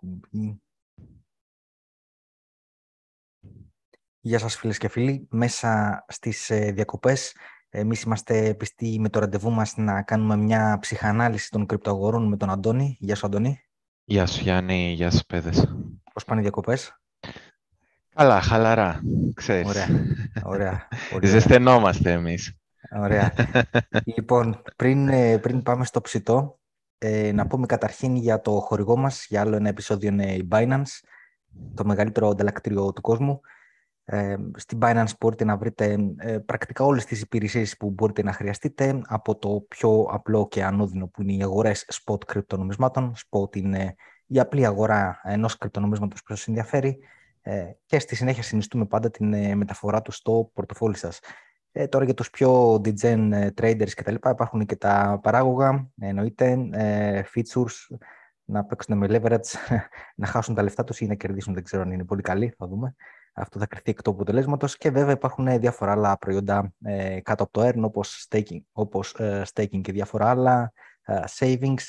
κουμπί. Γεια σας φίλες και φίλοι. Μέσα στις ε, διακοπές εμείς είμαστε πιστοί με το ραντεβού μας να κάνουμε μια ψυχανάλυση των κρυπτοαγορών με τον Αντώνη. Γεια σου Αντώνη. Γεια σου Γιάννη, γεια σας παιδες. Πώς πάνε οι διακοπές; Καλά, χαλαρά, ξέρεις. Ωραία, ωραία. Ζεσθενόμαστε εμείς. Ωραία. λοιπόν, πριν, ε, πριν πάμε στο ψητό, ε, να πούμε καταρχήν για το χορηγό μας, για άλλο ένα επεισόδιο είναι η Binance, το μεγαλύτερο ανταλλακτήριο του κόσμου. Ε, στην Binance μπορείτε να βρείτε ε, πρακτικά όλες τις υπηρεσίες που μπορείτε να χρειαστείτε, από το πιο απλό και ανώδυνο που είναι οι αγορές spot κρυπτονομισμάτων. Spot είναι η απλή αγορά ενός κρυπτονομίσματος που σας ενδιαφέρει ε, και στη συνέχεια συνιστούμε πάντα την ε, μεταφορά του στο πορτοφόλι σας. Ε, τώρα για τους πιο degen ε, traders και τα λοιπά υπάρχουν και τα παράγωγα, εννοείται, ε, features, να παίξουν με leverage, να χάσουν τα λεφτά τους ή να κερδίσουν, δεν ξέρω αν είναι πολύ καλή, θα δούμε. Αυτό θα κρυθεί εκ του αποτελέσματος και βέβαια υπάρχουν διάφορα άλλα προϊόντα ε, κάτω από το earn όπως staking, όπως, ε, staking και διάφορα άλλα, ε, savings.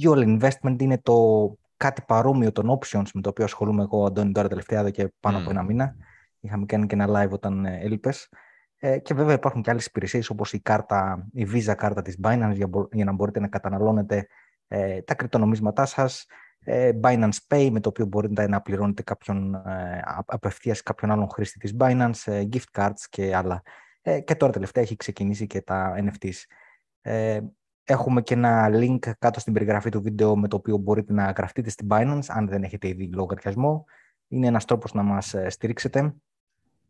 Dual investment είναι το κάτι παρόμοιο των options με το οποίο ασχολούμαι εγώ, Αντώνη, τώρα τελευταία εδώ και πάνω mm. από ένα μήνα. Είχαμε κάνει και ένα live όταν ε, έλειπες. Ε, και βέβαια υπάρχουν και άλλες υπηρεσίες όπως η, κάρτα, η Visa κάρτα της Binance για, για να μπορείτε να καταναλώνετε ε, τα κρυπτονομίσματά σας, ε, Binance Pay με το οποίο μπορείτε να πληρώνετε κάποιον, ε, απευθείας κάποιον άλλον χρήστη της Binance, ε, gift cards και άλλα. Ε, και τώρα τελευταία έχει ξεκινήσει και τα NFTs. Ε, έχουμε και ένα link κάτω στην περιγραφή του βίντεο με το οποίο μπορείτε να γραφτείτε στην Binance αν δεν έχετε ήδη λογαριασμό. Είναι ένας τρόπος να μας στηρίξετε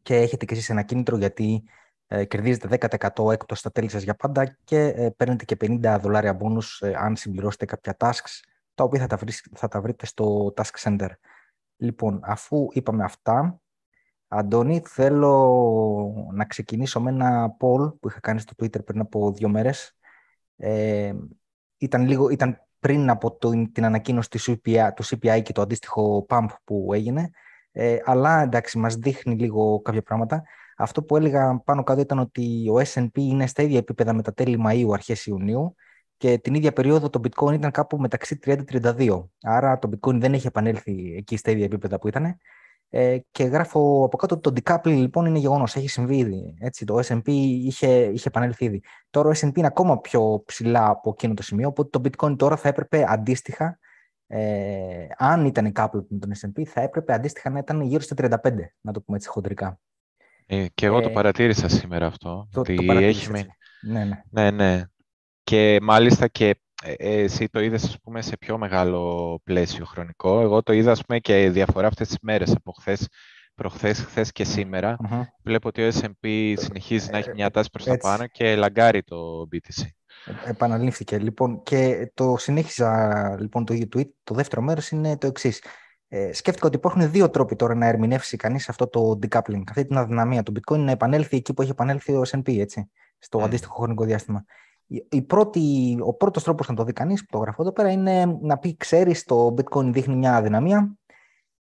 και έχετε και εσείς ένα κίνητρο γιατί ε, κερδίζετε 10% έκπτωση στα τέλη σας για πάντα και ε, παίρνετε και 50 δολάρια bonus ε, αν συμπληρώσετε κάποια tasks, τα οποία θα τα, θα τα βρείτε στο Task Center. Λοιπόν, αφού είπαμε αυτά, Αντώνη, θέλω να ξεκινήσω με ένα poll που είχα κάνει στο Twitter πριν από δύο μέρες. Ε, ήταν, λίγο, ήταν πριν από το, την ανακοίνωση του CPI, του CPI και το αντίστοιχο pump που έγινε, ε, αλλά εντάξει, μας δείχνει λίγο κάποια πράγματα. Αυτό που έλεγα πάνω κάτω ήταν ότι ο S&P είναι στα ίδια επίπεδα με τα τέλη Μαΐου, αρχές Ιουνίου και την ίδια περίοδο το bitcoin ήταν κάπου μεταξύ 30-32. Άρα το bitcoin δεν έχει επανέλθει εκεί στα ίδια επίπεδα που ήταν. Ε, και γράφω από κάτω ότι το decoupling λοιπόν είναι γεγονός. Έχει συμβεί ήδη. Έτσι, το SP είχε, είχε επανέλθει ήδη. Τώρα ο SP είναι ακόμα πιο ψηλά από εκείνο το σημείο. Οπότε το bitcoin τώρα θα έπρεπε αντίστοιχα, ε, αν ήταν coupled με τον SP, θα έπρεπε αντίστοιχα να ήταν γύρω στα 35, να το πούμε έτσι χοντρικά. Ε, και εγώ το ε, παρατήρησα σήμερα αυτό. Το, ότι το έχει μείνει. Ναι, ναι. ναι, ναι. Και μάλιστα και ε, εσύ το είδες ας πούμε, σε πιο μεγάλο πλαίσιο χρονικό. Εγώ το είδα ας πούμε, και διαφορά αυτές τις μέρες από χθες, προχθές, χθες και σήμερα. Βλέπω ότι ο S&P συνεχίζει να έχει μια τάση προς τα πάνω και λαγκάρει το BTC. Επαναλήφθηκε. Λοιπόν, και το συνέχιζα λοιπόν το ίδιο tweet. Το δεύτερο μέρος είναι το εξής. Ε, σκέφτηκα ότι υπάρχουν δύο τρόποι τώρα να ερμηνεύσει κανείς αυτό το decoupling, αυτή την αδυναμία του bitcoin να επανέλθει εκεί που έχει επανέλθει ο S&P, έτσι, στο mm. αντίστοιχο χρονικό διάστημα. Η πρώτη, ο πρώτος τρόπος να το δει κανείς που το γράφω εδώ πέρα είναι να πει ξέρεις το bitcoin δείχνει μια αδυναμία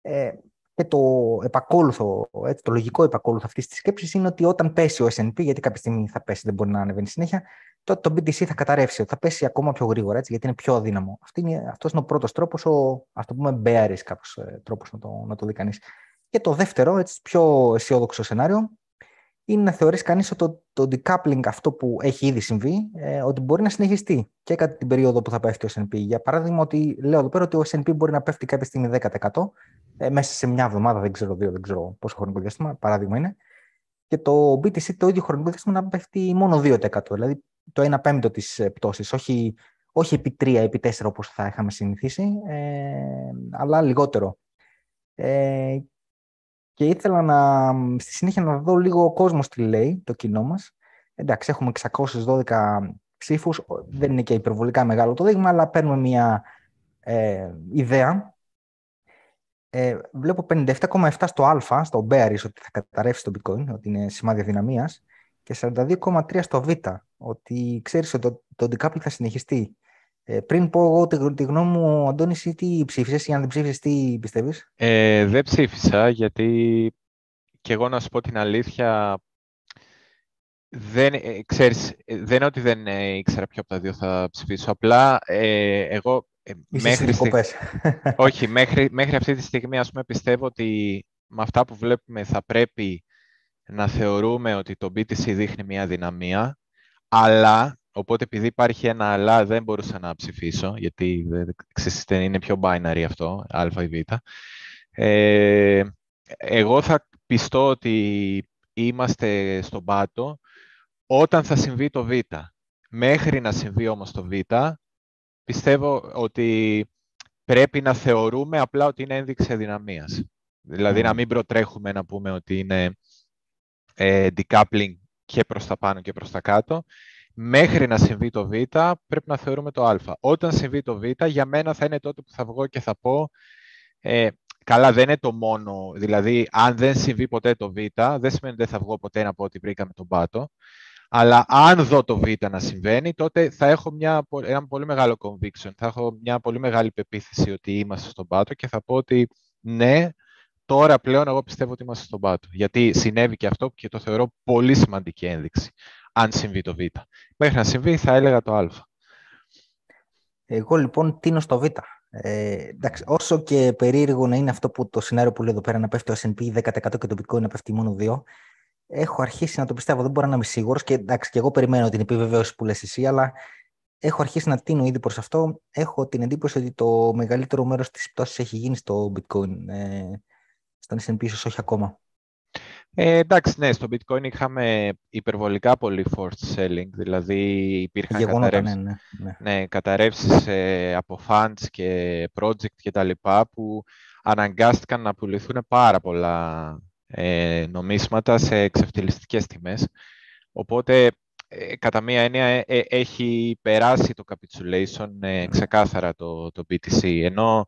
ε, και το επακόλουθο, έτσι, το λογικό επακόλουθο αυτής της σκέψης είναι ότι όταν πέσει ο S&P, γιατί κάποια στιγμή θα πέσει, δεν μπορεί να ανεβαίνει συνέχεια, τότε το BTC θα καταρρεύσει, θα πέσει ακόμα πιο γρήγορα, έτσι, γιατί είναι πιο αδύναμο. Αυτό είναι, αυτός είναι ο πρώτος τρόπος, ο ας το πούμε bearish κάπως ε, τρόπος να το, να το δει κανείς. Και το δεύτερο, έτσι, πιο αισιόδοξο σενάριο, είναι να θεωρήσει κανείς ότι το, το decoupling αυτό που έχει ήδη συμβεί, ε, ότι μπορεί να συνεχιστεί και κατά την περίοδο που θα πέφτει ο S&P. Για παράδειγμα, ότι λέω εδώ πέρα ότι ο S&P μπορεί να πέφτει κάποια στιγμή 10% ε, μέσα σε μια εβδομάδα, δεν ξέρω δύο, δεν ξέρω πόσο χρονικό διάστημα, παράδειγμα είναι, και το BTC το ίδιο χρονικό διάστημα να πέφτει μόνο 2%. Δηλαδή το 1 πέμπτο της πτώσης, όχι, όχι επί 3, επί 4 όπως θα είχαμε συνηθίσει, ε, αλλά λιγότερο. Ε, και ήθελα να, στη συνέχεια να δω λίγο ο κόσμος τι λέει, το κοινό μας. Εντάξει, έχουμε 612 ψήφους, δεν είναι και υπερβολικά μεγάλο το δείγμα, αλλά παίρνουμε μια ε, ιδέα. Ε, βλέπω 57,7 στο α, στο bearish, ότι θα καταρρεύσει το bitcoin, ότι είναι σημάδι δυναμίας, και 42,3 στο β, ότι ξέρεις ότι το, το decoupling θα συνεχιστεί. Ε, πριν πω εγώ τη, τη γνώμη μου, Αντώνη, τι ψήφισες ή αν δεν ψήφισες, τι πιστεύεις; Ε, δεν ψήφισα, γιατί και εγώ να σου πω την αλήθεια, δεν, ε, ξέρεις, ε, δεν είναι ότι δεν ε, ήξερα ποιο από τα δύο θα ψηφίσω. Απλά εγώ μέχρι, Όχι, μέχρι, μέχρι αυτή τη στιγμή ας πούμε, πιστεύω ότι με αυτά που βλέπουμε θα πρέπει να θεωρούμε ότι το BTC δείχνει μια δυναμία, αλλά, οπότε επειδή υπάρχει ένα αλλά δεν μπορούσα να ψηφίσω, γιατί είναι πιο binary αυτό, α ή β. Ε, εγώ θα πιστώ ότι είμαστε στον πάτο όταν θα συμβεί το Β. Μέχρι να συμβεί όμως το Β, πιστεύω ότι πρέπει να θεωρούμε απλά ότι είναι ένδειξη αδυναμίας. Δηλαδή να μην προτρέχουμε να πούμε ότι είναι ε, decoupling και προς τα πάνω και προς τα κάτω. Μέχρι να συμβεί το Β, πρέπει να θεωρούμε το Α. Όταν συμβεί το Β, για μένα θα είναι τότε που θα βγω και θα πω ε, καλά δεν είναι το μόνο, δηλαδή αν δεν συμβεί ποτέ το Β, δεν σημαίνει ότι δεν θα βγω ποτέ να πω ότι βρήκαμε τον πάτο. Αλλά αν δω το Β να συμβαίνει, τότε θα έχω μια, ένα πολύ μεγάλο conviction, θα έχω μια πολύ μεγάλη πεποίθηση ότι είμαστε στον πάτο και θα πω ότι ναι, τώρα πλέον εγώ πιστεύω ότι είμαστε στον πάτο. Γιατί συνέβη και αυτό και το θεωρώ πολύ σημαντική ένδειξη, αν συμβεί το Β. Μέχρι να συμβεί θα έλεγα το Α. Εγώ λοιπόν τίνω στο Β. Ε, εντάξει, όσο και περίεργο να είναι αυτό που το σενάριο που λέει εδώ πέρα να πέφτει το S&P 10% και το Bitcoin να πέφτει μόνο 2, έχω αρχίσει να το πιστεύω. Δεν μπορώ να είμαι σίγουρος και εντάξει, και εγώ περιμένω την επιβεβαίωση που λες εσύ, αλλά έχω αρχίσει να τίνω ήδη προς αυτό. Έχω την εντύπωση ότι το μεγαλύτερο μέρος της πτώσης έχει γίνει στο bitcoin. Ε, στον S&P ίσως όχι ακόμα. Ε, εντάξει, ναι, στο bitcoin είχαμε υπερβολικά πολύ forced selling, δηλαδή υπήρχαν καταρρεύσεις, ναι, ναι, ναι. ναι καταρρεύσεις ε, από funds και project και τα λοιπά που αναγκάστηκαν να πουληθούν πάρα πολλά ε, νομίσματα σε εξευτελιστικές τιμές. Οπότε, ε, κατά μία έννοια, ε, ε, έχει περάσει το capitulation ξεκάθαρα το, το BTC, ενώ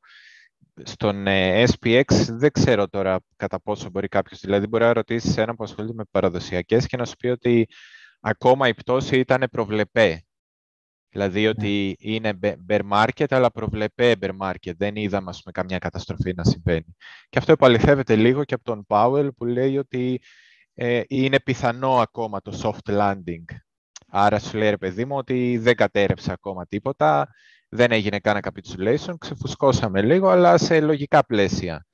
στον SPX δεν ξέρω τώρα κατά πόσο μπορεί κάποιος, δηλαδή μπορεί να ρωτήσεις έναν που ασχολείται με παραδοσιακές και να σου πει ότι ακόμα η πτώση ήταν προβλεπέ. Δηλαδή ναι. ότι είναι bear market, αλλά προβλεπέ bear market. Δεν είδαμε, ας πούμε, καμιά καταστροφή να συμβαίνει. Και αυτό επαληθεύεται λίγο και από τον Powell που λέει ότι ε, είναι πιθανό ακόμα το soft landing. Άρα σου λέει, ρε παιδί μου, ότι δεν κατέρευσε ακόμα τίποτα, δεν έγινε κανένα capitulation, ξεφουσκώσαμε λίγο, αλλά σε λογικά πλαίσια.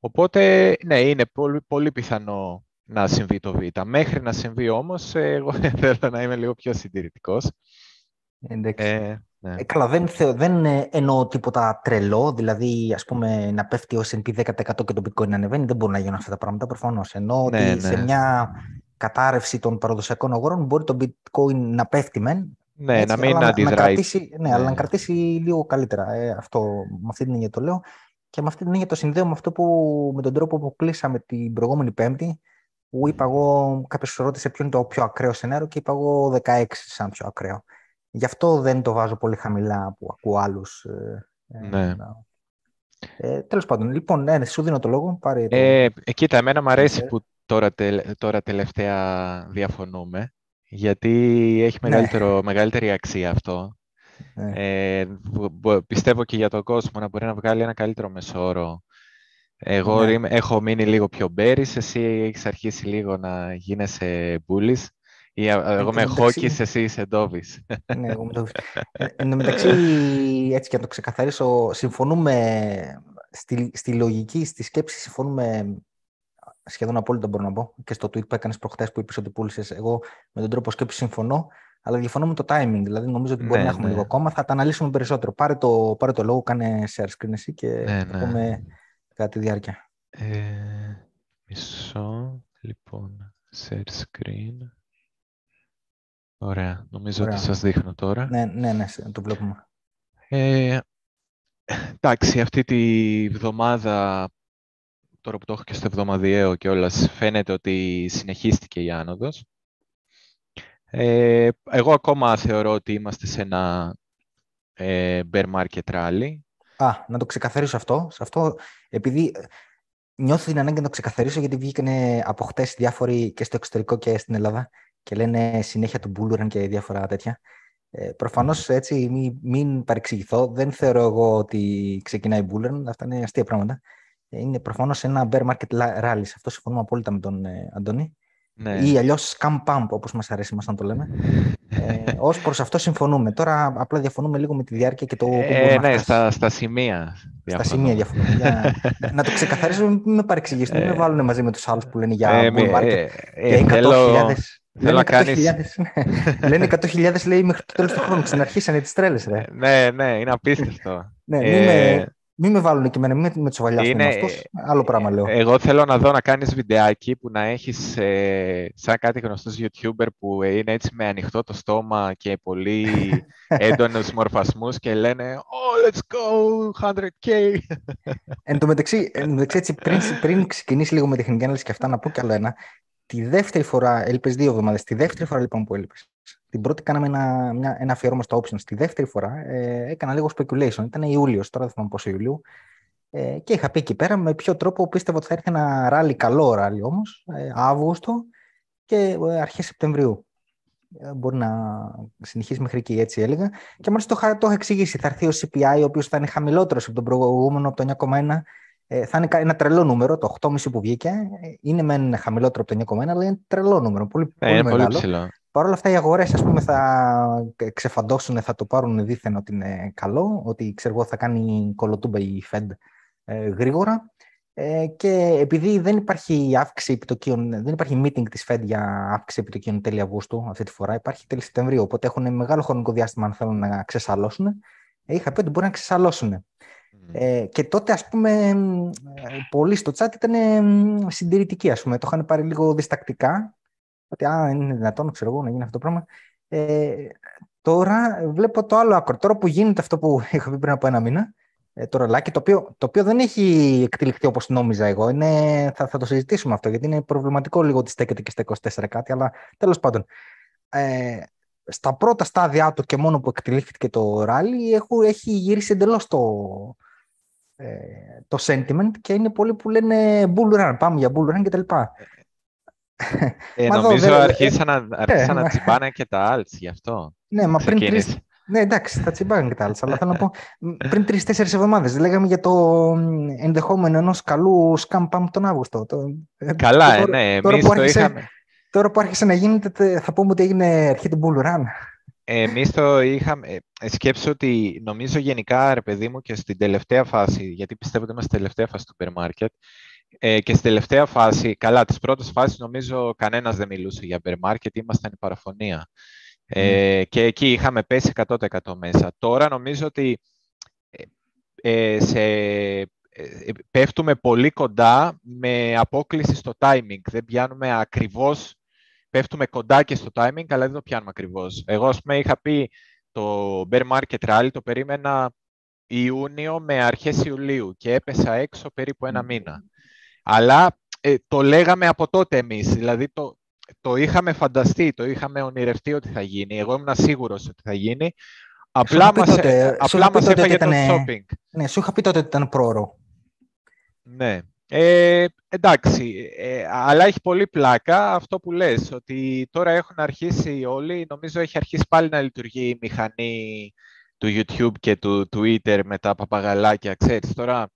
Οπότε, ναι, είναι πολύ, πολύ πιθανό να συμβεί το Β. Μέχρι να συμβεί όμως, εγώ θέλω να είμαι λίγο πιο συντηρητικός. Ε, ναι. ε, καλά, δεν, δεν εννοώ τίποτα τρελό, δηλαδή ας πούμε να πέφτει ο S&P 10% και το bitcoin να ανεβαίνει, δεν μπορούν να γίνουν αυτά τα πράγματα προφανώς. Εννοώ ναι, ότι σε ναι. μια κατάρρευση των παραδοσιακών αγορών μπορεί το bitcoin να πέφτει μεν, ναι, έτσι, να μην αλλά, αντιδράει. Να κρατήσει, ναι, αλλά να κρατήσει λίγο καλύτερα. Ε, αυτό, με αυτή την έννοια το λέω. Και με αυτή την έννοια το συνδέω με αυτό που με τον τρόπο που κλείσαμε την προηγούμενη Πέμπτη, που είπα εγώ, κάποιος ρώτησε ποιο είναι το πιο ακραίο σενάριο και είπα εγώ 16 σαν πιο ακραίο. Γι' αυτό δεν το βάζω πολύ χαμηλά που ακούω άλλους. Ε, ε, ναι. Ε, Τέλος πάντων, λοιπόν, ναι, σου δίνω το λόγο. Πάρε το... Ε, κοίτα, εμένα μου αρέσει που τώρα, τώρα τελευταία διαφωνούμε, γιατί έχει ναι. μεγαλύτερο, μεγαλύτερη αξία αυτό. Ναι. Ε, πιστεύω και για τον κόσμο να μπορεί να βγάλει ένα καλύτερο μεσόρο. Εγώ ναι. έχω μείνει λίγο πιο μπέρις, εσύ έχεις αρχίσει λίγο να γίνεσαι μπούλης. Ή, εγώ είμαι Χόκκις, εσύ είσαι Ντόβι. Ναι, εγώ είμαι Ντόβι. Ε, εν τω μεταξύ, έτσι και να το ξεκαθαρίσω, συμφωνούμε στη, στη λογική, στη σκέψη, συμφωνούμε σχεδόν απόλυτα μπορώ να πω. Και στο tweet που έκανες προχθέ που είπες ότι πούλησες, εγώ με τον τρόπο σκέψης συμφωνώ. Αλλά διαφωνώ με το timing. Δηλαδή, νομίζω ότι μπορεί ναι, να έχουμε ναι. λίγο ακόμα. Θα τα αναλύσουμε περισσότερο. Πάρε το, πάρε το λόγο, κάνε share screen εσύ και ναι, θα ναι. πούμε κατά τη διάρκεια. Ε, μισό. Λοιπόν, share screen. Ωραία. Νομίζω Ωραία. ότι σας δείχνω τώρα. Ναι, ναι, ναι, το βλέπουμε. Ε, εντάξει, αυτή τη βδομάδα, τώρα που το έχω και στο εβδομαδιαίο και όλας, φαίνεται ότι συνεχίστηκε η άνοδος. Ε, εγώ ακόμα θεωρώ ότι είμαστε σε ένα ε, bear market rally. Α, να το ξεκαθαρίσω αυτό. Σε αυτό επειδή νιώθω την ανάγκη να το ξεκαθαρίσω γιατί βγήκαν από χτες διάφοροι και στο εξωτερικό και στην Ελλάδα και λένε συνέχεια του Bullrun και διάφορα τέτοια. Ε, Προφανώς έτσι, μην, μην παρεξηγηθώ. Δεν θεωρώ εγώ ότι ξεκινάει Bullrun. Αυτά είναι αστεία πράγματα. Ε, είναι προφανώς ένα bear market rally. Σε αυτό συμφωνούμε απόλυτα με τον ε, Αντώνη. Ναι. Ή αλλιώς scam pump, όπως μας αρέσει μας να το λέμε. Ε, Ω προς αυτό συμφωνούμε. Τώρα απλά διαφωνούμε λίγο με τη διάρκεια και το. Ε, ναι, στα, στα σημεία. Στα σημεία διαφωνούμε. για... να το ξεκαθαρίσουμε, μην με παρεξηγήσετε. μην με βάλουν μαζί με τους άλλους που λένε για ε, market. Ε, ε, θέλω... Θέλω να κάνεις... Ναι. Λένε 100.000 λέει μέχρι το τέλος του χρόνου. Ξαναρχίσανε τις τρέλες, ρε. ναι, ναι, είναι απίστευτο. ναι, ε... Μην με βάλουν και εμένα, μην με τσοβαλιάσουν είναι... αυτός. Άλλο πράγμα λέω. Εγώ θέλω να δω να κάνεις βιντεάκι που να έχεις ε, σαν κάτι γνωστός YouTuber που είναι έτσι με ανοιχτό το στόμα και πολύ έντονους μορφασμούς και λένε «Oh, let's go, 100K». Εν τω μεταξύ, έτσι, πριν, πριν ξεκινήσει λίγο με τεχνική ανάλυση και αυτά, να πω κι άλλο ένα. Τη δεύτερη φορά, έλειπες δύο εβδομάδες, τη δεύτερη φορά λοιπόν που έλειπες, την πρώτη κάναμε ένα, μια, ένα αφιέρωμα στα options. Τη δεύτερη φορά ε, έκανα λίγο speculation. Ήταν Ιούλιος, τώρα δεν θυμάμαι πόσο Ιουλίου. Ε, και είχα πει εκεί πέρα με ποιο τρόπο πίστευα ότι θα έρθει ένα ράλι, καλό ράλι όμως, ε, Αύγουστο και ε, αρχές Σεπτεμβρίου. Ε, μπορεί να συνεχίσει μέχρι εκεί, έτσι έλεγα. Και μάλιστα το, το έχω εξηγήσει. Θα έρθει ο CPI, ο οποίος θα είναι χαμηλότερος από τον προηγούμενο, από το 9,1. Ε, θα είναι ένα τρελό νούμερο, το 8,5 που βγήκε. Είναι μεν χαμηλότερο από το 9,1, αλλά είναι τρελό νούμερο. Πολύ, ε, πολύ, πολύ ψηλό. Παρ' όλα αυτά οι αγορές ας πούμε θα ξεφαντώσουν, θα το πάρουν δίθεν ότι είναι καλό, ότι ξέρω εγώ θα κάνει κολοτούμπα η Fed ε, γρήγορα ε, και επειδή δεν υπάρχει αύξηση επιτοκίων, δεν υπάρχει meeting της Fed για αύξηση επιτοκίων τέλη Αυγούστου αυτή τη φορά, υπάρχει τέλη Σεπτεμβρίου, οπότε έχουν μεγάλο χρονικό διάστημα αν θέλουν να ξεσαλώσουν. Ε, είχα πει ότι μπορεί να ξεσαλώσουν. Mm. Ε, και τότε, ας πούμε, ε, πολλοί στο chat ήταν συντηρητικοί, ας πούμε. Το είχαν πάρει λίγο διστακτικά ότι α, είναι δυνατόν ξέρω εγώ, να γίνει αυτό το πράγμα. Ε, τώρα βλέπω το άλλο άκρο. Τώρα που γίνεται αυτό που είχα πει πριν από ένα μήνα, ε, το ρολάκι, το οποίο, το οποίο δεν έχει εκτελεχθεί όπως νόμιζα εγώ. Είναι, θα, θα το συζητήσουμε αυτό, γιατί είναι προβληματικό λίγο ότι στέκεται και στα 24 κάτι, αλλά τέλος πάντων. Ε, στα πρώτα στάδια του και μόνο που εκτελήχθηκε το ράλι έχει γυρίσει εντελώς το, ε, το sentiment και είναι πολλοί που λένε bull run, πάμε για bull run κτλ. Ε, νομίζω δω, αρχίσαν, να, ε, αρχίσαν να τσιμπάνε και τα alts γι' αυτό. Ναι, μα πριν τρεις, ναι, εντάξει, θα τσιμπάνε και τα alts, αλλά θέλω να πω πριν τρει-τέσσερι εβδομάδες λέγαμε για το ενδεχόμενο ενός καλού scam pump τον Αύγουστο. Το, ε, Καλά, τώρα, ναι, εμείς το άρχισε, είχαμε. Τώρα που άρχισε να γίνεται, θα πούμε ότι έγινε αρχή του bull run. Εμείς το είχαμε, σκέψω ότι νομίζω γενικά, ρε παιδί μου, και στην τελευταία φάση, γιατί πιστεύω ότι είμαστε στην τελευταία φάση του supermarket, ε, και στη τελευταία φάση, καλά, τις πρώτες φάσεις νομίζω κανένας δεν μιλούσε για bear market, ήμασταν η παραφωνία. Ε, και εκεί είχαμε πέσει 100% μέσα. Τώρα νομίζω ότι ε, ε σε, ε, πέφτουμε πολύ κοντά με απόκληση στο timing. Δεν πιάνουμε ακριβώς, πέφτουμε κοντά και στο timing, αλλά δεν το πιάνουμε ακριβώς. Εγώ, ας πούμε, είχα πει το bear market rally, το περίμενα Ιούνιο με αρχές Ιουλίου και έπεσα έξω περίπου ένα μήνα. Αλλά ε, το λέγαμε από τότε εμείς, δηλαδή το, το είχαμε φανταστεί, το είχαμε ονειρευτεί ότι θα γίνει. Εγώ ήμουν σίγουρος ότι θα γίνει. Απλά μας, τότε, απλά μας έφαγε το shopping. Ναι, σου είχα πει τότε ότι ήταν πρόωρο. Ναι. Ε, εντάξει, ε, αλλά έχει πολύ πλάκα αυτό που λες, ότι τώρα έχουν αρχίσει όλοι, νομίζω έχει αρχίσει πάλι να λειτουργεί η μηχανή του YouTube και του Twitter με τα παπαγαλάκια, ξέρεις, τώρα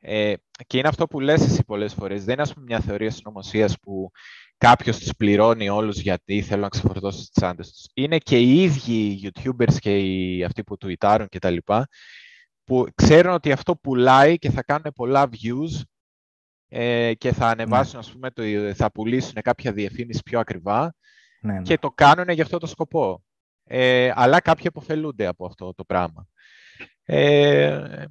ε, και είναι αυτό που λες εσύ πολλές φορές. Δεν είναι ας πούμε, μια θεωρία συνωμοσίας που κάποιος τους πληρώνει όλους γιατί θέλουν να ξεφορτώσουν τις τσάντες τους. Είναι και οι ίδιοι οι YouTubers και οι, αυτοί που τουιτάρουν και τα λοιπά, που ξέρουν ότι αυτό πουλάει και θα κάνουν πολλά views ε, και θα ανεβάσουν, ναι. ας πούμε, το, θα πουλήσουν κάποια διαφήμιση πιο ακριβά ναι, ναι. και το κάνουν για αυτό το σκοπό. Ε, αλλά κάποιοι αποφελούνται από αυτό το πράγμα. Ε,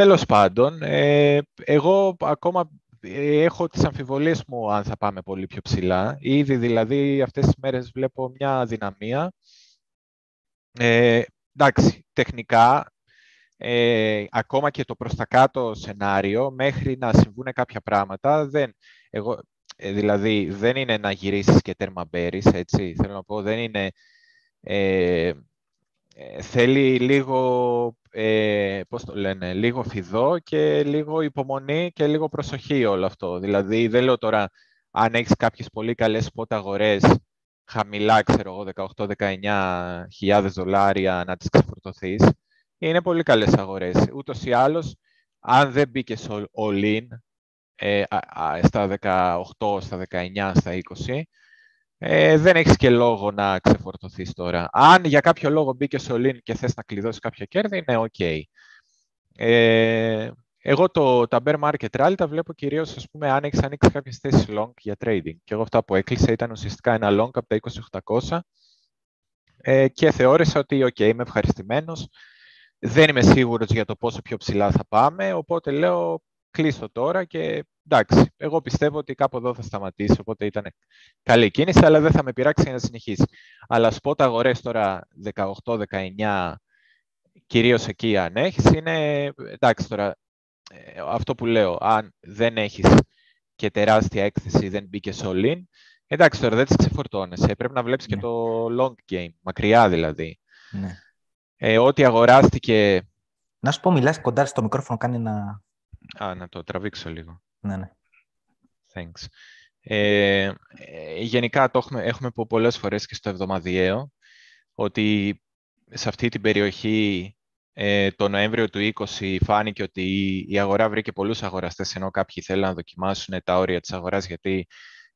Τέλος πάντων, ε, εγώ ακόμα έχω τις αμφιβολίες μου αν θα πάμε πολύ πιο ψηλά. Ήδη δηλαδή αυτές τις μέρες βλέπω μια δυναμία. Ε, εντάξει, τεχνικά, ε, ακόμα και το προς τα κάτω σενάριο, μέχρι να συμβούν κάποια πράγματα, δεν, εγώ, ε, δηλαδή δεν είναι να γυρίσεις και τέρμα μπέρις, έτσι, θέλω να πω, δεν είναι... Ε, ε, θέλει λίγο, ε, πώς το λένε, λίγο φιδό και λίγο υπομονή και λίγο προσοχή όλο αυτό. Δηλαδή, δεν λέω τώρα, αν έχεις κάποιες πολύ καλές spot αγορές, χαμηλά, ξέρω εγώ, 18-19 χιλιάδες δολάρια να τις ξεφορτωθείς, είναι πολύ καλές αγορές. Ούτως ή άλλως, αν δεν μπήκες all in, ε, στα 18, στα 19, στα 20, ε, δεν έχεις και λόγο να ξεφορτωθείς τώρα. Αν για κάποιο λόγο μπήκε στο Lean και θες να κλειδώσεις κάποια κέρδη, είναι ok. Ε, εγώ το, τα bear market rally τα βλέπω κυρίως, ας πούμε, αν έχεις ανοίξει κάποιες θέσεις long για trading. Και εγώ αυτά που έκλεισα ήταν ουσιαστικά ένα long από τα 2800 ε, και θεώρησα ότι, ok, είμαι ευχαριστημένος. Δεν είμαι σίγουρος για το πόσο πιο ψηλά θα πάμε, οπότε λέω κλείσω τώρα και εντάξει, εγώ πιστεύω ότι κάπου εδώ θα σταματήσει, οπότε ήταν καλή κίνηση, αλλά δεν θα με πειράξει για να συνεχίσει. Αλλά σπότα αγορές τώρα 18-19, κυρίως εκεί αν έχεις, είναι εντάξει τώρα, ε, αυτό που λέω, αν δεν έχεις και τεράστια έκθεση, δεν μπήκες all in, εντάξει τώρα δεν τις ξεφορτώνεσαι, πρέπει να βλέπεις και ναι. το long game, μακριά δηλαδή. Ναι. Ε, ό,τι αγοράστηκε... Να σου πω, μιλάς κοντά στο μικρόφωνο, κάνει ένα... Α, να το τραβήξω λίγο. Ναι, ναι. Thanks. Ε, ε, γενικά το έχουμε, έχουμε πω πολλές φορές και στο εβδομαδιαίο ότι σε αυτή την περιοχή ε, το Νοέμβριο του 20 φάνηκε ότι η, αγορά βρήκε πολλούς αγοραστές ενώ κάποιοι θέλουν να δοκιμάσουν τα όρια της αγοράς γιατί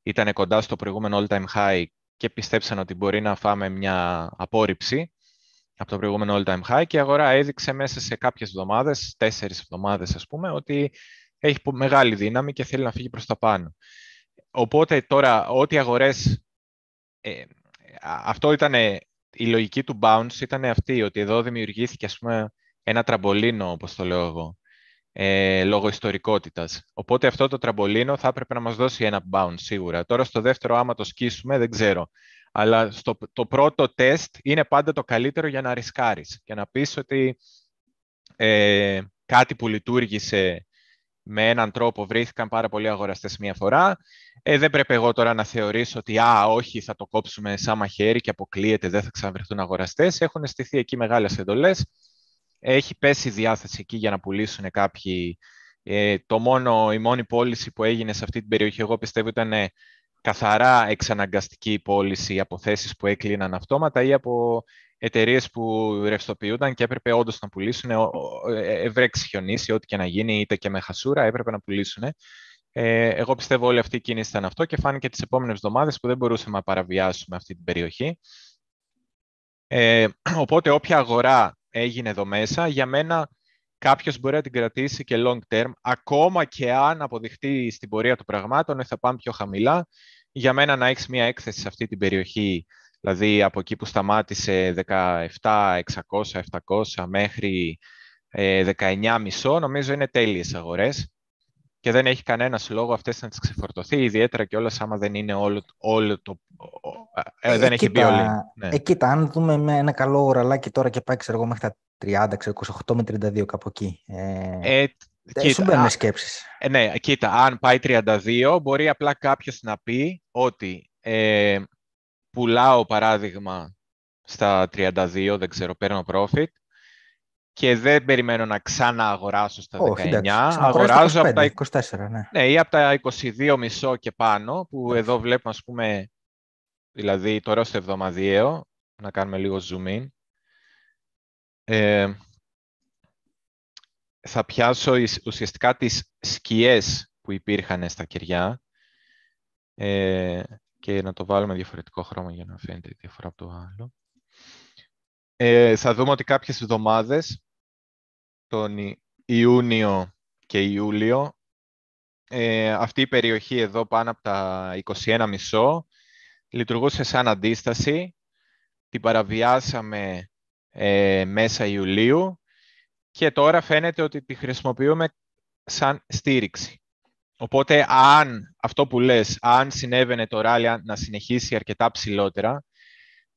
ήταν κοντά στο προηγούμενο all-time high και πιστέψαν ότι μπορεί να φάμε μια απόρριψη από το προηγούμενο all-time high και η αγορά έδειξε μέσα σε κάποιες εβδομάδες, τέσσερις εβδομάδες ας πούμε, ότι έχει μεγάλη δύναμη και θέλει να φύγει προς τα πάνω. Οπότε τώρα ό,τι αγορές, ε, αυτό ήταν η λογική του bounce ήταν αυτή, ότι εδώ δημιουργήθηκε ας πούμε ένα τραμπολίνο, όπως το λέω εγώ, ε, λόγω ιστορικότητας. Οπότε αυτό το τραμπολίνο θα έπρεπε να μας δώσει ένα bounce σίγουρα. Τώρα στο δεύτερο άμα το σκίσουμε δεν ξέρω. Αλλά στο, το πρώτο τεστ είναι πάντα το καλύτερο για να ρισκάρεις και να πεις ότι ε, κάτι που λειτουργήσε με έναν τρόπο βρήθηκαν πάρα πολλοί αγοραστές μία φορά. Ε, δεν πρέπει εγώ τώρα να θεωρήσω ότι «Α, όχι, θα το κόψουμε σαν μαχαίρι και αποκλείεται, δεν θα ξαναβρεθούν αγοραστές». Έχουν στηθεί εκεί μεγάλες εντολές. Έχει πέσει η διάθεση εκεί για να πουλήσουν κάποιοι. Ε, το μόνο, η μόνη πώληση που έγινε σε αυτή την περιοχή, εγώ πιστεύω, ήταν καθαρά εξαναγκαστική πώληση από θέσεις που έκλειναν αυτόματα ή από εταιρείες που ρευστοποιούνταν και έπρεπε όντως να πουλήσουν. Ευρέξει χιονίσει, ό,τι και να γίνει, είτε και με χασούρα, έπρεπε να πουλήσουν. Ε, εγώ πιστεύω όλη αυτή η κίνηση ήταν αυτό και φάνηκε τις επόμενες εβδομάδες που δεν μπορούσαμε να παραβιάσουμε αυτή την περιοχή. Ε, οπότε όποια αγορά έγινε εδώ μέσα, για μένα κάποιος μπορεί να την κρατήσει και long term, ακόμα και αν αποδειχτεί στην πορεία των πραγμάτων ότι θα πάμε πιο χαμηλά. Για μένα να έχεις μια έκθεση σε αυτή την περιοχή Δηλαδή από εκεί που σταμάτησε 17, 600, 700 μέχρι 19,5 νομίζω είναι τέλειες αγορές και δεν έχει κανένας λόγο αυτές να τις ξεφορτωθεί, ιδιαίτερα και όλα άμα δεν είναι όλο, όλο το... Ε, δεν έχει μπει όλη. Ναι. Ε, κοίτα, αν δούμε με ένα καλό οραλάκι τώρα και πάει ξέρω εγώ μέχρι τα 30, ξέρω, 28 με 32 κάπου εκεί. Ε, ε, Κοίτα, σου μπαίνουν σκέψεις. Ε, ναι, κοίτα, αν πάει 32, μπορεί απλά κάποιος να πει ότι ε, πουλάω παράδειγμα στα 32, δεν ξέρω, παίρνω profit και δεν περιμένω να ξανααγοράσω στα 19. αγοράζω από τα 24, ναι. ναι. ή από τα 22 μισό και πάνω, που εδώ βλέπουμε, ας πούμε, δηλαδή τώρα στο εβδομαδιαίο, να κάνουμε λίγο zoom in. Ε, θα πιάσω ουσιαστικά τις σκιές που υπήρχαν στα κεριά. Ε, και να το βάλουμε διαφορετικό χρώμα για να φαίνεται η διαφορά από το άλλο. Ε, θα δούμε ότι κάποιες εβδομάδες, τον Ιούνιο και Ιούλιο, ε, αυτή η περιοχή εδώ πάνω από τα 21,5 λειτουργούσε σαν αντίσταση. Την παραβιάσαμε ε, μέσα Ιουλίου και τώρα φαίνεται ότι τη χρησιμοποιούμε σαν στήριξη. Οπότε, αν αυτό που λες, αν συνέβαινε το ράλι να συνεχίσει αρκετά ψηλότερα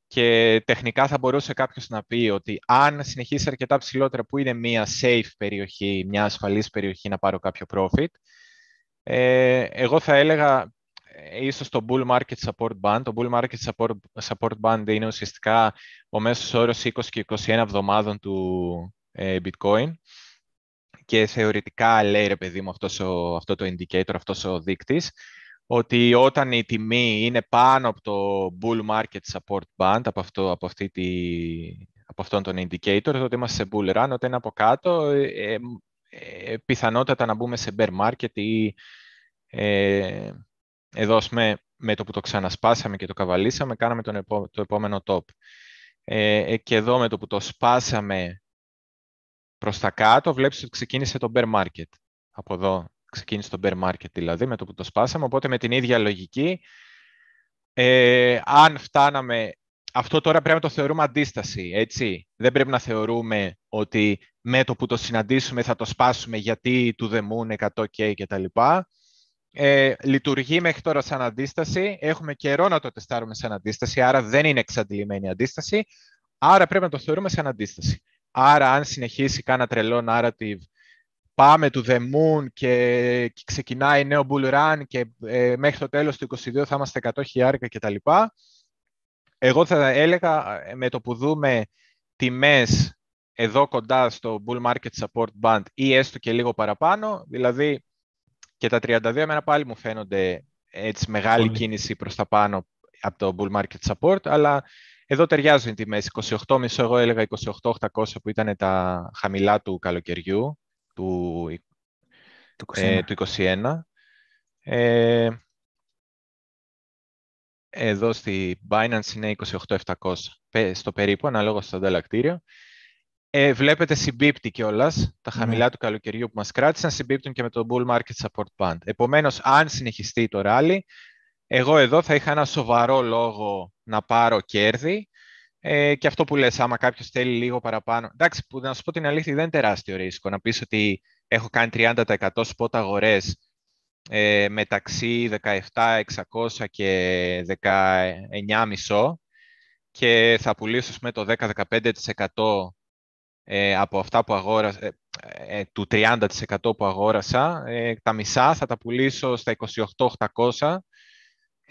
και τεχνικά θα μπορούσε κάποιος να πει ότι αν συνεχίσει αρκετά ψηλότερα που είναι μια safe περιοχή, μια ασφαλής περιοχή να πάρω κάποιο profit, ε, εγώ θα έλεγα ε, ίσως το bull market support band. Το bull market support, support band είναι ουσιαστικά ο μέσος όρος 20 και 21 εβδομάδων του ε, bitcoin και θεωρητικά λέει, ρε παιδί μου, αυτός ο, αυτό το indicator, αυτός ο δείκτης, ότι όταν η τιμή είναι πάνω από το bull market support band, από, αυτό, από, αυτή τη, από αυτόν τον indicator, τότε είμαστε σε bull run, όταν είναι από κάτω, ε, ε, ε πιθανότατα να μπούμε σε bear market ή ε, εδώ, με με το που το ξανασπάσαμε και το καβαλήσαμε, κάναμε τον το επόμενο top. Ε, και εδώ με το που το σπάσαμε προς τα κάτω, βλέπεις ότι ξεκίνησε το bear market. Από εδώ ξεκίνησε το bear market δηλαδή, με το που το σπάσαμε. Οπότε με την ίδια λογική, ε, αν φτάναμε... Αυτό τώρα πρέπει να το θεωρούμε αντίσταση, έτσι. Δεν πρέπει να θεωρούμε ότι με το που το συναντήσουμε θα το σπάσουμε γιατί του δεμούν 100K κτλ. Ε, λειτουργεί μέχρι τώρα σαν αντίσταση. Έχουμε καιρό να το τεστάρουμε σαν αντίσταση, άρα δεν είναι εξαντλημένη αντίσταση. Άρα πρέπει να το θεωρούμε σαν αντίσταση. Άρα, αν συνεχίσει κάνα τρελό narrative, πάμε του The Moon και, ξεκινάει νέο bull run και ε, μέχρι το τέλος του 2022 θα είμαστε 100 χιλιάρικα κτλ. Εγώ θα έλεγα ε, με το που δούμε τιμές εδώ κοντά στο bull market support band ή έστω και λίγο παραπάνω, δηλαδή και τα 32 εμένα πάλι μου φαίνονται έτσι μεγάλη κίνηση προς τα πάνω από το bull market support, αλλά εδώ ταιριάζουν οι τιμές. 28,5 εγώ έλεγα 28,800 που ήταν τα χαμηλά του καλοκαιριού, του, του 21. Ε, του 21. Ε, εδώ στη Binance είναι 28,700 στο περίπου, ανάλογα στο ανταλλακτήριο. Ε, βλέπετε συμπίπτει κιόλας τα ναι. χαμηλά του καλοκαιριού που μας κράτησαν, συμπίπτουν και με το bull market support band. Επομένως, αν συνεχιστεί το rally, εγώ εδώ θα είχα ένα σοβαρό λόγο να πάρω κέρδη ε, και αυτό που λες, άμα κάποιος θέλει λίγο παραπάνω. Εντάξει, που να σου πω την αλήθεια, δεν είναι τεράστιο ρίσκο να πεις ότι έχω κάνει 30% spot αγορές ε, μεταξύ 17.600 και 19.500 και θα πουλήσω με το 10-15% ε, από αυτά που αγόρασα, ε, ε, του 30% που αγόρασα, τα μισά θα τα πουλήσω στα 28.800 και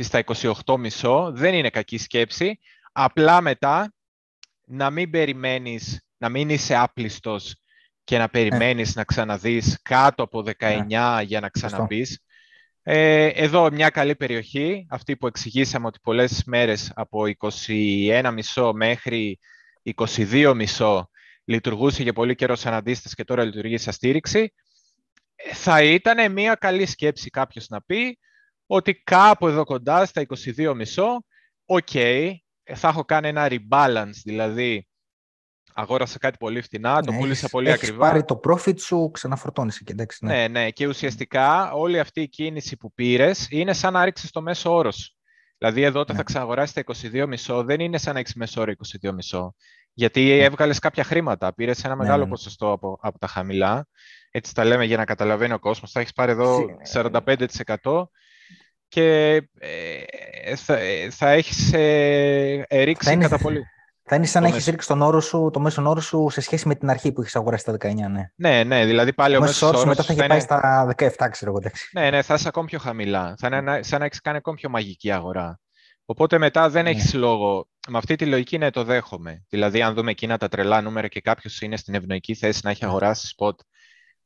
στα 28.500. Δεν είναι κακή σκέψη. Απλά μετά να μην περιμένεις, να μην είσαι άπλιστος και να περιμένεις να ξαναδείς κάτω από 19 για να ξαναμπείς. Ε, εδώ μια καλή περιοχή, αυτή που εξηγήσαμε ότι πολλές μέρες από 21.5 μέχρι 22.5 λειτουργούσε για πολύ καιρό σαν αντίσταση και τώρα λειτουργεί σαν στήριξη, θα ήταν μια καλή σκέψη κάποιος να πει ότι κάπου εδώ κοντά στα 22,5, οκ, θα έχω κάνει ένα rebalance, δηλαδή αγόρασα κάτι πολύ φτηνά, το ναι, πούλησα πολύ έχεις ακριβά. πάρει το profit σου, ξαναφορτώνεις και εντάξει. Ναι. ναι, ναι, και ουσιαστικά όλη αυτή η κίνηση που πήρες είναι σαν να ρίξεις το μέσο όρο Δηλαδή εδώ όταν ναι. θα ξαναγοράσει τα 22,5 δεν είναι σαν να έχεις μέσο όρο 22,5. Γιατί ναι. έβγαλες κάποια χρήματα, πήρες ένα ναι, μεγάλο ναι. ποσοστό από, από τα χαμηλά. Έτσι τα λέμε για να καταλαβαίνει ο κόσμος. Θα έχεις πάρει εδώ 45% και ε, θα, θα έχεις ε, ρίξει είναι, κατά πολύ. Θα είναι σαν να έχεις ρίξει τον όρο σου, το μέσο όρο σου σε σχέση με την αρχή που έχεις αγοράσει τα 19, ναι. Ναι, ναι, δηλαδή πάλι ο, μέσος όρο. μετά θα έχει πάει στα 17, ξέρω εγώ. Ναι, ναι, θα είσαι ακόμη πιο χαμηλά. Θα είναι σαν να έχεις κάνει ακόμη πιο μαγική αγορά. Οπότε μετά δεν ναι. έχεις λόγο. Με αυτή τη λογική ναι, το δέχομαι. Δηλαδή, αν δούμε εκείνα τα τρελά νούμερα και κάποιος είναι στην ευνοϊκή θέση να έχει ναι. αγοράσει spot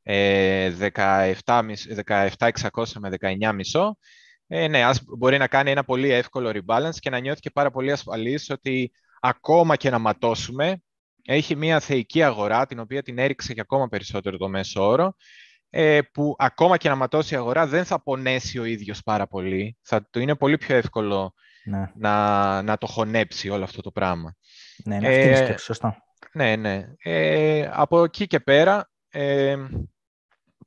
ε, 17.600 με 19.500, ε, ναι, ας μπορεί να κάνει ένα πολύ εύκολο rebalance και να νιώθει και πάρα πολύ ασφαλής ότι ακόμα και να ματώσουμε, έχει μια θεϊκή αγορά, την οποία την έριξε και ακόμα περισσότερο το μέσο όρο, ε, που ακόμα και να ματώσει η αγορά δεν θα πονέσει ο ίδιος πάρα πολύ. Θα του είναι πολύ πιο εύκολο ναι. να, να το χωνέψει όλο αυτό το πράγμα. Ναι, ναι αυτή είναι η σκέψη, σωστά. Ναι, ναι. Ε, από εκεί και πέρα... Ε,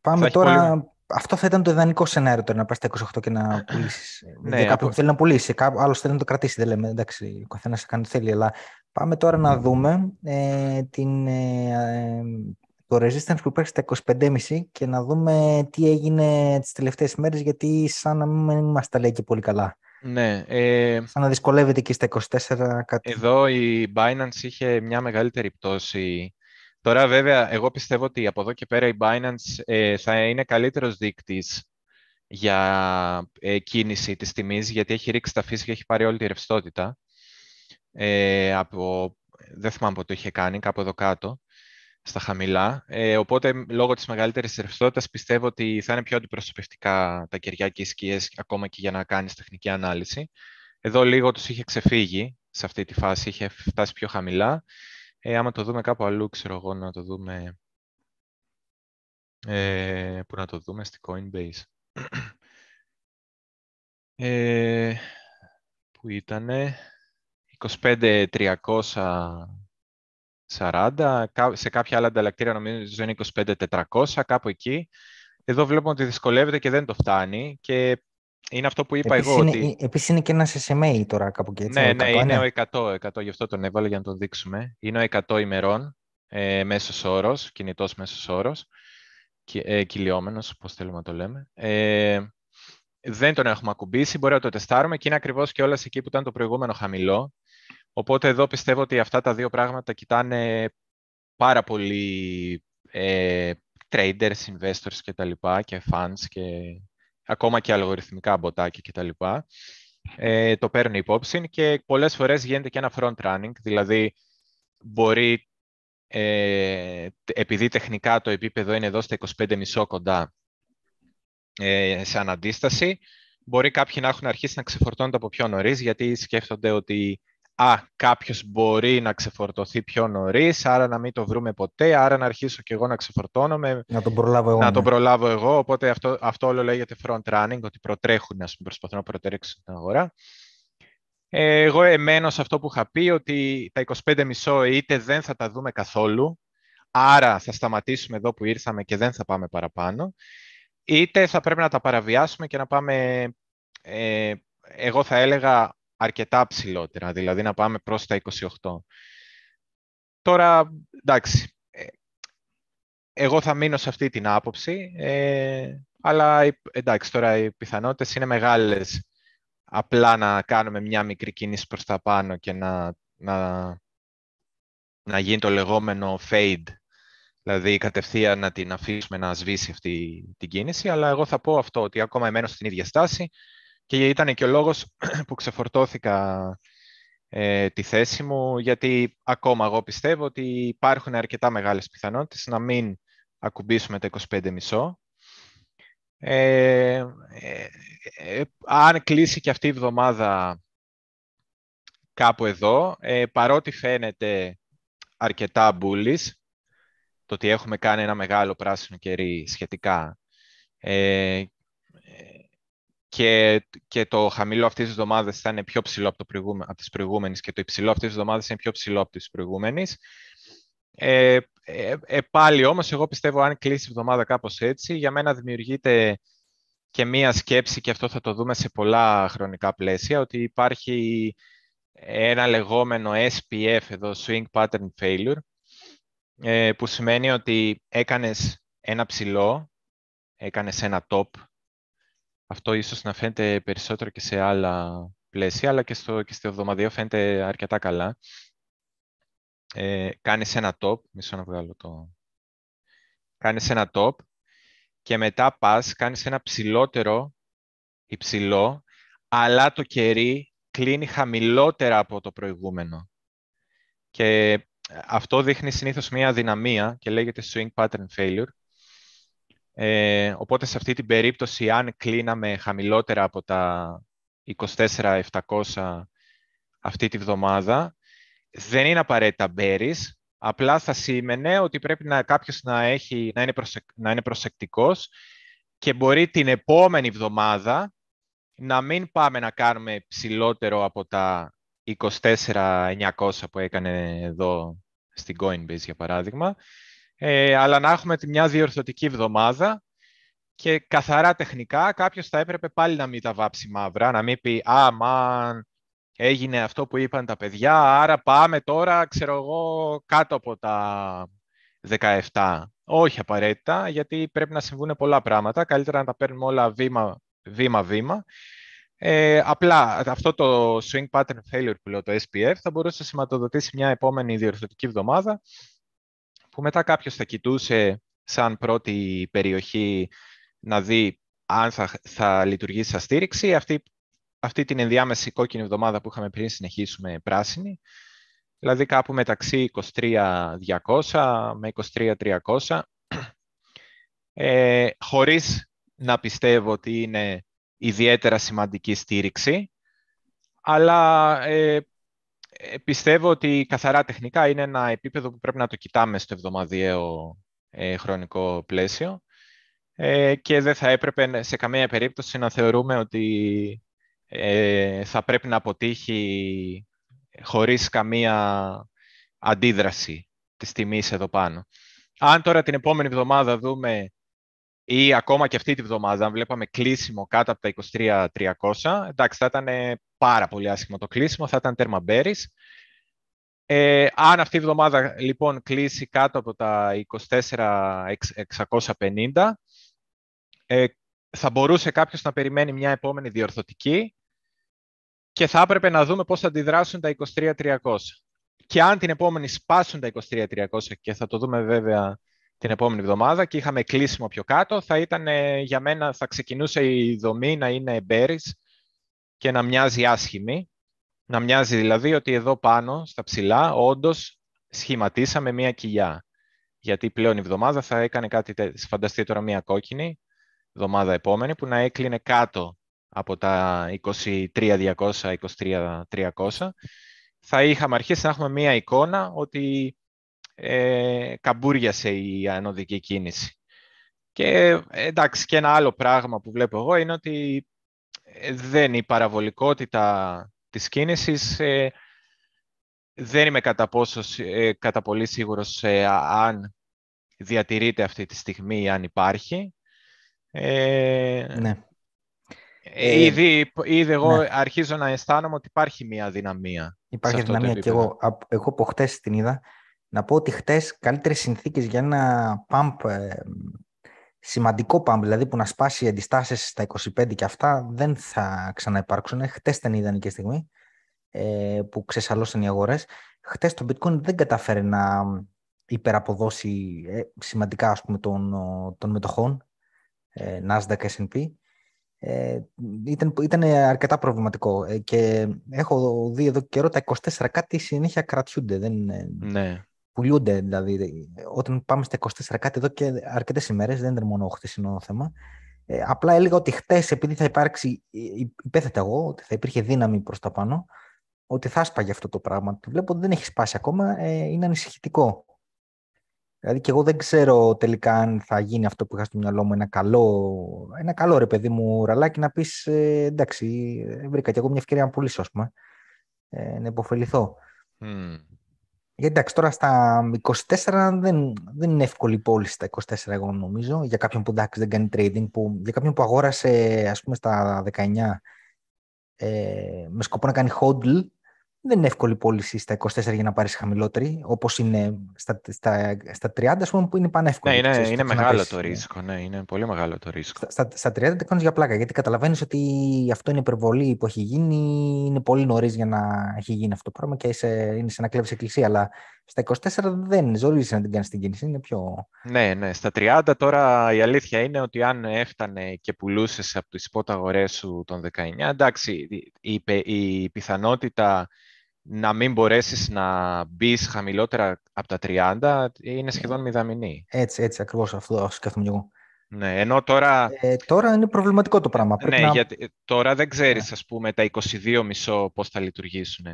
Πάμε τώρα... Αυτό θα ήταν το ιδανικό σενάριο τώρα να πας στα 28 και να πουλήσεις. ναι, για κάποιον που θέλει να πουλήσει, άλλος θέλει να το κρατήσει. Δεν λέμε, εντάξει, ο καθένας κάνει ό,τι θέλει. Αλλά πάμε τώρα να δούμε ε, την, ε, το resistance που υπάρχει στα 25,5 και να δούμε τι έγινε τις τελευταίες μέρες, γιατί σαν να μην μας τα λέει και πολύ καλά. Ναι. Ε, σαν να δυσκολεύεται και στα 24 κάτι. Εδώ η Binance είχε μια μεγαλύτερη πτώση. Τώρα βέβαια, εγώ πιστεύω ότι από εδώ και πέρα η Binance ε, θα είναι καλύτερος δείκτης για ε, κίνηση της τιμής, γιατί έχει ρίξει τα φύση και έχει πάρει όλη τη ρευστότητα. Ε, από, δεν θυμάμαι πότε το είχε κάνει, κάπου εδώ κάτω στα χαμηλά. Ε, οπότε, λόγω της μεγαλύτερης ρευστότητας, πιστεύω ότι θα είναι πιο αντιπροσωπευτικά τα κεριά και οι σκιές, ακόμα και για να κάνεις τεχνική ανάλυση. Εδώ λίγο τους είχε ξεφύγει σε αυτή τη φάση, είχε φτάσει πιο χαμηλά. Ε, άμα το δούμε κάπου αλλού, ξέρω εγώ, να το δούμε... Ε, που να το δούμε στη Coinbase. Ε, που ήτανε 25-340, σε κάποια άλλα ανταλλακτήρια νομίζω είναι 25-400, κάπου εκεί. Εδώ βλέπουμε ότι δυσκολεύεται και δεν το φτάνει και είναι αυτό που είπα επίσης εγώ. Είναι, ότι... Επίσης είναι και ένας SMA τώρα κάπου και έτσι. Ναι, ναι, είναι ο 100, 100, γι' αυτό τον έβαλα για να το δείξουμε. Είναι ο 100 ημερών, ε, μέσος όρος, κινητός μέσος όρος, ε, κυλιόμενος, όπως θέλουμε να το λέμε. Ε, δεν τον έχουμε ακουμπήσει, μπορεί να το τεστάρουμε και είναι ακριβώς και όλα εκεί που ήταν το προηγούμενο χαμηλό. Οπότε εδώ πιστεύω ότι αυτά τα δύο πράγματα κοιτάνε πάρα πολύ ε, traders, investors και τα λοιπά και funds και ακόμα και αλγοριθμικά μποτάκια και τα λοιπά. Ε, το παίρνει υπόψη και πολλές φορές γίνεται και ένα front running, δηλαδή μπορεί ε, επειδή τεχνικά το επίπεδο είναι εδώ στα 25,5 κοντά ε, σε αναντίσταση, μπορεί κάποιοι να έχουν αρχίσει να ξεφορτώνονται από πιο νωρίς, γιατί σκέφτονται ότι α, κάποιος μπορεί να ξεφορτωθεί πιο νωρίς, άρα να μην το βρούμε ποτέ, άρα να αρχίσω και εγώ να ξεφορτώνομαι. Να τον προλάβω εγώ. Να ναι. τον προλάβω εγώ, οπότε αυτό, αυτό όλο λέγεται front running, ότι προτρέχουν, ας πούμε, προσπαθούν να προτρέξουν την αγορά. Ε, εγώ εμένω σε αυτό που είχα πει, ότι τα 25,5 είτε δεν θα τα δούμε καθόλου, άρα θα σταματήσουμε εδώ που ήρθαμε και δεν θα πάμε παραπάνω, είτε θα πρέπει να τα παραβιάσουμε και να πάμε, ε, εγώ θα έλεγα, αρκετά ψηλότερα, δηλαδή να πάμε προς τα 28. Τώρα, εντάξει, ε, εγώ θα μείνω σε αυτή την άποψη, ε, αλλά εντάξει, τώρα οι πιθανότητες είναι μεγάλες απλά να κάνουμε μια μικρή κίνηση προς τα πάνω και να, να, να γίνει το λεγόμενο fade, δηλαδή κατευθείαν να την αφήσουμε να σβήσει αυτή την κίνηση, αλλά εγώ θα πω αυτό, ότι ακόμα εμένω στην ίδια στάση, και ήταν και ο λόγος που ξεφορτώθηκα ε, τη θέση μου, γιατί ακόμα εγώ πιστεύω ότι υπάρχουν αρκετά μεγάλες πιθανότητες να μην ακουμπήσουμε τα 25,5. Ε, ε, ε, αν κλείσει και αυτή η εβδομάδα κάπου εδώ, ε, παρότι φαίνεται αρκετά bullish, το ότι έχουμε κάνει ένα μεγάλο πράσινο κερί σχετικά ε, και, και το χαμηλό αυτής της εβδομάδας θα είναι πιο ψηλό από, το προηγούμε, από τις προηγούμενες και το υψηλό αυτής της εβδομάδας είναι πιο ψηλό από τις προηγούμενες. Ε, ε, ε, πάλι όμως, εγώ πιστεύω αν κλείσει η εβδομάδα κάπως έτσι, για μένα δημιουργείται και μία σκέψη, και αυτό θα το δούμε σε πολλά χρονικά πλαίσια, ότι υπάρχει ένα λεγόμενο SPF εδώ, Swing Pattern Failure, ε, που σημαίνει ότι έκανες ένα ψηλό, έκανες ένα top, αυτό ίσως να φαίνεται περισσότερο και σε άλλα πλαίσια, αλλά και στο, και στο εβδομαδιαίο φαίνεται αρκετά καλά. Ε, κάνεις ένα top, μισό να βγάλω το... Κάνεις ένα top και μετά πας, κάνεις ένα ψηλότερο, υψηλό, αλλά το κερί κλείνει χαμηλότερα από το προηγούμενο. Και αυτό δείχνει συνήθως μια αδυναμία και λέγεται swing pattern failure, ε, οπότε σε αυτή την περίπτωση, αν κλείναμε χαμηλότερα από τα 24.700 αυτή τη βδομάδα, δεν είναι απαραίτητα μπέρις, απλά θα σήμαινε ότι πρέπει να, κάποιος να, έχει, να, είναι να είναι προσεκτικός και μπορεί την επόμενη βδομάδα να μην πάμε να κάνουμε ψηλότερο από τα 24.900 που έκανε εδώ στην Coinbase, για παράδειγμα, ε, αλλά να έχουμε μια διορθωτική εβδομάδα και καθαρά τεχνικά κάποιος θα έπρεπε πάλι να μην τα βάψει μαύρα, να μην πει «Α, μαν, έγινε αυτό που είπαν τα παιδιά, άρα πάμε τώρα, ξέρω εγώ, κάτω από τα 17». Όχι απαραίτητα, γιατί πρέπει να συμβούν πολλά πράγματα. Καλύτερα να τα παίρνουμε όλα βήμα-βήμα. Ε, απλά αυτό το swing pattern failure που λέω, το SPF, θα μπορούσε να σηματοδοτήσει μια επόμενη διορθωτική εβδομάδα που μετά κάποιος θα κοιτούσε σαν πρώτη περιοχή να δει αν θα, θα λειτουργήσει σαν στήριξη. Αυτή, αυτή την ενδιάμεση κόκκινη εβδομάδα που είχαμε πριν συνεχίσουμε πράσινη, δηλαδή κάπου μεταξύ 23.200 με 23.300, ε, χωρίς να πιστεύω ότι είναι ιδιαίτερα σημαντική στήριξη, αλλά ε, ε, πιστεύω ότι καθαρά τεχνικά είναι ένα επίπεδο που πρέπει να το κοιτάμε στο εβδομαδιαίο ε, χρονικό πλαίσιο ε, και δεν θα έπρεπε σε καμία περίπτωση να θεωρούμε ότι ε, θα πρέπει να αποτύχει χωρίς καμία αντίδραση της τιμής εδώ πάνω. Αν τώρα την επόμενη εβδομάδα δούμε ή ακόμα και αυτή τη βδομάδα, αν βλέπαμε κλείσιμο κάτω από τα 23.300, εντάξει, θα ήταν πάρα πολύ άσχημο το κλείσιμο, θα ήταν τέρμα μπέρις. Ε, αν αυτή η βδομάδα λοιπόν κλείσει κάτω από τα 24.650, ε, θα μπορούσε κάποιος να περιμένει μια επόμενη διορθωτική και θα έπρεπε να δούμε πώς θα αντιδράσουν τα 23.300. Και αν την επόμενη σπάσουν τα 23.300 και θα το δούμε βέβαια την επόμενη εβδομάδα και είχαμε κλείσιμο πιο κάτω, θα ήταν για μένα, θα ξεκινούσε η δομή να είναι bearish και να μοιάζει άσχημη. Να μοιάζει δηλαδή ότι εδώ πάνω, στα ψηλά, όντως σχηματίσαμε μία κοιλιά. Γιατί πλέον η εβδομάδα θα έκανε κάτι, φανταστείτε τώρα μία κόκκινη, εβδομάδα επόμενη, που να έκλεινε κάτω από τα 23.200, 23.300. Θα είχαμε αρχίσει να έχουμε μία εικόνα ότι ε, καμπούριασε η ανωδική κίνηση. Και εντάξει, και ένα άλλο πράγμα που βλέπω εγώ είναι ότι ε, δεν η παραβολικότητα της κίνησης ε, δεν είμαι κατά, πόσο, ε, κατά πολύ σίγουρος αν διατηρείται αυτή τη στιγμή ή αν υπάρχει. ναι. Ήδη, ήδη εγώ ναι. αρχίζω να αισθάνομαι ότι υπάρχει μια δυναμία. Υπάρχει δυναμία και εγώ, εγώ από χτες την είδα να πω ότι χτες καλύτερες συνθήκες για ένα pump, ε, σημαντικό pump, δηλαδή που να σπάσει αντιστάσεις στα 25 και αυτά, δεν θα ξαναυπάρξουν. Χτες ήταν η ιδανική στιγμή ε, που ξεσαλώσαν οι αγορές. Χτες το bitcoin δεν κατάφερε να υπεραποδώσει ε, σημαντικά ας πούμε, των, των μετοχών, ε, Nasdaq, S&P. Ε, ήταν, ήταν αρκετά προβληματικό ε, και έχω δει εδώ καιρό τα 24 κάτι συνέχεια κρατιούνται. Δεν, ναι πουλούνται. Δηλαδή, όταν πάμε στα 24 κάτι εδώ και αρκετές ημέρες, δεν ήταν μόνο χθεσινό θέμα. Ε, απλά έλεγα ότι χτες, επειδή θα υπάρξει, υπέθετα εγώ, ότι θα υπήρχε δύναμη προς τα πάνω, ότι θα σπάγει αυτό το πράγμα. Το βλέπω ότι δεν έχει σπάσει ακόμα, ε, είναι ανησυχητικό. Δηλαδή και εγώ δεν ξέρω τελικά αν θα γίνει αυτό που είχα στο μυαλό μου ένα καλό, ένα καλό ρε παιδί μου ραλάκι να πεις ε, εντάξει βρήκα και εγώ μια ευκαιρία να πουλήσω ας πούμε, ε, να υποφεληθώ. Mm. Γιατί εντάξει, τώρα στα 24 δεν, δεν είναι εύκολη πώληση στα 24 εγώ νομίζω, για κάποιον που εντάξει, δεν κάνει trading, που, για κάποιον που αγόρασε ας πούμε στα 19 ε, με σκοπό να κάνει hodl, δεν είναι εύκολη πώληση στα 24 για να πάρεις χαμηλότερη, όπως είναι στα, στα, στα 30, ας πούμε, που είναι πανεύκολη. Ναι, είναι, ξέρεις, είναι μεγάλο το ρίσκο. Ναι, είναι πολύ μεγάλο το ρίσκο. Στα, στα 30 το κάνεις για πλάκα, γιατί καταλαβαίνεις ότι αυτό είναι υπερβολή που έχει γίνει. Είναι πολύ νωρίς για να έχει γίνει αυτό το πράγμα και είσαι, είναι σε να κλέβεις εκκλησία. Αλλά στα 24 δεν ζωρίζει να την κάνεις την κίνηση. Είναι πιο. Ναι, ναι. Στα 30 τώρα η αλήθεια είναι ότι αν έφτανε και πουλούσες από τις spot αγορέ σου των 19, εντάξει, η, η, η πιθανότητα να μην μπορέσεις να μπεις χαμηλότερα από τα 30 είναι σχεδόν μηδαμινή. Έτσι, έτσι ακριβώς αυτό σκέφτομαι εγώ. Ναι, ενώ τώρα... Ε, τώρα είναι προβληματικό το πράγμα. ναι, να... γιατί τώρα δεν ξέρεις, ναι. ας πούμε, τα 22,5 πώς θα λειτουργήσουν.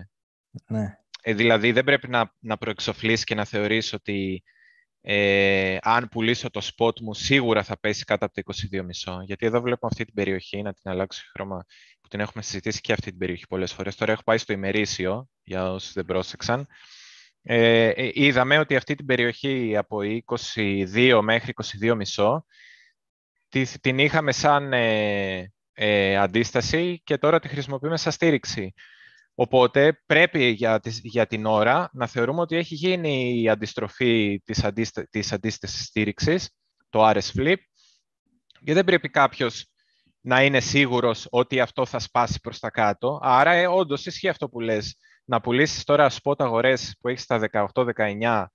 Ναι. Ε, δηλαδή, δεν πρέπει να, να προεξοφλείς και να θεωρείς ότι ε, αν πουλήσω το spot μου, σίγουρα θα πέσει κάτω από το 22,5. Γιατί εδώ βλέπουμε αυτή την περιοχή, να την αλλάξω χρώμα, που την έχουμε συζητήσει και αυτή την περιοχή πολλές φορές. Τώρα έχω πάει στο ημερήσιο, για όσους δεν πρόσεξαν. Ε, ε είδαμε ότι αυτή την περιοχή από 22 μέχρι 22,5 την είχαμε σαν ε, ε, αντίσταση και τώρα τη χρησιμοποιούμε σαν στήριξη. Οπότε πρέπει για, για την ώρα να θεωρούμε ότι έχει γίνει η αντιστροφή της, αντίστα, της αντίστασης στήριξης, το RS Flip, και δεν πρέπει κάποιος να είναι σίγουρος ότι αυτό θα σπάσει προς τα κάτω. Άρα, ε, όντως, ισχύει αυτό που λες. Να πουλήσεις τώρα spot αγορές που έχεις στα 18-19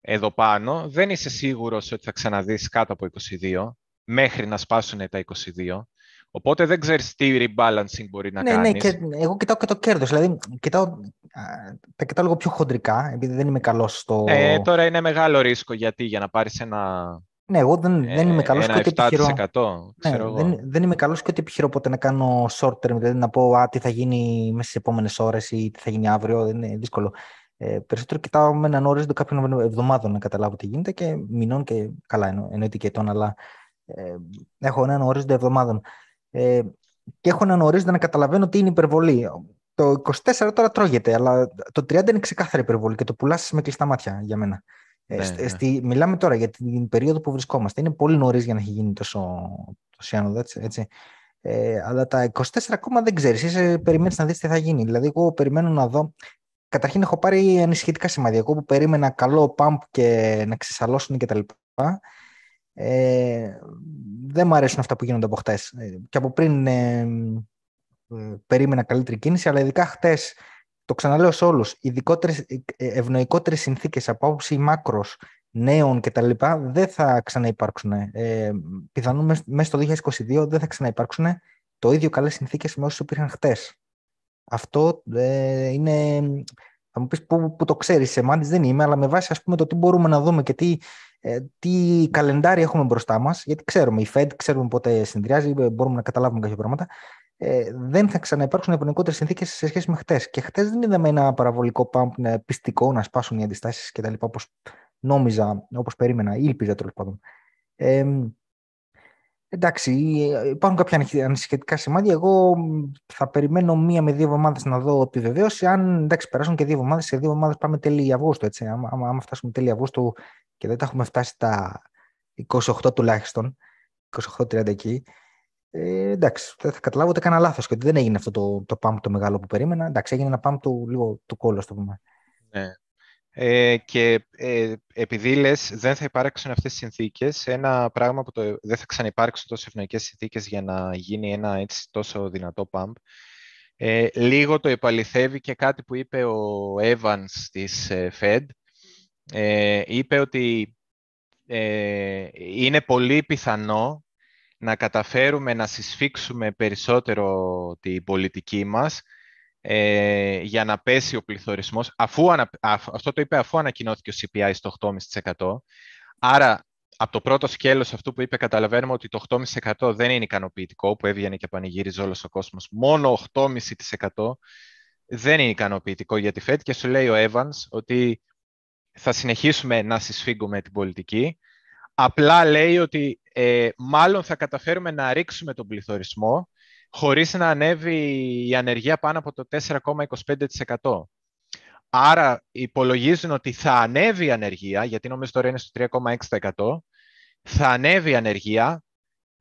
εδώ πάνω, δεν είσαι σίγουρος ότι θα ξαναδείς κάτω από 22, μέχρι να σπάσουν τα 22. Οπότε δεν ξέρεις τι rebalancing μπορεί να ναι, κάνεις. Ναι, και εγώ κοιτάω και το κέρδος. Δηλαδή, κοιτάω, τα κοιτάω λίγο πιο χοντρικά, επειδή δεν είμαι καλός στο. Ε, τώρα είναι μεγάλο ρίσκο γιατί για να πάρεις ένα. Ναι, εγώ δεν, δεν είμαι καλός και ότι επιχειρώ. Ναι, δεν, δεν είμαι καλός και ότι επιχειρώ οπότε να κάνω short term, δηλαδή να πω α, τι θα γίνει μέσα στις επόμενες ώρες ή τι θα γίνει αύριο. Δεν είναι δύσκολο. Ε, περισσότερο κοιτάω με έναν ορίζοντα κάποιων εβδομάδων να καταλάβω τι γίνεται και μηνών και καλά εννοείται και ετών, αλλά ε, έχω έναν ορίζοντα εβδομάδων. Ε, και έχω να ορίζοντα να καταλαβαίνω τι είναι υπερβολή. Το 24 τώρα τρώγεται, αλλά το 30 είναι ξεκάθαρη υπερβολή και το πουλάς με κλειστά μάτια για μένα. Ε, ναι, ναι. Στη, μιλάμε τώρα για την περίοδο που βρισκόμαστε. Είναι πολύ νωρίς για να έχει γίνει τόσο, τόσο άνοδο, έτσι. έτσι. Ε, αλλά τα 24 ακόμα δεν ξέρεις. Είσαι περιμένεις να δεις τι θα γίνει. Δηλαδή, εγώ περιμένω να δω. Καταρχήν, έχω πάρει ανησυχητικά σημάδια. Εγώ που περίμενα καλό pump και να ξεσαλώσουν κτλ. Ε, δεν μου αρέσουν αυτά που γίνονται από χτες. Ε, και από πριν ε, ε, περίμενα καλύτερη κίνηση, αλλά ειδικά χτες, το ξαναλέω σε όλους, ευνοϊκότερες συνθήκες από άποψη μάκρος νέων κτλ. δεν θα ξαναυπάρξουν. Ε, πιθανόν μέσα στο 2022 δεν θα ξαναυπάρξουν το ίδιο καλές συνθήκες με όσου υπήρχαν χτες. Αυτό ε, είναι. Θα μου πεις που, που το ξέρεις, σεμάντης δεν είμαι, αλλά με βάση ας πούμε, το τι μπορούμε να δούμε και τι, ε, τι καλεντάρι έχουμε μπροστά μας, γιατί ξέρουμε, η Fed ξέρουμε πότε συνδυάζει, μπορούμε να καταλάβουμε κάποια πράγματα. Ε, δεν θα ξαναυπάρξουν ευνοϊκότερε συνθήκες σε σχέση με χτες. Και χτες δεν είδαμε ένα παραβολικό pump πιστικό να σπάσουν οι αντιστάσεις κτλ. Όπως νόμιζα, όπως περίμενα, ή ήλπιζα τέλος πάντων. Ε, εντάξει, υπάρχουν κάποια ανησυχητικά σημάδια. Εγώ θα περιμένω μία με δύο εβδομάδες να δω επιβεβαίωση. Αν εντάξει, περάσουν και δύο εβδομάδες, σε δύο εβδομάδες πάμε τέλη Αυγούστου. Έτσι. Άμα, άμα φτάσουμε τέλη Αυγούστου και δεν τα έχουμε φτάσει τα 28 τουλάχιστον, 28-30 εκεί, ε, εντάξει, θα, θα καταλάβω ότι έκανα λάθος και ότι δεν έγινε αυτό το, το pump το μεγάλο που περίμενα. Εντάξει, έγινε ένα pump του λίγο του κόλλου, το πούμε. Ναι. Ε, και ε, επειδή λες δεν θα υπάρξουν αυτές τις συνθήκες, ένα πράγμα που το, δεν θα ξαναυπάρξουν τόσο ευνοϊκές συνθήκες για να γίνει ένα έτσι τόσο δυνατό pump, ε, λίγο το επαληθεύει και κάτι που είπε ο Evans της ε, Fed. Ε, είπε ότι ε, είναι πολύ πιθανό να καταφέρουμε να συσφίξουμε περισσότερο την πολιτική μας ε, για να πέσει ο πληθωρισμός, αφού, αυτό το είπε αφού ανακοινώθηκε ο CPI στο 8,5%. Άρα, από το πρώτο σκέλος αυτού που είπε, καταλαβαίνουμε ότι το 8,5% δεν είναι ικανοποιητικό, που έβγαινε και πανηγύριζε όλος ο κόσμος. Μόνο 8,5% δεν είναι ικανοποιητικό για τη ΦΕΤ και σου λέει ο Evans ότι θα συνεχίσουμε να συσφίγγουμε την πολιτική. Απλά λέει ότι ε, μάλλον θα καταφέρουμε να ρίξουμε τον πληθωρισμό χωρίς να ανέβει η ανεργία πάνω από το 4,25%. Άρα υπολογίζουν ότι θα ανέβει η ανεργία, γιατί νομίζω τώρα είναι στο 3,6%, θα ανέβει η ανεργία,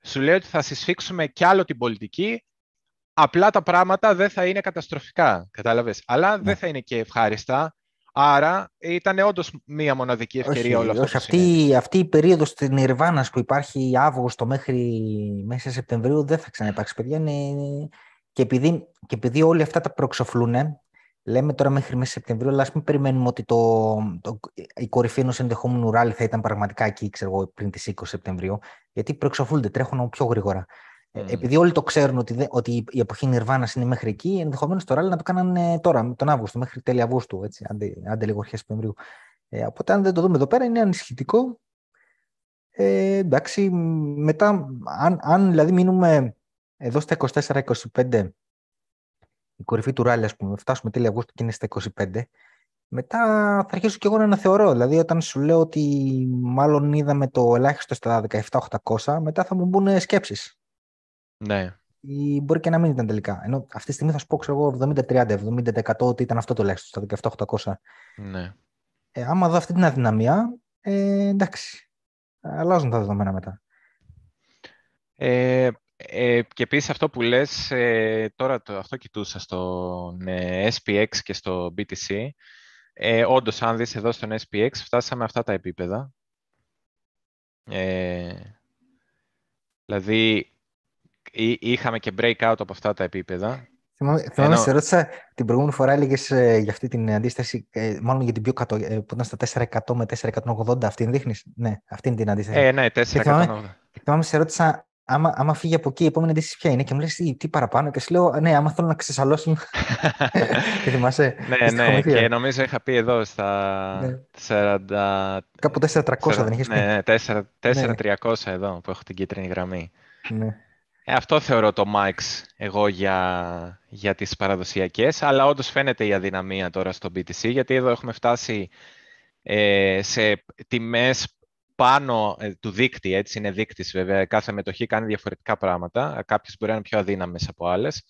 σου λέει ότι θα συσφίξουμε κι άλλο την πολιτική, απλά τα πράγματα δεν θα είναι καταστροφικά, κατάλαβες; Αλλά δεν ναι. θα είναι και ευχάριστα, Άρα ήταν όντως μία μοναδική ευκαιρία όλο αυτό. Όχι, αυτή, αυτή η περίοδος στην Ιρβάνα που υπάρχει Αύγουστο μέχρι μέσα Σεπτεμβρίου δεν θα ξαναυπάρξει, παιδιά. Είναι... Και, επειδή, και επειδή όλοι αυτά τα προξοφλούν, λέμε τώρα μέχρι μέσα Σεπτεμβρίου, αλλά ας μην περιμένουμε ότι το, το, η κορυφή ενός ενδεχόμενου ράλι θα ήταν πραγματικά εκεί, ξέρω εγώ, πριν τις 20 Σεπτεμβρίου. Γιατί προξοφλούνται, τρέχουν πιο γρήγορα. Ε, mm. Επειδή όλοι το ξέρουν ότι, ότι η εποχή Νιρβάνα είναι μέχρι εκεί, ενδεχομένως το ράλι να το κάνανε τώρα, τον Αύγουστο, μέχρι τέλη Αυγούστου, έτσι, άντε, άντε λίγο αρχές Σεπτεμβρίου. Ε, οπότε, αν δεν το δούμε εδώ πέρα, είναι ανησυχητικό. Ε, εντάξει, μετά, αν, αν δηλαδή μείνουμε εδώ στα 24-25, η κορυφή του ράλι, ας πούμε, φτάσουμε τέλη Αυγούστου και είναι στα 25, μετά θα αρχίσω και εγώ να αναθεωρώ. Δηλαδή, όταν σου λέω ότι μάλλον είδαμε το ελάχιστο στα 17-800, μετά θα μου μπουν σκέψεις. Ναι. Ή μπορεί και να μην ήταν τελικά. Ενώ αυτή τη στιγμή θα σου πω, ξέρω εγώ, 70-30, 70% ότι ήταν αυτό το ελάχιστο, στα 17-800. Ναι. Ε, άμα δω αυτή την αδυναμία, ε, εντάξει. Αλλάζουν τα δεδομένα μετά. Ε, ε, και επίσης αυτό που λες, ε, τώρα το, αυτό κοιτούσα στο ε, SPX και στο BTC. Ε, όντως, αν δεις εδώ στον SPX, φτάσαμε αυτά τα επίπεδα. Ε, δηλαδή, είχαμε και breakout από αυτά τα επίπεδα. Θυμάμαι, Ενώ... σε ρώτησα την προηγούμενη φορά έλεγες ε, για αυτή την αντίσταση, ε, μάλλον για την πιο κάτω, ε, που ήταν στα 400 με 480. Αυτή δείχνεις; Ναι, αυτή είναι την αντίσταση. Ε, ναι, 480. Θυμάμαι, θυμάμαι, σε ρώτησα άμα, άμα φύγει από εκεί, η επόμενη αντίσταση ποια είναι; Και μου λες τι, τι παραπάνω. Και σου λέω, Ναι, άμα θέλω να ξεσαλώσουν. και θυμάσαι. ναι, ναι, και νομίζω είχα πει εδώ στα ναι. 40. Κάπου 400 δεν είχες πει; Ναι, 4, 4, ναι. εδώ που έχω την κίτρινη γραμμή. Ναι. Ε, αυτό θεωρώ το max εγώ για, για τις παραδοσιακές, αλλά όντως φαίνεται η αδυναμία τώρα στο BTC, γιατί εδώ έχουμε φτάσει ε, σε τιμές πάνω ε, του δείκτη, έτσι είναι δείκτης βέβαια, κάθε μετοχή κάνει διαφορετικά πράγματα, κάποιες μπορεί να είναι πιο αδύναμες από άλλες,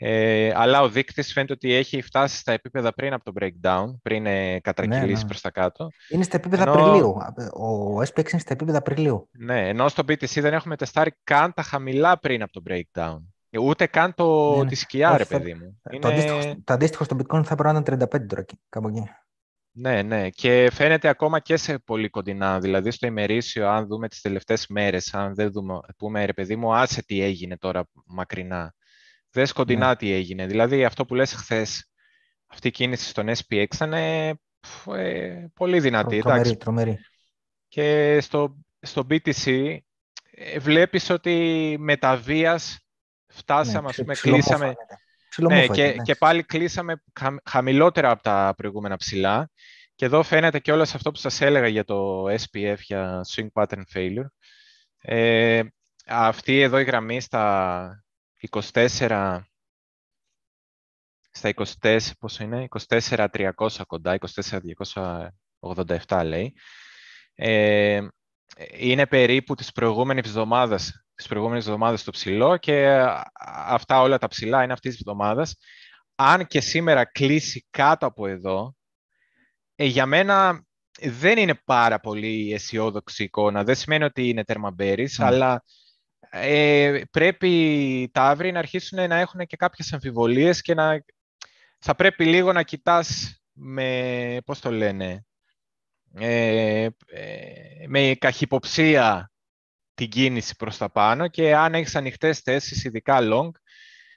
ε, αλλά ο δείκτης φαίνεται ότι έχει φτάσει στα επίπεδα πριν από το breakdown, πριν ε, κατρακυλήσει ναι, ναι. προς τα κάτω. Είναι στα επίπεδα ενώ... Απριλίου. Ο SPX είναι στα επίπεδα Απριλίου. Ναι, ενώ στο BTC δεν έχουμε τεστάρει καν τα χαμηλά πριν από το breakdown. Ούτε καν το, ναι, ναι. τη σκιά, ρε παιδί μου. Το, είναι... αντίστοιχο, το αντίστοιχο στο bitcoin θα πρέπει να είναι 35 τώρα κάπου εκεί. Ναι, ναι. Και φαίνεται ακόμα και σε πολύ κοντινά. Δηλαδή στο ημερήσιο, αν δούμε τις τελευταίες μέρες, αν δεν δούμε, πούμε, ρε παιδί μου, άσε τι έγινε τώρα μακρινά. Δες κοντινά ναι. τι έγινε. Δηλαδή αυτό που λες χθες, αυτή η κίνηση στον SPX ήταν ε, πολύ δυνατή. Τρομερή, τρομερή. Και στο, στο BTC ε, βλέπεις ότι με τα βίας φτάσαμε, ναι, ας πούμε, κλείσαμε... Ναι, και, και πάλι κλείσαμε χαμηλότερα από τα προηγούμενα ψηλά. Και εδώ φαίνεται και όλο αυτό που σας έλεγα για το SPF, για Swing Pattern Failure. Ε, αυτή εδώ η γραμμή στα 24, στα 24, πόσο είναι, 24.300 κοντά, 24.287 λέει, ε, είναι περίπου της προηγούμενης εβδομάδας, της προηγούμενης εβδομάδας στο ψηλό και αυτά όλα τα ψηλά είναι αυτής της εβδομάδας. Αν και σήμερα κλείσει κάτω από εδώ, ε, για μένα δεν είναι πάρα πολύ αισιόδοξη εικόνα. Δεν σημαίνει ότι είναι τερμαμπέρις, αλλά ε, πρέπει τα αύριο να αρχίσουν να έχουν και κάποιες αμφιβολίες και να... θα πρέπει λίγο να κοιτάς με, πώς το λένε, ε, ε, με καχυποψία την κίνηση προς τα πάνω και αν έχεις ανοιχτές θέσεις, ειδικά long,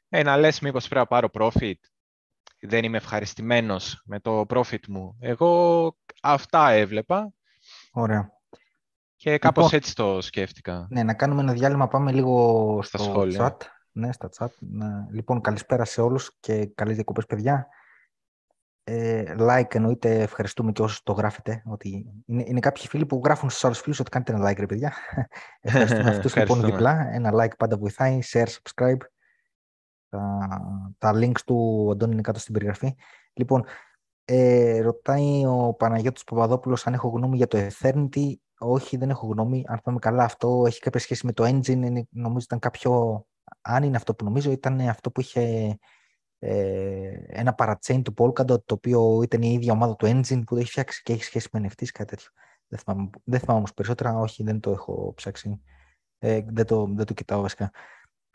ε, να λες μήπως πρέπει να πάρω profit. Δεν είμαι ευχαριστημένος με το profit μου. Εγώ αυτά έβλεπα. Ωραία. Και κάπως λοιπόν, έτσι το σκέφτηκα. Ναι, να κάνουμε ένα διάλειμμα, πάμε λίγο στα στο σχόλια. chat. Ναι, στα chat. Λοιπόν, καλησπέρα σε όλους και καλές διακοπές, παιδιά. Ε, like εννοείται, ευχαριστούμε και όσους το γράφετε. Ότι είναι, είναι κάποιοι φίλοι που γράφουν στους άλλους φίλους ότι κάνετε ένα like, ρε παιδιά. Ευχαριστούμε αυτούς λοιπόν διπλά. Ένα like πάντα βοηθάει. Share, subscribe. Τα, τα links του Αντώνη είναι κάτω στην περιγραφή. Λοιπόν, ε, ρωτάει ο Παναγιώτης Παπαδόπουλος αν έχω γνώμη για το Eternity. Όχι, δεν έχω γνώμη. Αν πάμε καλά, αυτό έχει κάποια σχέση με το engine. Είναι, νομίζω ήταν κάποιο... Αν είναι αυτό που νομίζω, ήταν αυτό που είχε ε, ένα parachain του Polkadot, το οποίο ήταν η ίδια ομάδα του Engine που το έχει φτιάξει και έχει σχέση με NFTs, κάτι τέτοιο. Δεν θυμάμαι, δεν θυμάμαι όμως περισσότερα, όχι, δεν το έχω ψάξει. Ε, δεν, το, δεν το κοιτάω βασικά.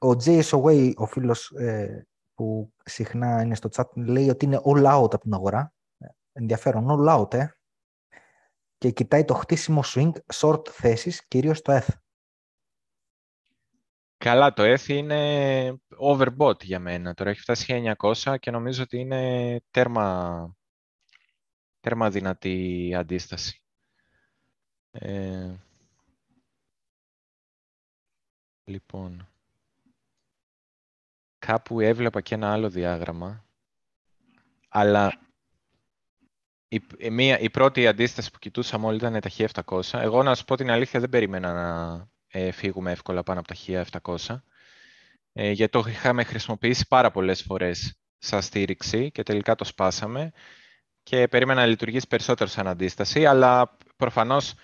Ο JSOWay, ο φίλος ε, που συχνά είναι στο chat, λέει ότι είναι all out από την αγορά. Ενδιαφέρον, all out, ε. Και κοιτάει το χτίσιμο swing short θέσεις, κυρίως το ETH. Καλά, το ETH είναι overbought για μένα. Τώρα έχει φτάσει 900 και νομίζω ότι είναι τέρμα, τέρμα δυνατή αντίσταση. Ε, λοιπόν, κάπου έβλεπα και ένα άλλο διάγραμμα, αλλά η, μία, η πρώτη αντίσταση που κοιτούσαμε όλοι ήταν τα 1700. Εγώ να σου πω την αλήθεια δεν περίμενα να ε, φύγουμε εύκολα πάνω από τα 1700. Ε, γιατί το είχαμε χρησιμοποιήσει πάρα πολλές φορές σαν στήριξη και τελικά το σπάσαμε και περίμενα να λειτουργήσει περισσότερο σαν αντίσταση, αλλά προφανώς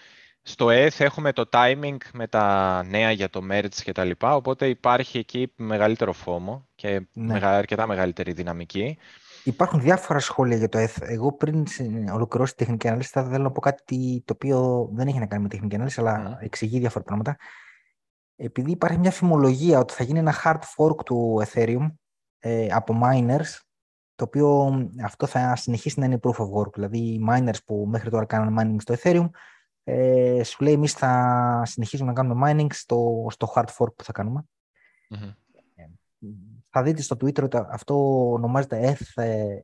στο ETH έχουμε το timing με τα νέα για το merge και τα λοιπά, οπότε υπάρχει εκεί μεγαλύτερο φόμο και ναι. αρκετά μεγαλύτερη δυναμική. Υπάρχουν διάφορα σχόλια για το ETH. Εγώ πριν ολοκληρώσει τη τεχνική ανάλυση θα θέλω να πω κάτι το οποίο δεν έχει να κάνει με τεχνική ανάλυση, αλλά mm. εξηγεί διάφορα πράγματα επειδή υπάρχει μια φημολογία ότι θα γίνει ένα hard fork του Ethereum ε, από miners, το οποίο αυτό θα συνεχίσει να είναι proof of work. Δηλαδή, οι miners που μέχρι τώρα κάνουν mining στο Ethereum, ε, σου λέει εμείς θα συνεχίσουμε να κάνουμε mining στο, στο hard fork που θα κανουμε Θα δείτε στο Twitter ότι αυτό ονομάζεται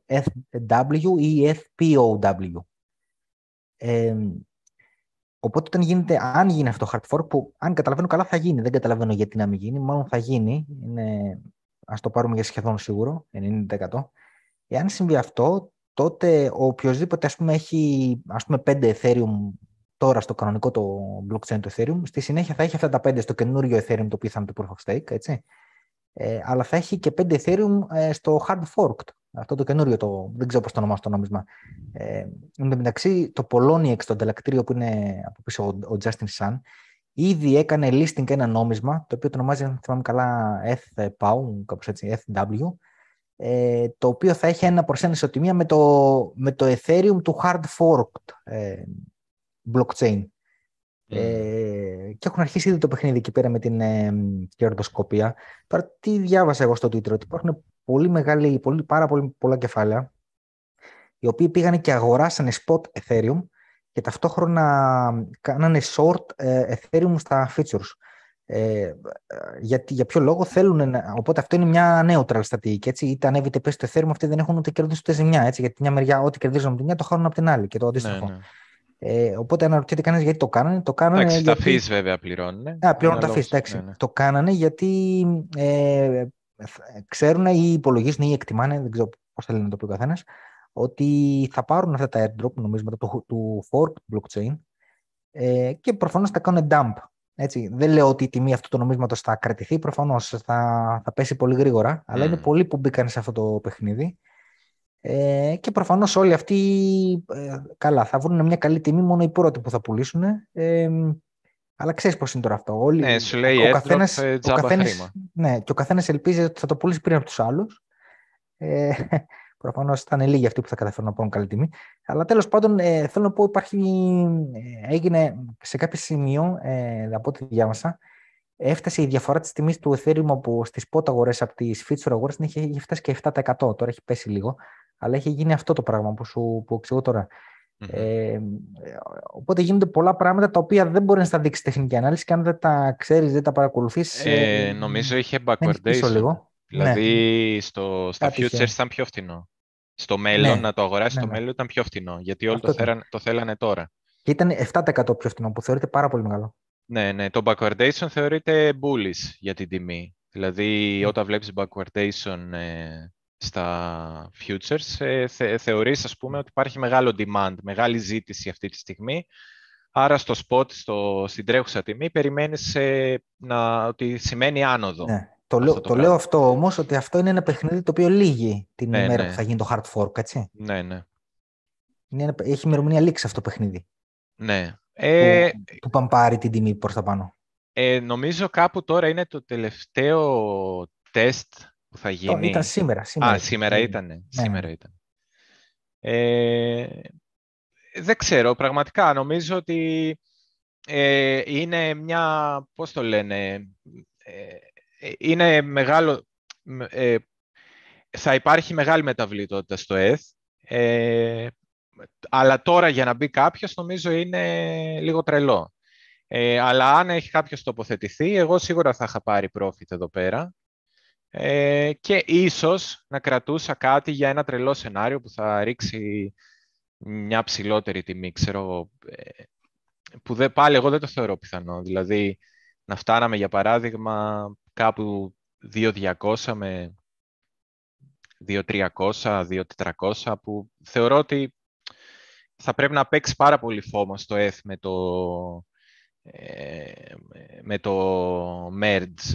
FW ή FPOW. Ε, Οπότε όταν γίνεται, αν γίνει αυτό το hard fork, που αν καταλαβαίνω καλά θα γίνει, δεν καταλαβαίνω γιατί να μην γίνει, μάλλον θα γίνει, είναι, ας το πάρουμε για σχεδόν σίγουρο, 90%. Εάν συμβεί αυτό, τότε ο οποιοδήποτε ας πούμε, έχει ας πούμε, 5 Ethereum τώρα στο κανονικό το blockchain του Ethereum, στη συνέχεια θα έχει αυτά τα 5 στο καινούριο Ethereum το οποίο θα είναι το Proof of Stake, έτσι. Ε, αλλά θα έχει και 5 Ethereum ε, στο hard forked, Αυτό το καινούριο, το, δεν ξέρω πώς το ονομάσω το νόμισμα. Ε, εν τω μεταξύ, το Poloniex, το ανταλλακτήριο που είναι από πίσω ο, ο Justin Sun, ήδη έκανε listing ένα νόμισμα, το οποίο το ονομάζει, αν θυμάμαι καλά, FPAU, κάπως έτσι, FW, ε, το οποίο θα έχει ένα προς ένα ισοτιμία με το, με το Ethereum του hard forked ε, blockchain. Ε, και έχουν αρχίσει ήδη το παιχνίδι εκεί πέρα με την ε, κερδοσκοπία. Τώρα τι διάβασα εγώ στο Twitter, ότι υπάρχουν πολύ μεγάλη, πολύ, πάρα πολύ πολλά κεφάλαια οι οποίοι πήγαν και αγοράσανε spot Ethereum και ταυτόχρονα κάνανε short ε, Ethereum στα features. Ε, γιατί, για ποιο λόγο θέλουν να, οπότε αυτό είναι μια neutral στατική έτσι, είτε ανέβει είτε πέσει το Ethereum αυτοί δεν έχουν ούτε κερδίσει ούτε ζημιά έτσι, γιατί μια μεριά ό,τι κερδίζουν από την μια το χάνουν από την άλλη και το αντίστοιχο. Ναι, ναι. Ε, οπότε αναρωτιέται κανένας γιατί το κάνανε. Το κάνανε εντάξει, γιατί... τα fees βέβαια πληρώνουν. Α, πληρώνουν τα fees, εντάξει. Ναι, ναι. Το κάνανε γιατί ε, ξέρουν ή υπολογίζουν ή εκτιμάνε, δεν ξέρω πώς θέλει να το πει ο καθένας, ότι θα πάρουν αυτά τα airdrop νομίσματα του, του fork blockchain ε, και προφανώς θα κάνουν dump. Έτσι. Δεν λέω ότι η τιμή αυτού του νομίσματος θα κρατηθεί, προφανώς θα, θα πέσει πολύ γρήγορα, αλλά είναι πολλοί που μπήκαν σε αυτό το παιχνίδι ε, και προφανώς όλοι αυτοί ε, καλά θα βρουν μια καλή τιμή μόνο οι πρώτοι που θα πουλήσουν. Ε, αλλά ξέρεις πώς είναι τώρα αυτό. Όλοι, ναι, σου λέει ο καθένας, ο καθένας, ναι, και ο καθένας ελπίζει ότι θα το πουλήσει πριν από τους άλλους. Ε, Προφανώς θα είναι λίγοι αυτοί που θα καταφέρουν να πάρουν καλή τιμή. Αλλά τέλος πάντων, ε, θέλω να πω, υπάρχει, ε, έγινε σε κάποιο σημείο, ε, από ό,τι διάβασα, έφτασε η διαφορά της τιμής του Ethereum από στις spot αγορές από τις feature αγορές είχε, είχε φτάσει και 7%. Τώρα έχει πέσει λίγο. Αλλά έχει γίνει αυτό το πράγμα που σου που εξηγώ τώρα. Ε, οπότε γίνονται πολλά πράγματα τα οποία δεν μπορεί να τα δείξει τεχνική ανάλυση και αν δεν τα ξέρεις, δεν τα παρακολουθείς. Ε, ε, νομίζω είχε backwardation. Λίγο. Δηλαδή ναι. στο, στα Κάτι futures ήταν πιο φθηνό. Στο μέλλον, ναι. να το αγοράσει ναι, στο ναι. μέλλον ήταν πιο φθηνό. Γιατί όλοι το, θέλανε, το θέλανε τώρα. Και ήταν 7% πιο φθηνό, που θεωρείται πάρα πολύ μεγάλο. Ναι, ναι. Το backwardation θεωρείται bullish για την τιμή. Δηλαδή, όταν βλέπεις backwardation ε, στα futures, ε, θε, θεωρείς, ας πούμε, ότι υπάρχει μεγάλο demand, μεγάλη ζήτηση αυτή τη στιγμή. Άρα, στο spot, στο, στην τρέχουσα τιμή, περιμένεις ε, να, ότι σημαίνει άνοδο. Ναι. Το, λέω, το, λέω αυτό όμως ότι αυτό είναι ένα παιχνίδι το οποίο λύγει την ναι, ημέρα ναι. που θα γίνει το hard fork, έτσι. Ναι, ναι. Είναι ένα, έχει ημερομηνία λήξη αυτό το παιχνίδι. Ναι. Ε, που, που πάνε πάρει την τιμή προς τα πάνω. Ε, νομίζω κάπου τώρα είναι το τελευταίο τεστ που θα γίνει. Ήταν σήμερα. σήμερα Α, σήμερα ήταν. Ναι. Σήμερα ήταν. Ε, δεν ξέρω, πραγματικά νομίζω ότι ε, είναι μια, πώς το λένε, ε, είναι μεγάλο, ε, θα υπάρχει μεγάλη μεταβλητότητα στο ΕΘ, ε, αλλά τώρα για να μπει κάποιος νομίζω είναι λίγο τρελό. Ε, αλλά αν έχει κάποιος τοποθετηθεί, εγώ σίγουρα θα είχα πάρει profit εδώ πέρα ε, και ίσως να κρατούσα κάτι για ένα τρελό σενάριο που θα ρίξει μια ψηλότερη τιμή, ξέρω, ε, που δε, πάλι εγώ δεν το θεωρώ πιθανό. Δηλαδή, να φτάναμε για παράδειγμα κάπου 2.200 με 2.300, 2.400 που θεωρώ ότι θα πρέπει να παίξει πάρα πολύ φόμο στο F με το, ε, με το merge,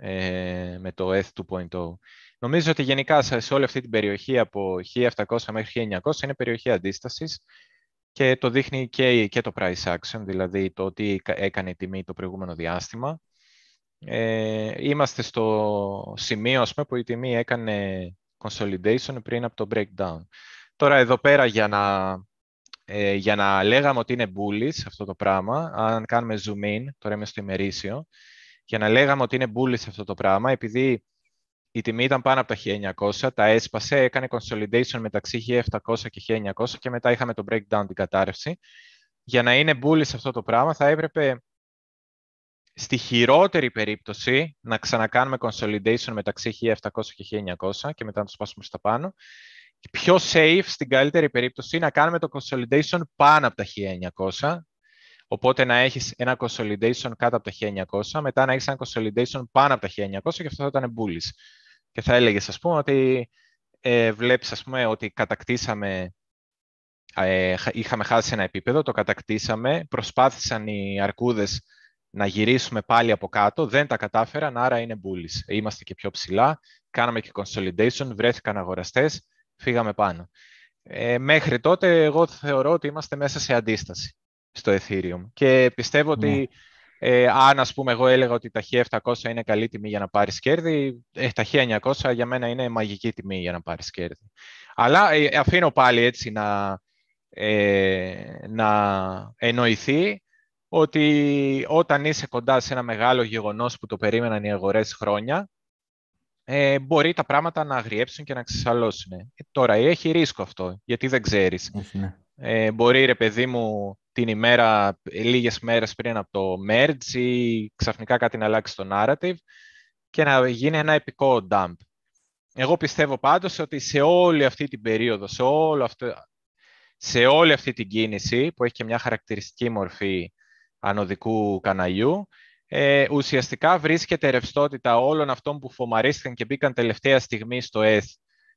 ε, με το F 2.0. Νομίζω ότι γενικά σε όλη αυτή την περιοχή από 1.700 μέχρι 1.900 είναι περιοχή αντίστασης και το δείχνει και, και το price action, δηλαδή το τι έκανε η τιμή το προηγούμενο διάστημα. Ε, είμαστε στο σημείο ας πούμε, που η τιμή έκανε consolidation πριν από το breakdown. Τώρα εδώ πέρα για να, ε, για να λέγαμε ότι είναι bullish αυτό το πράγμα, αν κάνουμε zoom in, τώρα είμαι στο ημερήσιο, για να λέγαμε ότι είναι bullish αυτό το πράγμα, επειδή η τιμή ήταν πάνω από τα 1900, τα έσπασε, έκανε consolidation μεταξύ 1700 και 1900 και μετά είχαμε το breakdown την κατάρρευση. Για να είναι bullish αυτό το πράγμα θα έπρεπε Στη χειρότερη περίπτωση, να ξανακάνουμε consolidation μεταξύ 1700 και 1900 και μετά να το σπάσουμε στα πάνω. Πιο safe, στην καλύτερη περίπτωση, να κάνουμε το consolidation πάνω από τα 1900. Οπότε να έχεις ένα consolidation κάτω από τα 1900, μετά να έχεις ένα consolidation πάνω από τα 1900 και αυτό θα ήταν bullish. Και θα έλεγες, ας πούμε, ότι ε, βλέπεις, ας πούμε, ότι κατακτήσαμε ε, είχαμε χάσει ένα επίπεδο, το κατακτήσαμε, προσπάθησαν οι αρκούδες να γυρίσουμε πάλι από κάτω. Δεν τα κατάφεραν, άρα είναι bullish. Είμαστε και πιο ψηλά, κάναμε και consolidation, βρέθηκαν αγοραστές, φύγαμε πάνω. Ε, μέχρι τότε εγώ θεωρώ ότι είμαστε μέσα σε αντίσταση στο Ethereum και πιστεύω ότι ναι. ε, αν ας πούμε εγώ έλεγα ότι τα 1700 είναι καλή τιμή για να πάρεις κέρδη, ε, τα 1900 για μένα είναι μαγική τιμή για να πάρεις κέρδη. Αλλά ε, αφήνω πάλι έτσι να, ε, να εννοηθεί ότι όταν είσαι κοντά σε ένα μεγάλο γεγονός που το περίμεναν οι αγορές χρόνια, ε, μπορεί τα πράγματα να αγριέψουν και να ξεσαλώσουν. Ε, τώρα έχει ρίσκο αυτό, γιατί δεν ξέρεις. Ναι. Ε, μπορεί, ρε παιδί μου, την ημέρα, λίγες μέρες πριν από το merge ή ξαφνικά κάτι να αλλάξει το narrative και να γίνει ένα επικό dump. Εγώ πιστεύω πάντως ότι σε όλη αυτή την περίοδο, σε, όλο αυτό, σε όλη αυτή την κίνηση που έχει και μια χαρακτηριστική μορφή ανωδικού καναλιού, ε, ουσιαστικά βρίσκεται ρευστότητα όλων αυτών που φομαρίστηκαν και μπήκαν τελευταία στιγμή στο ETH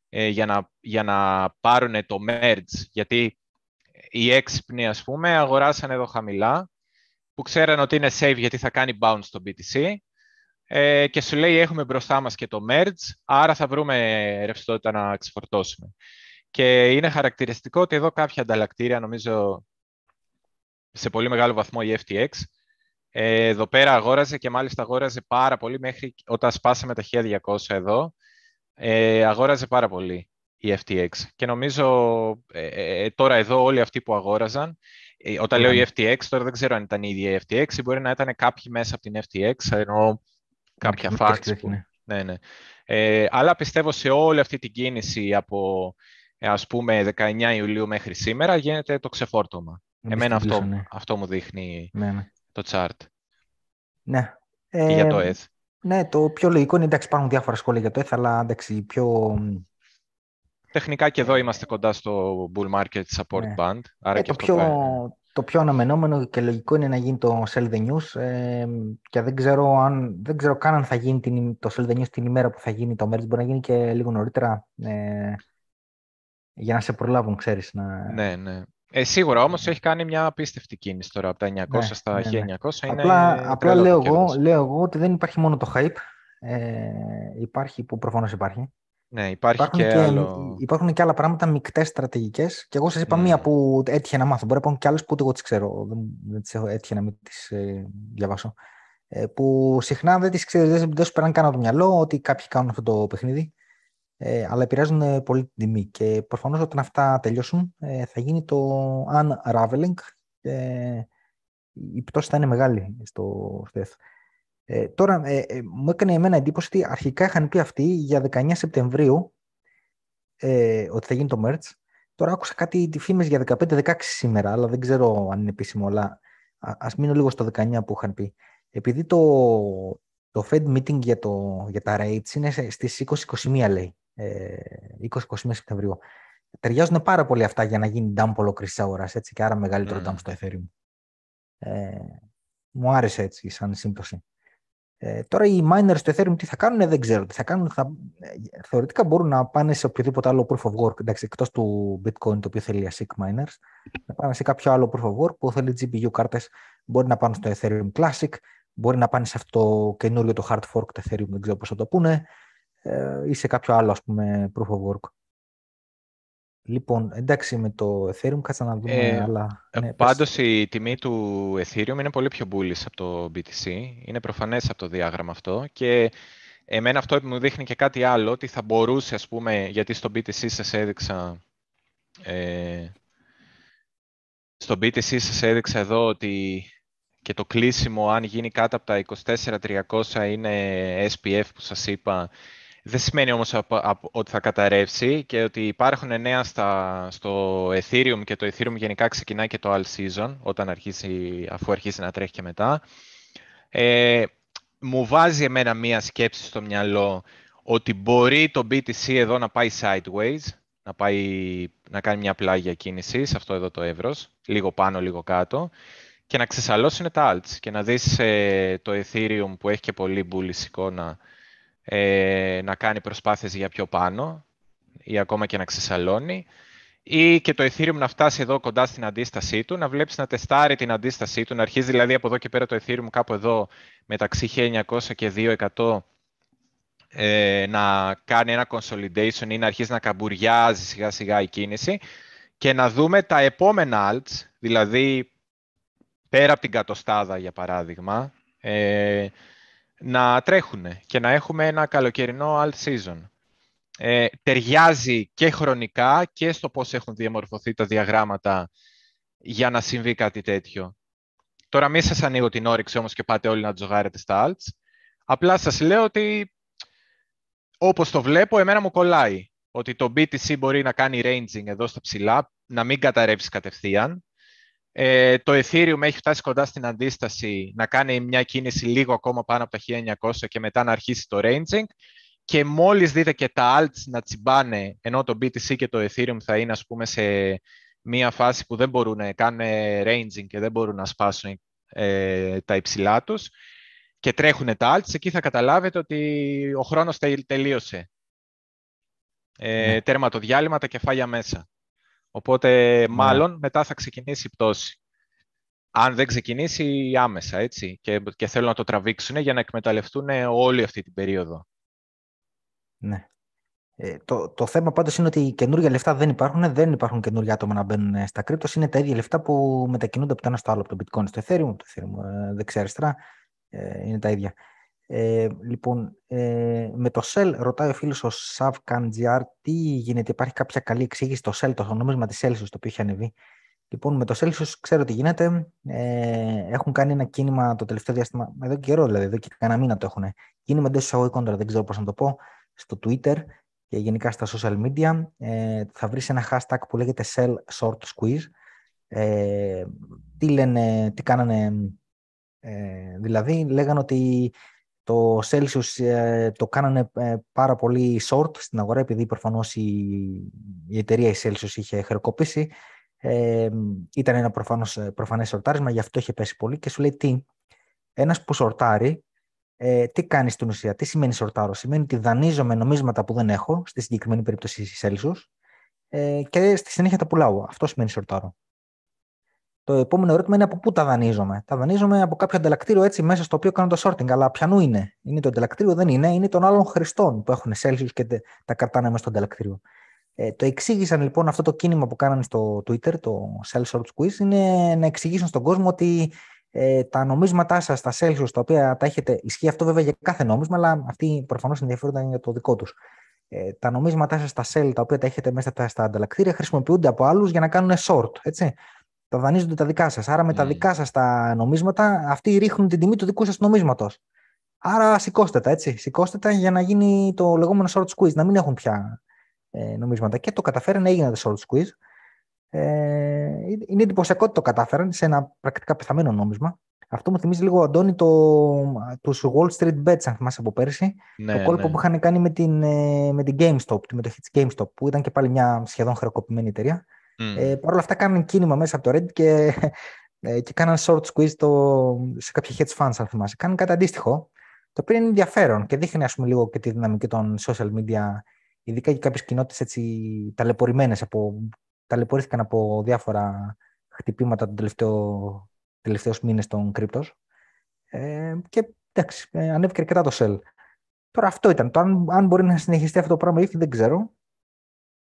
ε, για, να, για να πάρουν το merge, γιατί οι έξυπνοι, ας πούμε, αγοράσαν εδώ χαμηλά, που ξέραν ότι είναι safe γιατί θα κάνει bounce στο BTC ε, και σου λέει έχουμε μπροστά μας και το merge, άρα θα βρούμε ρευστότητα να ξεφορτώσουμε. Και είναι χαρακτηριστικό ότι εδώ κάποια ανταλλακτήρια, νομίζω σε πολύ μεγάλο βαθμό η FTX, ε, εδώ πέρα αγόραζε και μάλιστα αγόραζε πάρα πολύ μέχρι όταν σπάσαμε τα 1200 εδώ, ε, αγόραζε πάρα πολύ η FTX. Και νομίζω ε, ε, τώρα εδώ όλοι αυτοί που αγόραζαν, όταν λέω η FTX, τώρα δεν ξέρω αν ήταν η ίδια η FTX ή μπορεί να ήταν κάποιοι μέσα από την FTX, ενώ κάποια facts. Που... Ναι. ναι, ναι. Ε, αλλά πιστεύω σε όλη αυτή την κίνηση από ας πούμε 19 Ιουλίου μέχρι σήμερα γίνεται το ξεφόρτωμα. Εμένα αυτό, ναι. αυτό μου δείχνει ναι, ναι. το chart. Ναι. Ε, για το ETH. Ναι, το πιο λογικό είναι, εντάξει, υπάρχουν διάφορα σχόλια για το ETH, αλλά εντάξει, πιο... Τεχνικά και εδώ είμαστε κοντά στο bull market support ναι. band. Άρα ε, και το, πιο, το πιο αναμενόμενο και λογικό είναι να γίνει το sell the news ε, και δεν ξέρω, αν, δεν ξέρω καν αν θα γίνει την, το sell the news την ημέρα που θα γίνει το merge. Μπορεί να γίνει και λίγο νωρίτερα ε, για να σε προλάβουν, ξέρεις. Να... Ναι, ναι. Ε, σίγουρα όμως έχει κάνει μια απίστευτη κίνηση τώρα από τα 900 ναι, στα ναι, 1900. Ναι. Είναι απλά απλά λέω, εγώ, λέω εγώ ότι δεν υπάρχει μόνο το hype. Ε, υπάρχει που προφανώς υπάρχει. Ναι, υπάρχει υπάρχουν και, και, άλλο... υπάρχουν και άλλα πράγματα, μεικτές στρατηγικές. Και εγώ σας είπα mm. μία που έτυχε να μάθω. Μπορεί να υπάρχουν και άλλες που ούτε εγώ τις ξέρω. Δεν, δεν τις έχω, έτυχε να μην τις ε, διαβάσω. Ε, που συχνά δεν τις ξέρω, δεν, δεν σου περνάνε καν από το μυαλό ότι κάποιοι κάνουν αυτό το παιχνίδι ε, αλλά επηρεάζουν πολύ την τιμή. Και προφανώς όταν αυτά τελειώσουν ε, θα γίνει το unraveling και η πτώση θα είναι μεγάλη στο, στο ε, τώρα, ε, ε, μου έκανε εμένα εντύπωση ότι αρχικά είχαν πει αυτοί για 19 Σεπτεμβρίου ε, ότι θα γίνει το merge. Τώρα άκουσα κάτι φήμες για 15-16 σήμερα, αλλά δεν ξέρω αν είναι επίσημο. Αλλά ας μείνω λίγο στο 19 που είχαν πει. Επειδή το, το Fed meeting για, το, για τα rates είναι στις 20-21 λέει. 20-21 Σεπτεμβρίου. Ταιριάζουν πάρα πολύ αυτά για να γίνει dump ολόκληρη αγορά έτσι και άρα μεγαλύτερο mm. dump στο Ethereum. Ε, μου άρεσε έτσι σαν σύμπτωση. Ε, τώρα οι miners στο Ethereum τι θα κάνουν, δεν ξέρω. Τι θα κάνουν, θα, ε, θεωρητικά μπορούν να πάνε σε οποιοδήποτε άλλο proof of work, εντάξει, εκτός του bitcoin το οποίο θέλει ASIC miners, να πάνε σε κάποιο άλλο proof of work που θέλει GPU κάρτες, μπορεί να πάνε στο Ethereum Classic, μπορεί να πάνε σε αυτό το καινούριο το hard fork το Ethereum, δεν ξέρω πώς θα το πούνε, ε, ή σε κάποιο άλλο ας πούμε proof of work. Λοιπόν, εντάξει με το Ethereum, κάτσε να δούμε ε, άλλα. Ε, ναι, πάντως η τιμή του Ethereum είναι πολύ πιο bullish από το BTC. Είναι προφανές από το διάγραμμα αυτό και εμένα αυτό μου δείχνει και κάτι άλλο, ότι θα μπορούσε, ας πούμε, γιατί στο BTC σας έδειξα ε, στο BTC σας έδειξα εδώ ότι και το κλείσιμο αν γίνει κάτω από τα 24.300 είναι SPF που σας είπα δεν σημαίνει όμως ότι θα καταρρεύσει και ότι υπάρχουν νέα στα, στο Ethereum και το Ethereum γενικά ξεκινάει και το all season όταν αρχίσει, αφού αρχίσει να τρέχει και μετά. Ε, μου βάζει εμένα μία σκέψη στο μυαλό ότι μπορεί το BTC εδώ να πάει sideways, να, πάει, να κάνει μια πλάγια κίνηση σε αυτό εδώ το εύρος, λίγο πάνω, λίγο κάτω, και να ξεσαλώσουν τα alts και να δεις ε, το Ethereum που έχει και πολύ bullish εικόνα ε, να κάνει προσπάθειες για πιο πάνω ή ακόμα και να ξεσαλώνει ή και το Ethereum να φτάσει εδώ κοντά στην αντίστασή του, να βλέπεις να τεστάρει την αντίστασή του, να αρχίζει δηλαδή από εδώ και πέρα το Ethereum κάπου εδώ μεταξύ 1900 και 2100 ε, να κάνει ένα consolidation ή να αρχίσει να καμπουριάζει σιγά σιγά η κίνηση και να δούμε τα επόμενα alts, δηλαδή πέρα από την κατοστάδα για παράδειγμα, ε, να τρέχουν και να έχουμε ένα καλοκαιρινό alt season. Ε, ταιριάζει και χρονικά και στο πώς έχουν διαμορφωθεί τα διαγράμματα για να συμβεί κάτι τέτοιο. Τώρα μην σας ανοίγω την όρεξη όμως και πάτε όλοι να τζογάρετε στα alts. Απλά σας λέω ότι όπως το βλέπω, εμένα μου κολλάει ότι το BTC μπορεί να κάνει ranging εδώ στα ψηλά, να μην καταρρεύσει κατευθείαν. Ε, το Ethereum έχει φτάσει κοντά στην αντίσταση να κάνει μια κίνηση λίγο ακόμα πάνω από τα 1900 και μετά να αρχίσει το ranging. Και μόλις δείτε και τα alts να τσιμπάνε, ενώ το BTC και το Ethereum θα είναι ας πούμε σε μια φάση που δεν μπορούν να κάνουν ranging και δεν μπορούν να σπάσουν ε, τα υψηλά τους, και τρέχουν τα alts, εκεί θα καταλάβετε ότι ο χρόνος τελείωσε. Ε, ναι. Τέρμα το διάλειμμα, τα κεφάλια μέσα. Οπότε, ναι. μάλλον, μετά θα ξεκινήσει η πτώση. Αν δεν ξεκινήσει άμεσα, έτσι, και, και θέλουν να το τραβήξουν για να εκμεταλλευτούν όλη αυτή την περίοδο. Ναι. Ε, το, το θέμα πάντως είναι ότι καινούργια λεφτά δεν υπάρχουν, δεν υπάρχουν καινούργια άτομα να μπαίνουν στα κρύπτος, είναι τα ίδια λεφτά που μετακινούνται από το ένα στο άλλο, από το bitcoin στο ethereum, το ethereum ε, δεξιά-αριστερά, ε, είναι τα ίδια. Ε, λοιπόν, ε, με το Shell ρωτάει ο φίλος ο Sav Kanjiar τι γίνεται, υπάρχει κάποια καλή εξήγηση στο Shell, το νόμισμα της Celsius το οποίο έχει ανεβεί. Λοιπόν, με το Celsius ξέρω τι γίνεται. Ε, έχουν κάνει ένα κίνημα το τελευταίο διάστημα, εδώ και καιρό δηλαδή, εδώ και κανένα μήνα το έχουν. Κίνημα εντός εισαγωγικών τώρα, δεν ξέρω πώς να το πω, στο Twitter και γενικά στα social media. Ε, θα βρεις ένα hashtag που λέγεται Sell Short Squeeze. Ε, τι λένε, τι κάνανε ε, δηλαδή, λέγανε ότι το Celsius ε, το κάνανε ε, πάρα πολύ short στην αγορά, επειδή προφανώς η, η εταιρεία η Celsius είχε χρεοκοπήσει. Ε, ήταν ένα προφανώς, ε, προφανές σορτάρισμα, γι' αυτό είχε πέσει πολύ και σου λέει τι, ένας που σορτάρει, ε, τι κάνει στην ουσία, τι σημαίνει σορτάρω; Σημαίνει ότι δανείζω με νομίσματα που δεν έχω, στη συγκεκριμένη περίπτωση Celsius, ε, και στη συνέχεια τα πουλάω. Αυτό σημαίνει σορτάρω. Το επόμενο ερώτημα είναι από πού τα δανείζομαι. Τα δανείζομαι από κάποιο ανταλλακτήριο έτσι μέσα στο οποίο κάνω το sorting. Αλλά ποιανού είναι; Είναι το ανταλλακτήριο, δεν είναι. Είναι των άλλων χρηστών που έχουν Celsius και τα κρατάνε μέσα στο ανταλλακτήριο. Ε, το εξήγησαν λοιπόν αυτό το κίνημα που κάνανε στο Twitter, το Sell Short Squeeze, είναι να εξηγήσουν στον κόσμο ότι ε, τα νομίσματά σας, τα Celsius, τα οποία τα έχετε, ισχύει αυτό βέβαια για κάθε νόμισμα, αλλά αυτοί προφανώς ενδιαφέρονταν για το δικό τους. Ε, τα νομίσματά σας, τα Cell, τα οποία τα έχετε μέσα στα ανταλλακτήρια, χρησιμοποιούνται από άλλους για να κάνουν short. Έτσι τα δανείζονται τα δικά σας. Άρα με τα ναι. δικά σας τα νομίσματα, αυτοί ρίχνουν την τιμή του δικού σας νομίσματος. Άρα σηκώστε τα, έτσι. Σηκώστε τα για να γίνει το λεγόμενο short squeeze, να μην έχουν πια ε, νομίσματα. Και το καταφέραν, έγινε το short squeeze. Ε, είναι εντυπωσιακό ότι το κατάφεραν σε ένα πρακτικά πεθαμένο νόμισμα. Αυτό μου θυμίζει λίγο, Αντώνη, το, τους Wall Street Bets, αν θυμάσαι από πέρσι. Ναι, το κόλπο ναι. που είχαν κάνει με την, ε, με την GameStop, τη μετοχή της GameStop, που ήταν και πάλι μια σχεδόν χρεοκοπημένη εταιρεία. Mm. Ε, Παρ' όλα αυτά κάνουν κίνημα μέσα από το Reddit και, ε, και κάναν short squeeze το, σε κάποια hedge funds, αν θυμάσαι. Κάνουν κάτι αντίστοιχο, το οποίο είναι ενδιαφέρον και δείχνει ας πούμε, λίγο και τη δυναμική των social media, ειδικά και κάποιες κοινότητες έτσι ταλαιπωρημένες, από, ταλαιπωρήθηκαν από διάφορα χτυπήματα των τελευταίο, τελευταίους μήνες των κρύπτος. Ε, και εντάξει, ε, ανέβηκε αρκετά το sell. Τώρα αυτό ήταν. Το αν, αν μπορεί να συνεχιστεί αυτό το πράγμα ή δεν ξέρω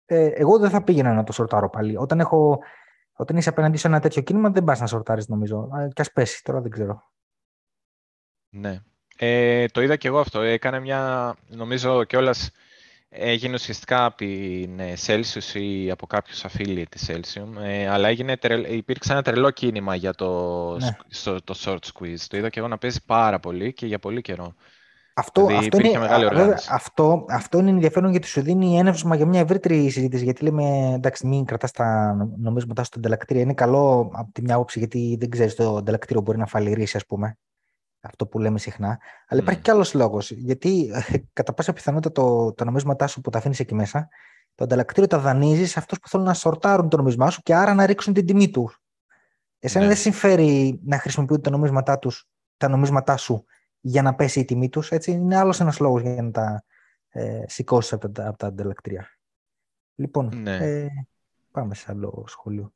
ε, εγώ δεν θα πήγαινα να το σορτάρω πάλι. Όταν, έχω, όταν είσαι απέναντι σε ένα τέτοιο κίνημα, δεν πας να σορτάρεις, νομίζω. Και ας πέσει, τώρα δεν ξέρω. Ναι. Ε, το είδα και εγώ αυτό. Έκανε μια, νομίζω κιόλας έγινε ουσιαστικά από την ε, Celsius ή από κάποιους affiliate της Celsius, ε, αλλά έγινε, υπήρξε ένα τρελό κίνημα για το, ναι. το short squeeze. Το είδα και εγώ να παίζει πάρα πολύ και για πολύ καιρό. Αυτό, δηλαδή, αυτό, είναι, μεγάλη αυτό, αυτό είναι ενδιαφέρον γιατί σου δίνει ένευσμα για μια ευρύτερη συζήτηση. Γιατί λέμε, εντάξει, μην κρατάς τα νομίσματα στο ανταλλακτήριο. Είναι καλό από τη μια άποψη, γιατί δεν ξέρεις το ανταλλακτήριο μπορεί να φαλυρίσει, ας πούμε. Αυτό που λέμε συχνά. Αλλά υπάρχει mm. κι άλλος λόγος. Γιατί κατά πάσα πιθανότητα το, το νομίσματά σου που τα αφήνεις εκεί μέσα, το ανταλλακτήριο τα δανείζεις σε αυτούς που θέλουν να σορτάρουν το νομίσμά σου και άρα να ρίξουν την τιμή τους. Εσένα ναι. δεν συμφέρει να χρησιμοποιούν τα νομίσματά, τους, τα νομίσματά σου για να πέσει η τιμή τους. Έτσι, είναι άλλος ένας λόγος για να τα ε, σηκώσεις από τα, από τα ανταλλακτήρια. Λοιπόν, ναι. ε, Πάμε σε άλλο σχόλιο.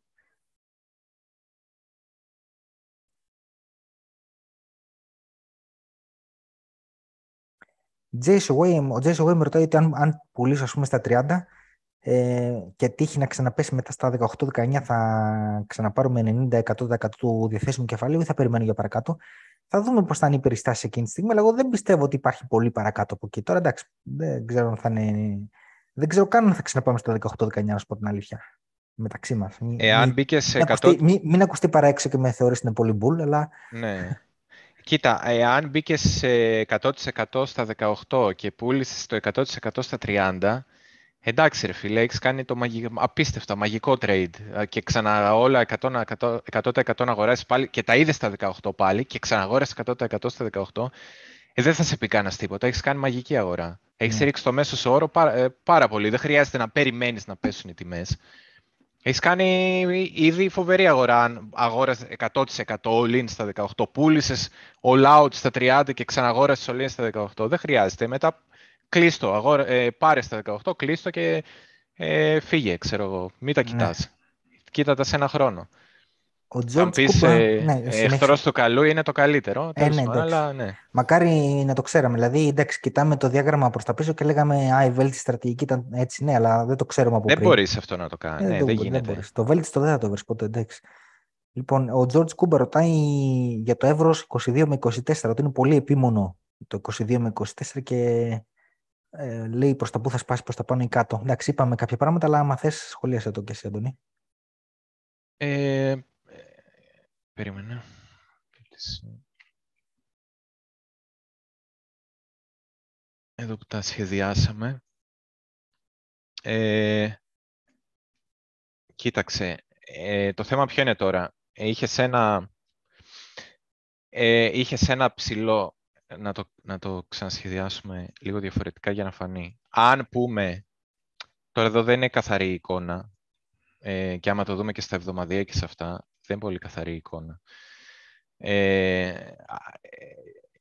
ο Jason Way με ρωτάει ότι αν, αν πουλήσω ας πούμε στα 30 ε, και τύχει να ξαναπέσει μετά στα 18-19 θα ξαναπάρουμε 90% του διαθέσιμου κεφαλαίου ή θα περιμένω για παρακάτω. Θα δούμε πώς θα είναι οι περιστάσεις εκείνη τη στιγμή, αλλά εγώ δεν πιστεύω ότι υπάρχει πολύ παρακάτω από εκεί. Τώρα εντάξει, δεν ξέρω αν θα είναι. Δεν ξέρω καν αν θα ξαναπάμε στο 18-19, να πω την αλήθεια. Μεταξύ μας. Εάν μπήκες σε 100. Μην, μην ακουστεί παρά έξω και με θεωρήσει είναι πολύ μπουλ, αλλά. Ναι. Κοίτα, εάν μπήκες σε 100% στα 18 και πούλησες το 100% στα 30, εντάξει ρε φίλε, έχεις κάνει το μαγικό, απίστευτα μαγικό trade και ξανά όλα 100%, 100%, 100% να αγοράσεις πάλι και τα είδες στα 18 πάλι και ξαναγόρασες 100% στα 18, ε, δεν θα σε πει κανένας τίποτα. Έχεις κάνει μαγική αγορά. Έχεις mm. ρίξει το μέσο όρο πάρα, ε, πάρα πολύ. Δεν χρειάζεται να περιμένεις να πέσουν οι τιμές. Έχεις κάνει ήδη φοβερή αγορά. Αν αγόρασες 100% all-in στα 18, πούλησες all out στα 30 και ξαναγόρασες all-in στα 18. Δεν χρειάζεται. Μετά κλείστο. Αγόρα, ε, πάρε στα 18, κλείστο και ε, φύγε, ξέρω εγώ. Μην τα κοιτάς. Ναι. Κοίτα τα σε ένα χρόνο. Ο Αν πεις ε, ναι, εχθρός του καλού είναι το καλύτερο, ε, ναι, αλλά, ναι. Μακάρι να το ξέραμε. Δηλαδή, εντάξει, κοιτάμε το διάγραμμα προς τα πίσω και λέγαμε «Α, η βέλτιστη στρατηγική ήταν έτσι». Ναι, αλλά δεν το ξέρουμε από δεν πριν. Δεν μπορείς αυτό να το κάνεις. Ε, ναι, δεν, δεν γίνεται. Δεν το βέλτιστο δεν θα το βρεις ποτέ, εντάξει. Λοιπόν, ο Τζόρτζ Κούμπερ ρωτάει για το Εύρος 22 με 24, ότι είναι πολύ επίμονο το 22 με 24 και ε, λέει προς τα πού θα σπάσει, προς τα πάνω ή κάτω. Εντάξει, είπαμε κάποια πράγματα, αλλά άμα θες σχολίασε το και εσύ, Αντωνή. Ε, Περίμενε. Εδώ που τα σχεδιάσαμε. Ε, κοίταξε, ε, το θέμα ποιο είναι τώρα; Είχες ένα, ε, είχες ένα ψηλό, να το, να το ξανασχεδιάσουμε λίγο διαφορετικά για να φανεί. Αν πούμε, τώρα εδώ δεν είναι καθαρή εικόνα, ε, και άμα το δούμε και στα εβδομαδία και σε αυτά, δεν πολύ καθαρή εικόνα. Ε,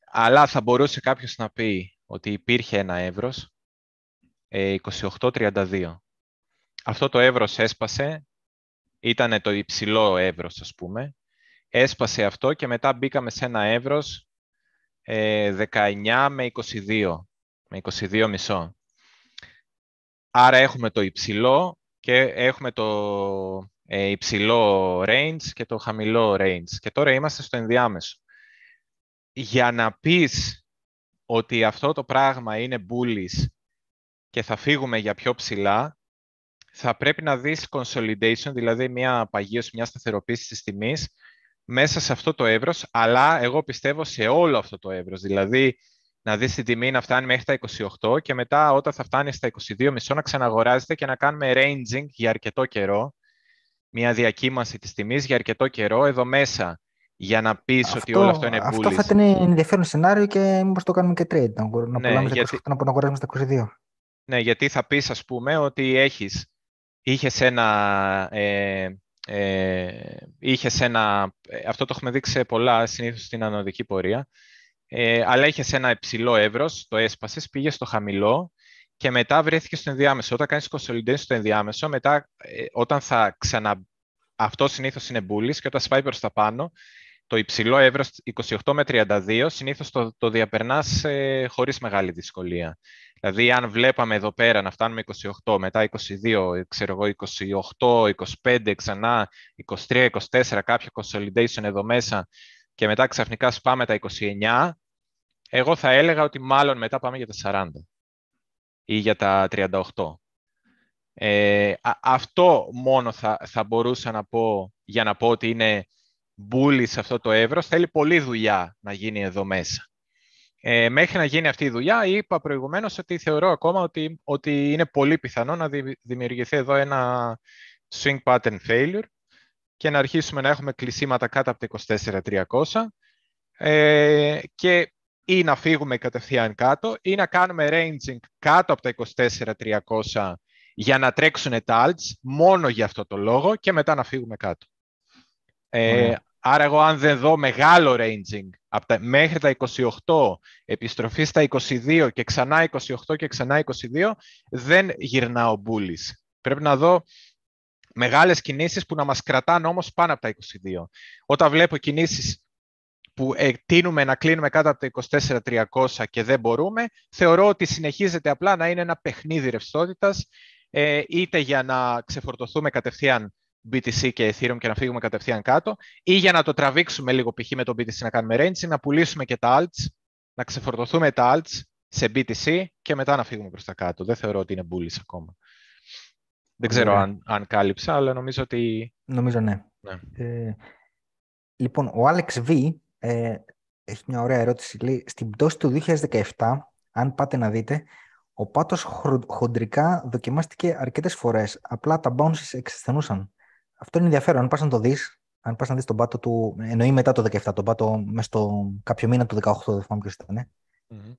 αλλά θα μπορούσε κάποιος να πει ότι υπήρχε ένα εύρος, ε, 28-32. Αυτό το εύρος έσπασε, ήταν το υψηλό εύρος, ας πούμε. Έσπασε αυτό και μετά μπήκαμε σε ένα εύρος ε, 19 με 22, με 22 μισό. Άρα έχουμε το υψηλό και έχουμε το ε, υψηλό range και το χαμηλό range. Και τώρα είμαστε στο ενδιάμεσο. Για να πεις ότι αυτό το πράγμα είναι bullish και θα φύγουμε για πιο ψηλά, θα πρέπει να δεις consolidation, δηλαδή μια παγίωση, μια σταθεροποίηση της τιμής μέσα σε αυτό το εύρος, αλλά εγώ πιστεύω σε όλο αυτό το εύρος. Δηλαδή, να δεις την τιμή να φτάνει μέχρι τα 28 και μετά όταν θα φτάνει στα 22,5 να ξαναγοράζεται και να κάνουμε ranging για αρκετό καιρό μια διακύμαση της τιμής για αρκετό καιρό εδώ μέσα για να πεις ότι όλο αυτό είναι bullish. Αυτό θα ήταν ενδιαφέρον σενάριο και μήπως το κάνουμε και trade, να, να ναι, πουλάμε γιατί... να αγοράζουμε στα 22. Ναι, γιατί θα πεις ας πούμε ότι έχεις, είχες ένα, ε, ε, είχες ένα, ε, αυτό το έχουμε δείξει σε πολλά, συνήθως στην ανωδική πορεία, ε, αλλά είχες ένα υψηλό εύρος, το έσπασες, πήγες στο χαμηλό και μετά βρέθηκες στο ενδιάμεσο. Όταν κάνεις consolidation στο ενδιάμεσο, μετά ε, όταν θα ξανα... Αυτό συνήθως είναι bullish και όταν σπάει προς τα πάνω, το υψηλό εύρος 28 με 32 συνήθως το, το διαπερνάς ε, χωρίς μεγάλη δυσκολία. Δηλαδή, αν βλέπαμε εδώ πέρα να φτάνουμε 28, μετά 22, ξέρω εγώ, 28, 25, ξανά 23, 24, κάποιο consolidation εδώ μέσα και μετά ξαφνικά σπάμε τα 29, εγώ θα έλεγα ότι μάλλον μετά πάμε για τα 40 ή για τα 38. Ε, αυτό μόνο θα, θα μπορούσα να πω για να πω ότι είναι μπούλι σε αυτό το εύρος. Θέλει πολλή δουλειά να γίνει εδώ μέσα. Ε, μέχρι να γίνει αυτή η δουλειά, είπα προηγουμένως ότι θεωρώ ακόμα ότι, ότι είναι πολύ πιθανό να δημιουργηθεί εδώ ένα swing pattern failure και να αρχίσουμε να έχουμε κλεισίματα κάτω από τα 24-300 ε, και ή να φύγουμε κατευθείαν κάτω ή να κάνουμε ranging κάτω από τα 24-300 για να τρέξουν τα alts μόνο για αυτό το λόγο και μετά να φύγουμε κάτω. Ε, άρα εγώ αν δεν δω μεγάλο ranging από τα, μέχρι τα 28, επιστροφή στα 22 και ξανά 28 και ξανά 22, δεν γυρνάω bullish. Πρέπει να δω μεγάλες κινήσεις που να μας κρατάνε όμως πάνω από τα 22. Όταν βλέπω κινήσεις που ε, τίνουμε να κλείνουμε κάτω από τα 24-300 και δεν μπορούμε, θεωρώ ότι συνεχίζεται απλά να είναι ένα παιχνίδι ρευστότητας, ε, είτε για να ξεφορτωθούμε κατευθείαν BTC και Ethereum και να φύγουμε κατευθείαν κάτω, ή για να το τραβήξουμε λίγο π.χ. με το BTC να κάνουμε ranging, να πουλήσουμε και τα alts, να ξεφορτωθούμε τα alts σε BTC και μετά να φύγουμε προς τα κάτω. Δεν θεωρώ ότι είναι bullish ακόμα. Δεν ξέρω αν, αν κάλυψα, αλλά νομίζω ότι... Νομίζω ναι. ναι. Ε, λοιπόν, ο Alex V ε, έχει μια ωραία ερώτηση. Λέει, στην πτώση του 2017, αν πάτε να δείτε, ο πάτος χοντρικά δοκιμάστηκε αρκετές φορές. Απλά τα bounces εξασθενούσαν. Αυτό είναι ενδιαφέρον. Αν πας να το δεις, αν πας να δεις τον πάτο του, εννοεί μετά το 17, τον πάτο μέσα στο κάποιο μήνα του 18, δεν θυμάμαι ποιος ήταν. Mm-hmm.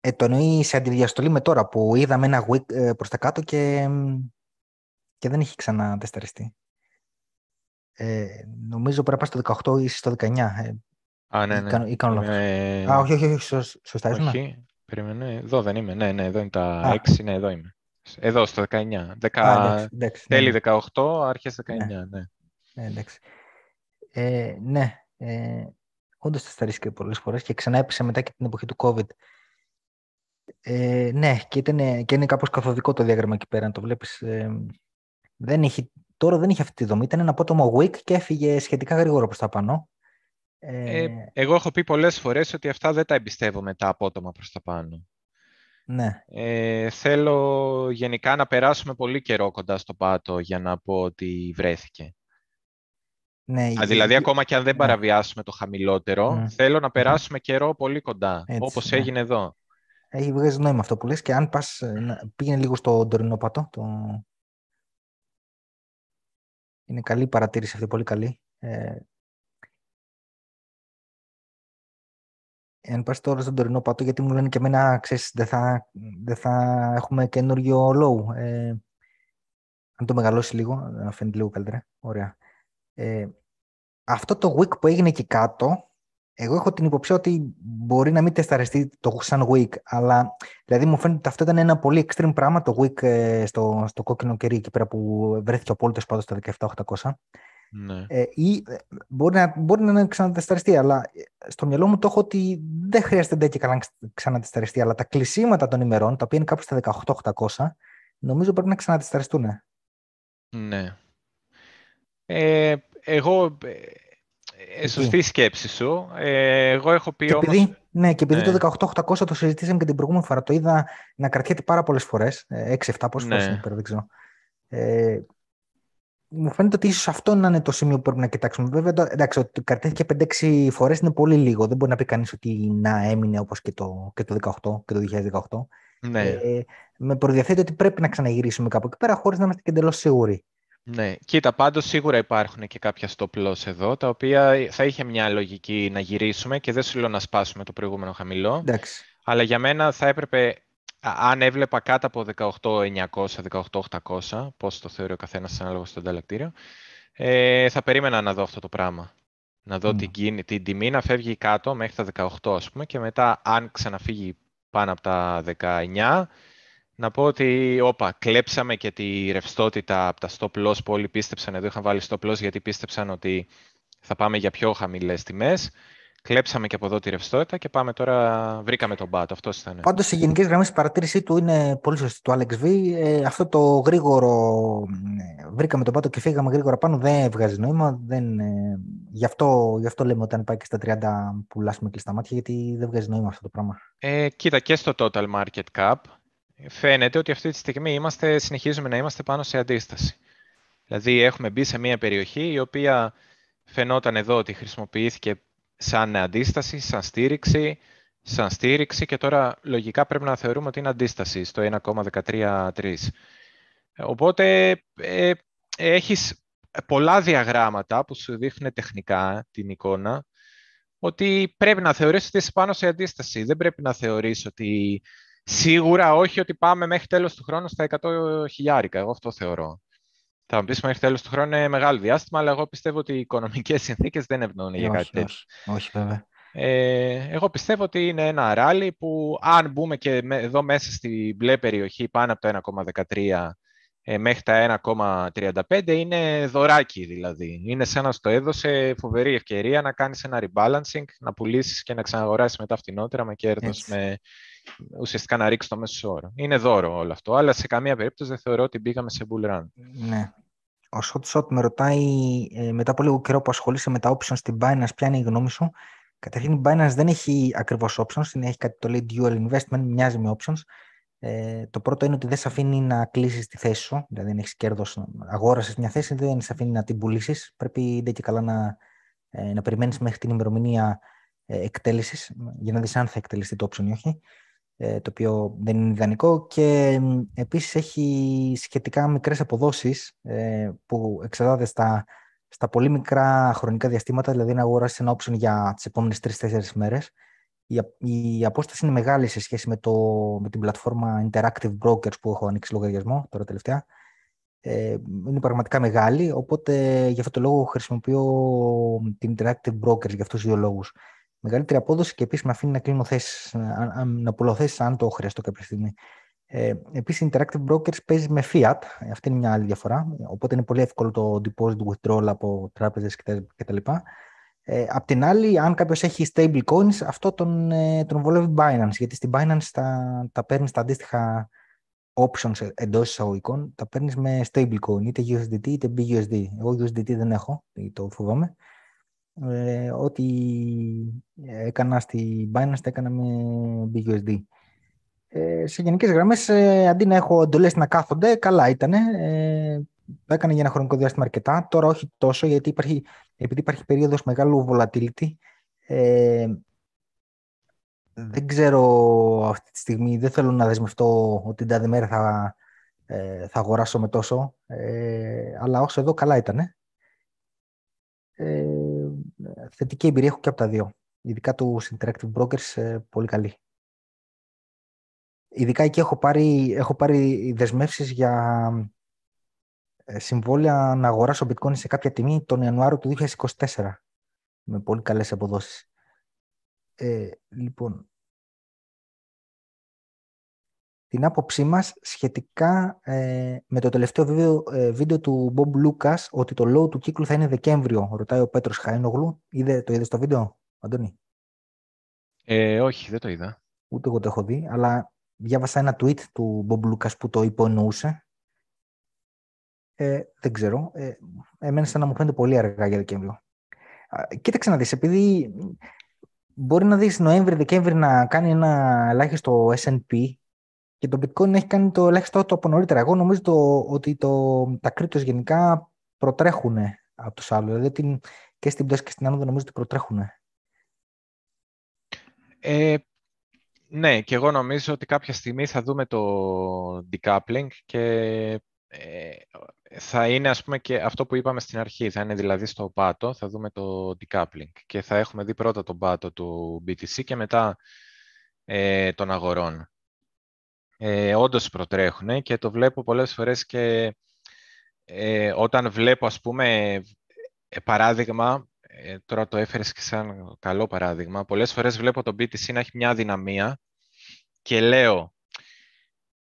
Ε, το εννοεί σε αντιδιαστολή με τώρα που είδαμε ένα week ε, προς τα κάτω και, και δεν έχει ξανατεσταριστεί. Ε, νομίζω πρέπει να πάει στο 18 ή στο 19. Ε, Α, ναι, ναι. Ή κάνω, ε... Α, όχι, όχι, όχι, σωστά ήσουν. Όχι, περίμενε, εδώ δεν είμαι. Ναι, ναι, εδώ είναι τα Α. 6, ναι, εδώ είμαι. Εδώ στο 19. 10... Α, εντάξει, τέλη ναι. 18, άρχες 19, ναι. ναι. Ε, εντάξει. Ε, ναι, ε, όντως τεσταρίστηκε πολλές φορές και ξανά έπεσε μετά και την εποχή του COVID. Ε, ναι, και, ήταν, και είναι κάπως καθοδικό το διάγραμμα εκεί πέρα, να το βλέπεις. Ε, δεν έχει, τώρα δεν είχε αυτή τη δομή, ήταν ένα απότομο week και έφυγε σχετικά γρήγορα προς τα πάνω. Ε, εγώ έχω πει πολλές φορές ότι αυτά δεν τα εμπιστεύομαι τα απότομα προς τα πάνω. Ναι. Ε, θέλω γενικά να περάσουμε πολύ καιρό κοντά στο πάτο για να πω ότι βρέθηκε. Ναι, δηλαδή, ακόμα και αν δεν ναι. παραβιάσουμε το χαμηλότερο, θέλω να περάσουμε καιρό πολύ κοντά, Έτσι, όπως ναι. έγινε εδώ. Έχει βγει νόημα αυτό που λες και αν πας, ε, πήγαινε λίγο στο τωρινό πατό. Το... Είναι καλή παρατήρηση αυτή, πολύ καλή. Ε, αν πας τώρα στον τωρινό πατό, γιατί μου λένε και εμένα, ξέρεις, δεν θα, δεν θα έχουμε καινούριο low. Ε, αν το μεγαλώσει λίγο, να φαίνεται λίγο καλύτερα. Ωραία. Ε, αυτό το week που έγινε εκεί κάτω, εγώ έχω την υποψία ότι μπορεί να μην τεσταριστεί το σαν week, αλλά δηλαδή μου φαίνεται ότι αυτό ήταν ένα πολύ extreme πράγμα το week ε, στο, στο κόκκινο κερί εκεί πέρα που βρέθηκε ο απόλυτο πάντως στα 17.800. Ναι. Ε, ή ε, μπορεί να, μπορεί να ξανατεσταριστεί, αλλά στο μυαλό μου το έχω ότι δεν χρειάζεται ντε και καλά να ξανατεσταριστεί, αλλά τα κλεισίματα των ημερών, τα οποία είναι κάπου στα 18.800, νομίζω πρέπει να ξανατεσταριστούν. Ναι. Ε, εγώ ε, σωστή σκέψη σου. Ε, εγώ έχω πει και όμως... Επειδή, ναι, και επειδή ναι. το 18-800 το συζητήσαμε και την προηγούμενη φορά, το είδα να κρατιέται πάρα πολλές φορές, 6-7 ε, πόσες ναι. φορές είναι πέρα, δεν ξέρω. Ε, μου φαίνεται ότι ίσως αυτό να είναι το σημείο που πρέπει να κοιτάξουμε. Βέβαια, το, εντάξει, ότι κρατήθηκε 5-6 φορές είναι πολύ λίγο. Δεν μπορεί να πει κανείς ότι να έμεινε όπως και το, και το 18 και το 2018. Ναι. Ε, με προδιαθέτει ότι πρέπει να ξαναγυρίσουμε κάπου εκεί πέρα χωρίς να είμαστε και εντελώς σίγουροι. Ναι, κοίτα, πάντως σίγουρα υπάρχουν και κάποια stop loss εδώ, τα οποία θα είχε μια λογική να γυρίσουμε και δεν σου λέω να σπάσουμε το προηγούμενο χαμηλό. Εντάξει. Αλλά για μένα θα έπρεπε, αν έβλεπα κάτω από 18.900, 18.800, πώς το θεωρεί ο καθένας ανάλογα στο ανταλλακτήριο, ε, θα περίμενα να δω αυτό το πράγμα. Να δω mm. την, την τιμή να φεύγει κάτω μέχρι τα 18, ας πούμε, και μετά αν ξαναφύγει πάνω από τα 19, να πω ότι, όπα, κλέψαμε και τη ρευστότητα από τα stop loss που όλοι πίστεψαν. Εδώ είχαν βάλει stop loss γιατί πίστεψαν ότι θα πάμε για πιο χαμηλές τιμές. Κλέψαμε και από εδώ τη ρευστότητα και πάμε τώρα, βρήκαμε τον πάτο. Αυτός ήταν. Πάντως, σε γενικές γραμμές, η παρατήρησή του είναι πολύ σωστή του Alex V. Ε, αυτό το γρήγορο, ε, βρήκαμε τον πάτο και φύγαμε γρήγορα πάνω, δεν βγάζει νόημα. Δεν, ε, γι, αυτό, γι' αυτό λέμε όταν πάει και στα 30 πουλάσουμε κλειστά μάτια, γιατί δεν βγάζει νόημα αυτό το πράγμα. Ε, κοίτα, και στο total market cap φαίνεται ότι αυτή τη στιγμή είμαστε, συνεχίζουμε να είμαστε πάνω σε αντίσταση. Δηλαδή έχουμε μπει σε μια περιοχή η οποία φαινόταν εδώ ότι χρησιμοποιήθηκε σαν αντίσταση, σαν στήριξη, σαν στήριξη και τώρα λογικά πρέπει να θεωρούμε ότι είναι αντίσταση στο 1,133. Οπότε ε, έχεις πολλά διαγράμματα που σου δείχνουν τεχνικά την εικόνα ότι πρέπει να θεωρείς ότι είσαι πάνω σε αντίσταση. Δεν πρέπει να θεωρείς ότι Σίγουρα όχι ότι πάμε μέχρι τέλος του χρόνου στα 100 χιλιάρικα. Εγώ αυτό θεωρώ. Θα μου πεις μέχρι τέλος του χρόνου είναι μεγάλο διάστημα, αλλά εγώ πιστεύω ότι οι οικονομικές συνθήκες δεν ευνοούν για κάτι τέτοιο. Όχι, όχι, βέβαια. Ε, εγώ πιστεύω ότι είναι ένα ράλι που αν μπούμε και εδώ μέσα στη μπλε περιοχή πάνω από το 1,13 ε, μέχρι τα 1,35 είναι δωράκι δηλαδή. Είναι σαν να στο έδωσε φοβερή ευκαιρία να κάνεις ένα rebalancing, να πουλήσεις και να ξαναγοράσεις μετά φτηνότερα με κέρδος, με ουσιαστικά να ρίξεις το μέσο όρο. Είναι δώρο όλο αυτό, αλλά σε καμία περίπτωση δεν θεωρώ ότι μπήκαμε σε bull run. Ναι. Ο Shot Shot με ρωτάει ε, μετά από λίγο καιρό που ασχολείσαι με τα options στην Binance, ποια είναι η γνώμη σου. Καταρχήν η Binance δεν έχει ακριβώς options, είναι, έχει κάτι το λέει dual investment, μοιάζει με options. Ε, το πρώτο είναι ότι δεν σε αφήνει να κλείσεις τη θέση σου, δηλαδή αν έχεις κέρδος, αγόρασες μια θέση, δεν σε αφήνει να την πουλήσεις. Πρέπει δεν και καλά να, ε, να περιμένεις μέχρι την ημερομηνία ε, εκτέλεσης για να δεις αν θα εκτελεστεί το option ή όχι. Ε, το οποίο δεν είναι ιδανικό και επίσης έχει σχετικά μικρές αποδόσεις ε, που εξαρτάται στα, στα πολύ μικρά χρονικά διαστήματα, δηλαδή να αγοράσεις ένα option για τις επόμενες 3-4 μέρες. Η, η απόσταση είναι μεγάλη σε σχέση με, το, με την πλατφόρμα Interactive Brokers που έχω ανοίξει λογαριασμό τώρα τελευταία. Ε, είναι πραγματικά μεγάλη, οπότε γι' αυτό το λόγο χρησιμοποιώ την Interactive Brokers για αυτούς τους δύο λόγους μεγαλύτερη απόδοση και επίσης με αφήνει να κλείνω θέσεις, να, να πουλώ θέσεις αν το χρειαστώ κάποια στιγμή. Ε, επίσης, η Interactive Brokers παίζει με fiat. Αυτή είναι μια άλλη διαφορά. Οπότε είναι πολύ εύκολο το deposit withdrawal από τράπεζες κτλ. Ε, απ' την άλλη, αν κάποιος έχει stable coins, αυτό τον, ε, τον βολεύει Binance. Γιατί στην Binance τα, τα παίρνεις τα αντίστοιχα options εντός εισαγωγικών, τα παίρνεις με stable coin, είτε USDT είτε BUSD. Εγώ USDT δεν έχω, το φοβάμαι ε, ό,τι έκανα στη Binance τα έκανα με BUSD. Ε, σε γενικές γραμμές, ε, αντί να έχω εντολές να κάθονται, καλά ήταν. Ε, το έκανα για ένα χρονικό διάστημα αρκετά. Τώρα όχι τόσο, γιατί υπάρχει, επειδή υπάρχει περίοδος μεγάλου volatility. Ε, δεν ξέρω αυτή τη στιγμή, δεν θέλω να δεσμευτώ ότι την τάδε μέρα θα, ε, θα αγοράσω με τόσο. Ε, αλλά όσο εδώ καλά ήταν. Ε, θετική εμπειρία έχω και από τα δύο. Ειδικά του Interactive Brokers, ε, πολύ καλή. Ειδικά εκεί έχω πάρει, έχω πάρει δεσμεύσεις για ε, συμβόλαια να αγοράσω bitcoin σε κάποια τιμή τον Ιανουάριο του 2024 με πολύ καλές αποδόσεις. Ε, λοιπόν, την άποψή μας σχετικά ε, με το τελευταίο βίντεο, ε, βίντεο του Bob Lucas ότι το low του κύκλου θα είναι Δεκέμβριο, ρωτάει ο Πέτρος Χαΐνογλου. Είδε, το είδες στο βίντεο, Αντώνη; Ε, όχι, δεν το είδα. Ούτε εγώ το έχω δει, αλλά διάβασα ένα tweet του Bob Lucas που το υπονοούσε. Ε, δεν ξέρω. Ε, εμένα σαν να μου φαίνεται πολύ αργά για Δεκέμβριο. Κοίταξε να δεις, επειδή μπορεί να δεις Νοέμβρη-Δεκέμβρη να κάνει ένα ελάχιστο S&P και το bitcoin έχει κάνει το ελάχιστο το από νωρίτερα. Εγώ νομίζω το, ότι το, τα κρύπτος γενικά προτρέχουν από τους άλλους. Δηλαδή την, και στην πτώση και στην άνοδο νομίζω ότι προτρέχουν. Ε, ναι, και εγώ νομίζω ότι κάποια στιγμή θα δούμε το decoupling και ε, θα είναι ας πούμε και αυτό που είπαμε στην αρχή, θα είναι δηλαδή στο πάτο, θα δούμε το decoupling και θα έχουμε δει πρώτα τον πάτο του BTC και μετά ε, των αγορών ε, όντως προτρέχουν και το βλέπω πολλές φορές και ε, όταν βλέπω, ας πούμε, ε, παράδειγμα, ε, τώρα το έφερες και σαν καλό παράδειγμα, πολλές φορές βλέπω το BTC να έχει μια δυναμία και λέω,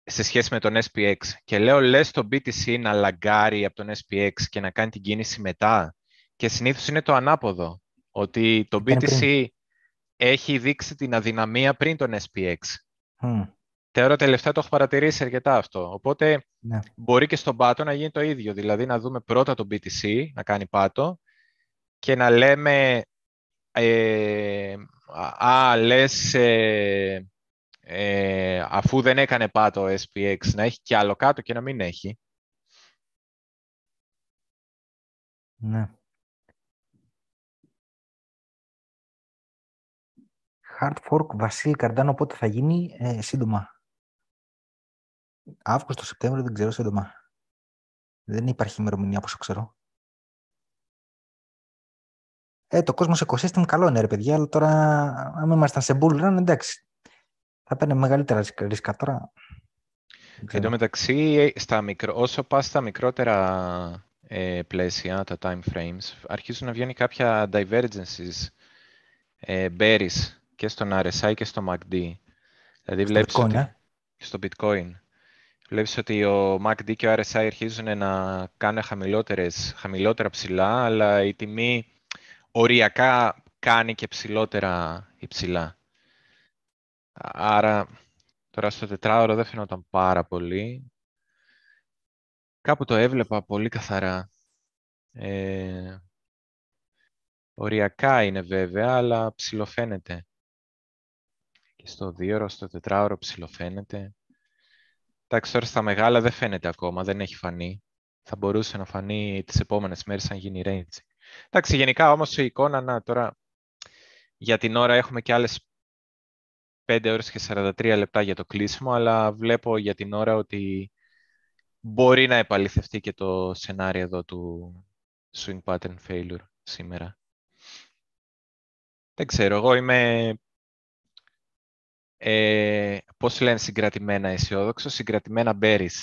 σε σχέση με τον SPX, και λέω, λες το BTC να λαγκάρει από τον SPX και να κάνει την κίνηση μετά. Και συνήθως είναι το ανάποδο, ότι το BTC έχει δείξει την αδυναμία πριν τον SPX. Τώρα τελευταία το έχω παρατηρήσει αρκετά αυτό. Οπότε ναι. μπορεί και στον πάτο να γίνει το ίδιο. Δηλαδή να δούμε πρώτα το BTC να κάνει πάτο και να λέμε ε, α, λες ε, ε, αφού δεν έκανε πάτο SPX να έχει κι άλλο κάτω και να μην έχει. Ναι. Hard fork Βασίλη Καρντάνο πότε θα γίνει ε, σύντομα. Αύγουστο, Σεπτέμβριο, δεν ξέρω σύντομα. Δεν υπάρχει ημερομηνία, όπως ξέρω. Ε, το κόσμος ecosystem καλό είναι, ρε παιδιά, αλλά τώρα, αν ήμασταν σε bull run, εντάξει. Θα παίρνει μεγαλύτερα ρίσκα τώρα. Εν τω μεταξύ, στα μικρο... όσο πας στα μικρότερα ε, πλαίσια, τα time frames, αρχίζουν να βγαίνουν κάποια divergences ε, bearish και στον RSI και στο MACD. Δηλαδή Στο βλέπεις Bitcoin, ότι... ε; Στο Bitcoin. Βλέπεις ότι ο MACD και ο RSI αρχίζουν να κάνουν χαμηλότερες, χαμηλότερα ψηλά, αλλά η τιμή οριακά κάνει και ψηλότερα υψηλά. Άρα, τώρα στο τετράωρο δεν φαινόταν πάρα πολύ. Κάπου το έβλεπα πολύ καθαρά. Ε, οριακά είναι βέβαια, αλλά ψηλοφαίνεται. Και στο δίωρο, στο τετράωρο ψηλοφαίνεται. Εντάξει, τώρα στα μεγάλα δεν φαίνεται ακόμα, δεν έχει φανεί. Θα μπορούσε να φανεί τις επόμενες μέρες αν γίνει range. Εντάξει, γενικά όμως η εικόνα, να τώρα για την ώρα έχουμε και άλλες 5 ώρες και 43 λεπτά για το κλείσιμο, αλλά βλέπω για την ώρα ότι μπορεί να επαληθευτεί και το σενάριο εδώ του swing pattern failure σήμερα. Δεν ξέρω, εγώ είμαι, ε, πώς λένε συγκρατημένα αισιόδοξο, συγκρατημένα bearish.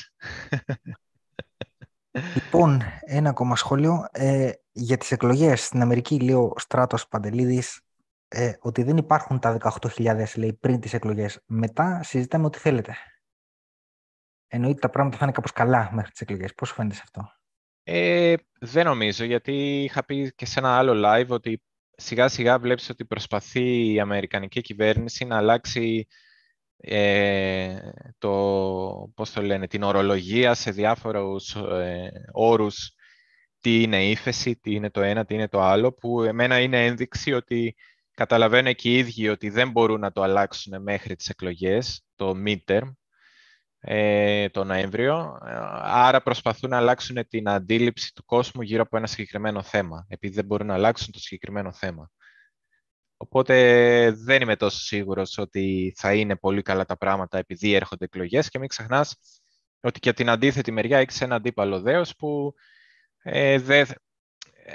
Λοιπόν, ένα ακόμα σχόλιο. Ε, για τις εκλογές στην Αμερική λέει ο Στράτος Παντελίδης ε, ότι δεν υπάρχουν τα 18.000 λέει πριν τις εκλογές. Μετά συζητάμε ό,τι θέλετε. Εννοείται τα πράγματα θα είναι κάπως καλά μέχρι τις εκλογές. Πώς σου φαίνεται σε αυτό; Ε, δεν νομίζω, γιατί είχα πει και σε ένα άλλο live ότι σιγά σιγά βλέπεις ότι προσπαθεί η Αμερικανική κυβέρνηση να αλλάξει ε, το, πώς το λένε, την ορολογία σε διάφορους ε, όρους. Τι είναι ύφεση, τι είναι το ένα, τι είναι το άλλο, που εμένα είναι ένδειξη ότι καταλαβαίνουν και οι ίδιοι ότι δεν μπορούν να το αλλάξουν μέχρι τις εκλογές, το midterm, ε, το Νοέμβριο. Άρα προσπαθούν να αλλάξουν την αντίληψη του κόσμου γύρω από ένα συγκεκριμένο θέμα, επειδή δεν μπορούν να αλλάξουν το συγκεκριμένο θέμα. Οπότε δεν είμαι τόσο σίγουρος ότι θα είναι πολύ καλά τα πράγματα επειδή έρχονται εκλογές και μην ξεχνάς ότι και από την αντίθετη μεριά έχεις ένα αντίπαλο δέος που ε, δε,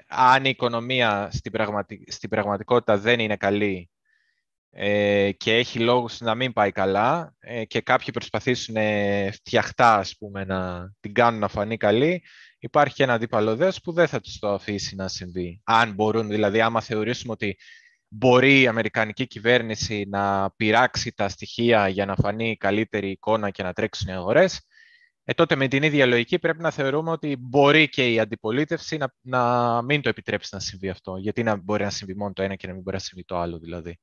αν η οικονομία στην, στην πραγματικότητα δεν είναι καλή ε, και έχει λόγους να μην πάει καλά ε, και κάποιοι προσπαθήσουν φτιαχτά ας πούμε, να την κάνουν να φανεί καλή, υπάρχει ένα αντίπαλο δέος που δεν θα τους το αφήσει να συμβεί. Αν μπορούν, δηλαδή άμα θεωρήσουμε ότι μπορεί η Αμερικανική κυβέρνηση να πειράξει τα στοιχεία για να φανεί καλύτερη εικόνα και να τρέξουν οι αγορές, ε, τότε με την ίδια λογική πρέπει να θεωρούμε ότι μπορεί και η αντιπολίτευση να, να μην το επιτρέψει να συμβεί αυτό. Γιατί να μπορεί να συμβεί μόνο το ένα και να μην μπορεί να συμβεί το άλλο δηλαδή.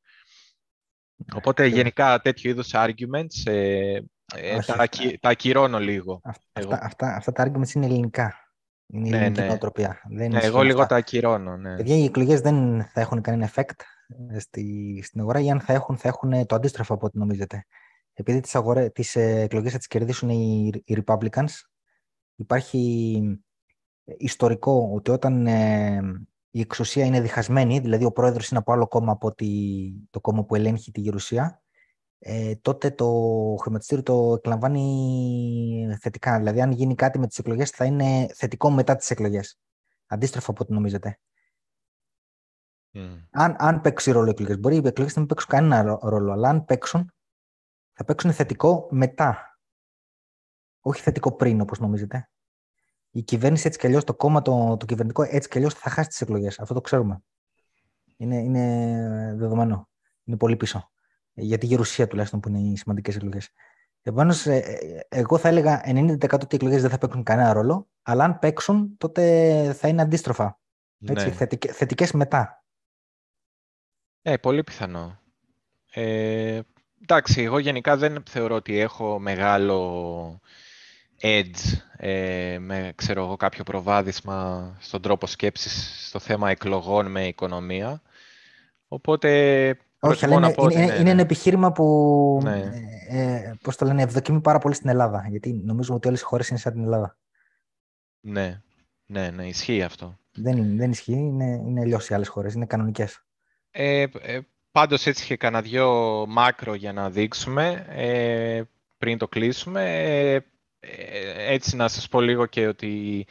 Ναι, Οπότε γενικά τέτοιου είδους arguments ε, ε, τα, ακυ, τα ακυρώνω λίγο. Αυτά, αυτά, αυτά τα arguments είναι ελληνικά. Είναι ναι, ελληνική ναι. νοοτροπία. Δεν ναι, εγώ λίγο τα ακυρώνω. Ναι. Παιδιά, οι εκλογές δεν θα έχουν κανένα effect ε, στη, στην αγορά ή αν θα έχουν, θα έχουν το αντίστροφο από ό,τι νομίζετε επειδή τις, αγορέ, τις ε, εκλογές θα τις κερδίσουν οι, οι Republicans, υπάρχει ε, ιστορικό ότι όταν ε, η εξουσία είναι διχασμένη, δηλαδή ο πρόεδρος είναι από άλλο κόμμα από το κόμμα που ελέγχει τη γερουσία, ε, τότε το χρηματιστήριο το εκλαμβάνει θετικά. Δηλαδή, αν γίνει κάτι με τις εκλογές, θα είναι θετικό μετά τις εκλογές. Αντίστροφο από ό,τι νομίζετε. Mm. Αν, αν παίξει ρόλο οι εκλογές, μπορεί οι εκλογές να μην παίξουν κανένα ρόλο, αλλά αν παίξουν, θα παίξουν θετικό μετά. Όχι θετικό πριν, όπως νομίζετε. Η κυβέρνηση έτσι κι αλλιώς, το κόμμα το, το κυβερνητικό έτσι κι αλλιώς θα χάσει τις εκλογές. Αυτό το ξέρουμε. Είναι, είναι δεδομένο. Είναι πολύ πίσω. Για τη γερουσία τουλάχιστον που είναι οι σημαντικές εκλογές. Επομένως, ε, ε, εγώ θα έλεγα 90% ότι οι εκλογές δεν θα παίξουν κανένα ρόλο, αλλά αν παίξουν, τότε θα είναι αντίστροφα. Έτσι, ναι. θετικές μετά. Ε, πολύ πιθανό. Ε, εντάξει, εγώ γενικά δεν θεωρώ ότι έχω μεγάλο edge ε, με ξέρω εγώ, κάποιο προβάδισμα στον τρόπο σκέψης στο θέμα εκλογών με οικονομία. Οπότε όχι, αλλά είναι, είναι, είναι, είναι, ένα επιχείρημα που ναι. ε, ε, πώς το λένε, ευδοκιμεί πάρα πολύ στην Ελλάδα. Γιατί νομίζουμε ότι όλες οι χώρες είναι σαν την Ελλάδα. Ναι, ναι, ναι ισχύει αυτό. Δεν, δεν ισχύει, είναι, είναι αλλιώς οι άλλες χώρες, είναι κανονικές. Ε, ε, Πάντως έτσι είχε κανένα δυο μάκρο για να δείξουμε ε, πριν το κλείσουμε. Ε, ε, έτσι να σας πω λίγο και ότι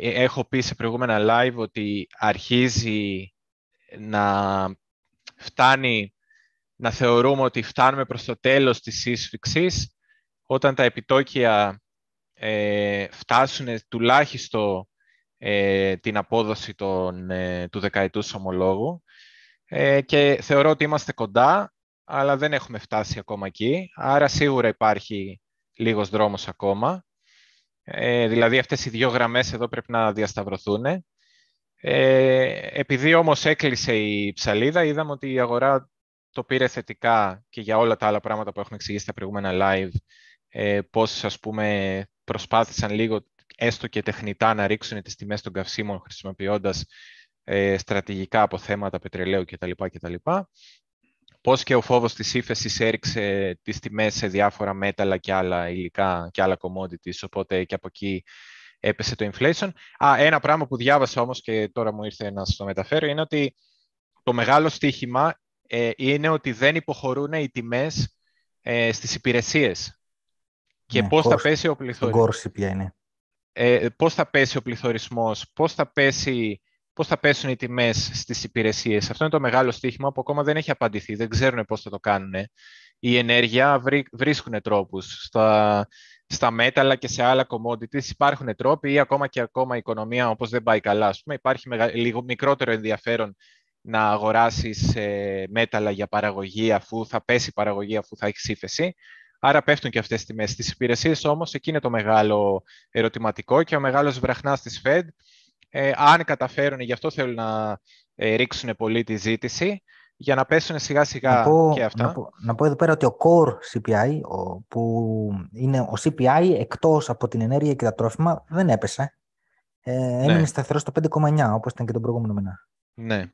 έχω πει σε προηγούμενα live ότι αρχίζει να φτάνει να θεωρούμε ότι φτάνουμε προς το τέλος της σύσφυξης όταν τα επιτόκια φτάσουν τουλάχιστον την απόδοση των, του δεκαετούς ομολόγου Ε, και θεωρώ ότι είμαστε κοντά, αλλά δεν έχουμε φτάσει ακόμα εκεί. Άρα σίγουρα υπάρχει λίγος δρόμος ακόμα. Ε, δηλαδή αυτές οι δύο γραμμές εδώ πρέπει να διασταυρωθούν. Ε, επειδή όμως έκλεισε η ψαλίδα, είδαμε ότι η αγορά το πήρε θετικά και για όλα τα άλλα πράγματα που έχουμε εξηγήσει στα προηγούμενα live, ε, πώς ας πούμε προσπάθησαν λίγο έστω και τεχνητά να ρίξουν τις τιμές των καυσίμων χρησιμοποιώντας ε, στρατηγικά αποθέματα πετρελαίου κτλ. κτλ. Πώς και ο φόβος της ύφεσης έριξε τις τιμές σε διάφορα μέταλλα και άλλα υλικά και άλλα commodities, οπότε και από εκεί έπεσε το inflation. Α, ένα πράγμα που διάβασα όμως και τώρα μου ήρθε να το μεταφέρω είναι ότι το μεγάλο στοίχημα ε, είναι ότι δεν υποχωρούν οι τιμές ε, στις υπηρεσίες. Και ναι, πώς θα πέσει ο πληθωρισμός. Ε, πώς θα πέσει ο πληθωρισμός, πώς θα, πέσει, πώς θα πέσουν οι τιμές στις υπηρεσίες. Αυτό είναι το μεγάλο στοίχημα που ακόμα δεν έχει απαντηθεί. Δεν ξέρουν πώς θα το κάνουν. Η ενέργεια βρίσκουν τρόπους. Στα, στα μέταλλα και σε άλλα commodities υπάρχουν τρόποι ή ακόμα και ακόμα η οικονομία όπως δεν πάει καλά. Ας πούμε, υπάρχει λίγο μικρότερο ενδιαφέρον να αγοράσεις ε, μέταλλα για παραγωγή αφού θα πέσει η παραγωγή αφού θα έχει ύφεση. Άρα πέφτουν και αυτές τις τιμές. Στις υπηρεσίες όμως εκεί είναι το μεγάλο ερωτηματικό και ο μεγάλος βραχνάς της Fed. Ε, αν καταφέρουν, γι' αυτό θέλουν να ε, ρίξουν πολύ τη ζήτηση, για να πέσουν σιγά σιγά και αυτά. Να πω, να πω εδώ πέρα ότι ο core CPI, ο, που είναι ο CPI εκτός από την ενέργεια και τα τρόφιμα, δεν έπεσε. Ε, ναι. έμεινε σταθερός στο 5,9 όπως ήταν και τον προηγούμενο μήνα. Ναι.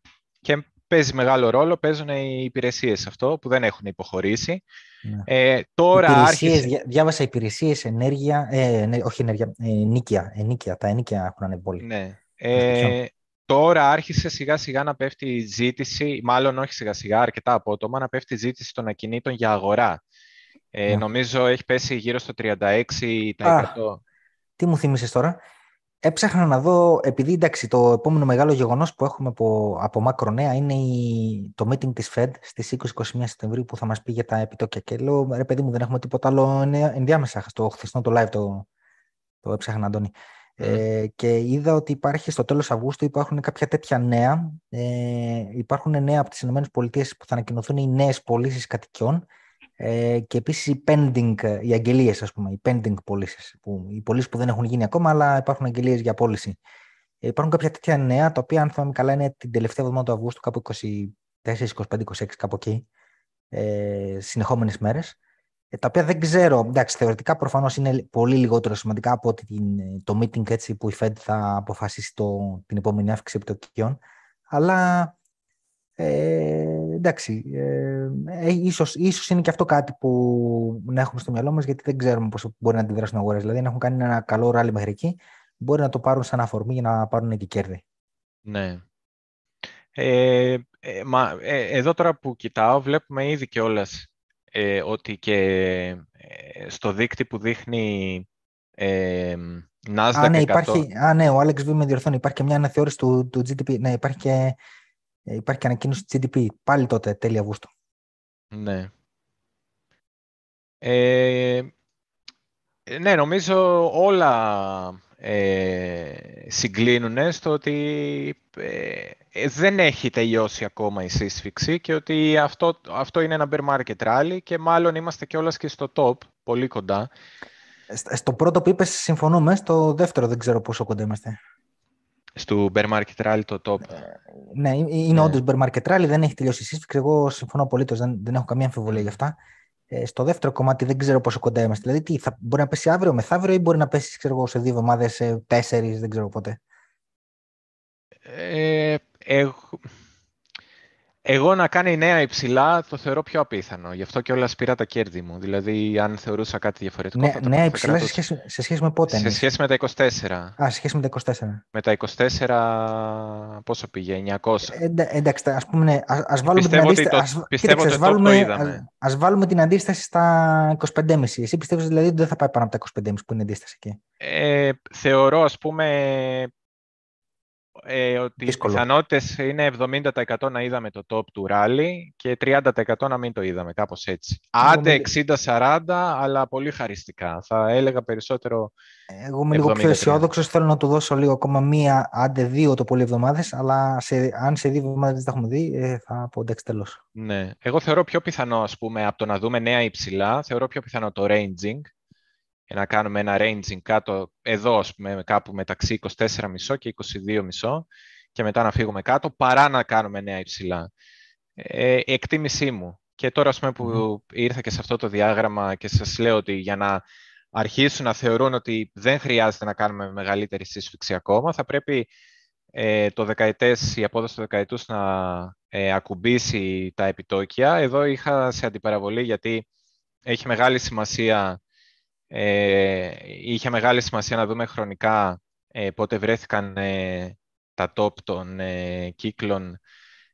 Και παίζει μεγάλο ρόλο, παίζουν οι υπηρεσίες αυτό που δεν έχουν υποχωρήσει. Ναι. Ε, τώρα υπηρεσίες, άρχισε... Διάβασα υπηρεσίες, ενέργεια, ε, όχι ενέργεια, ε, νίκια, ενίκια, τα ενίκια έχουν ανέβει πολύ. Ναι. Ε, τώρα άρχισε σιγά σιγά να πέφτει η ζήτηση, μάλλον όχι σιγά σιγά, αρκετά απότομα, να πέφτει η ζήτηση των ακινήτων για αγορά. Ε, ναι. Νομίζω έχει πέσει γύρω στο 36%. τι μου θύμισες τώρα; Έψαχνα να δω, επειδή εντάξει, το επόμενο μεγάλο γεγονός που έχουμε από, από μακρονέα είναι η, το meeting της Fed στις 20-21 Σεπτεμβρίου που θα μας πει για τα επιτόκια. Και λέω, ρε παιδί μου, δεν έχουμε τίποτα άλλο ενδιάμεσα. Στο χθεσινό το live το, το έψαχνα, Αντώνη. Ε, και είδα ότι υπάρχει στο τέλος Αυγούστου υπάρχουν κάποια τέτοια νέα. Ε, υπάρχουν νέα από τις ΗΠΑ που θα ανακοινωθούν οι νέες πωλήσεις κατοικιών ε, και επίσης οι pending, οι αγγελίες ας πούμε, οι pending πωλήσεις. Που, οι πωλήσεις που δεν έχουν γίνει ακόμα αλλά υπάρχουν αγγελίες για πώληση. Ε, υπάρχουν κάποια τέτοια νέα τα οποία αν θυμάμαι καλά είναι την τελευταία εβδομάδα του Αυγούστου κάπου 24, 25, 26 κάπου εκεί ε, συνεχόμενες μέρες ε, τα οποία δεν ξέρω, εντάξει, θεωρητικά προφανώς είναι πολύ λιγότερο σημαντικά από ότι την, το meeting έτσι, που η Fed θα αποφασίσει το, την επόμενη αύξηση επιτοκίων, αλλά ε, εντάξει, ε, ε, ίσως, ίσως είναι και αυτό κάτι που να έχουμε στο μυαλό μας, γιατί δεν ξέρουμε πώς μπορεί να αντιδράσουν οι αγορές. Δηλαδή, αν έχουν κάνει ένα καλό ράλι μέχρι εκεί, μπορεί να το πάρουν σαν αφορμή για να πάρουν και κέρδη. Ναι. Ε, ε, μα, εδώ τώρα που κοιτάω, βλέπουμε ήδη και όλας ε, ότι και ε, στο δείκτη που δείχνει ε, Nasdaq Α, ναι, υπάρχει, α, ναι, ο Alex Β με διορθώνει. Υπάρχει και μια αναθεώρηση του, του GDP. Ναι, υπάρχει και, ε, υπάρχει και ανακοίνωση του GDP. Πάλι τότε, τέλη Αυγούστου. Ναι. Ε, ναι, νομίζω όλα ε, συγκλίνουν στο ότι ε, ε, δεν έχει τελειώσει ακόμα η σύσφυξη και ότι αυτό, αυτό είναι ένα bear market rally και μάλλον είμαστε και και στο top, πολύ κοντά. Στο πρώτο που είπες συμφωνούμε, στο δεύτερο δεν ξέρω πόσο κοντά είμαστε. Στο bear market rally το top. Ε, ναι, είναι ναι. όντως bear market rally, δεν έχει τελειώσει η σύσφυξη, εγώ συμφωνώ απολύτως, δεν, δεν έχω καμία αμφιβολία γι' αυτά. Ε, στο δεύτερο κομμάτι δεν ξέρω πόσο κοντά είμαστε. Δηλαδή, τι, θα, μπορεί να πέσει αύριο, μεθαύριο ή μπορεί να πέσει ξέρω, σε δύο εβδομάδες, σε τέσσερις, δεν ξέρω πότε. Ε, εγώ να κάνει νέα υψηλά το θεωρώ πιο απίθανο. Γι' αυτό και όλα πήρα τα κέρδη μου. Δηλαδή, αν θεωρούσα κάτι διαφορετικό. Ναι, νέα υψηλά σε σχέση, σε σχέση με πότε. Σε σχέση με τα 24. Α, σε σχέση με τα 24. Με τα 24, πόσο πήγε, 900. Ε, εντάξει, ας πούμε, ναι, ας, βάλουμε την αντίσταση. πιστεύω ότι βάλουμε, το ας, βάλουμε την αντίσταση στα 25,5. Εσύ πιστεύεις δηλαδή ότι δεν θα πάει πάνω από τα 25,5 που είναι αντίσταση εκεί; Ε, θεωρώ, ας πούμε, ε, ότι Δύσκολο. οι πιθανότητες είναι 70% να είδαμε το top του ράλι και 30% να μην το είδαμε, κάπως έτσι. Άντε 60-40, αλλά πολύ χαριστικά. Θα έλεγα περισσότερο Εγώ είμαι λίγο πιο αισιόδοξο. Θέλω να του δώσω λίγο ακόμα μία, άντε δύο το πολύ εβδομάδε, αλλά σε, αν σε δύο εβδομάδες δεν τα έχουμε δει, ε, θα πω εντάξει τέλος. Ναι. Εγώ θεωρώ πιο πιθανό, ας πούμε, από το να δούμε νέα υψηλά, θεωρώ πιο πιθανό το ranging, να κάνουμε ένα ranging κάτω, εδώ ας πούμε, κάπου μεταξύ 24,5 και 22,5 και μετά να φύγουμε κάτω, παρά να κάνουμε νέα υψηλά. Ε, η εκτίμησή μου. Και τώρα ας πούμε, που ήρθα και σε αυτό το διάγραμμα και σας λέω ότι για να αρχίσουν να θεωρούν ότι δεν χρειάζεται να κάνουμε μεγαλύτερη σύσφυξη ακόμα, θα πρέπει ε, το δεκαετές, η απόδοση του δεκαετούς να ε, ακουμπήσει τα επιτόκια. Εδώ είχα σε αντιπαραβολή γιατί έχει μεγάλη σημασία ε, είχε μεγάλη σημασία να δούμε χρονικά ε, πότε βρέθηκαν ε, τα top των ε, κύκλων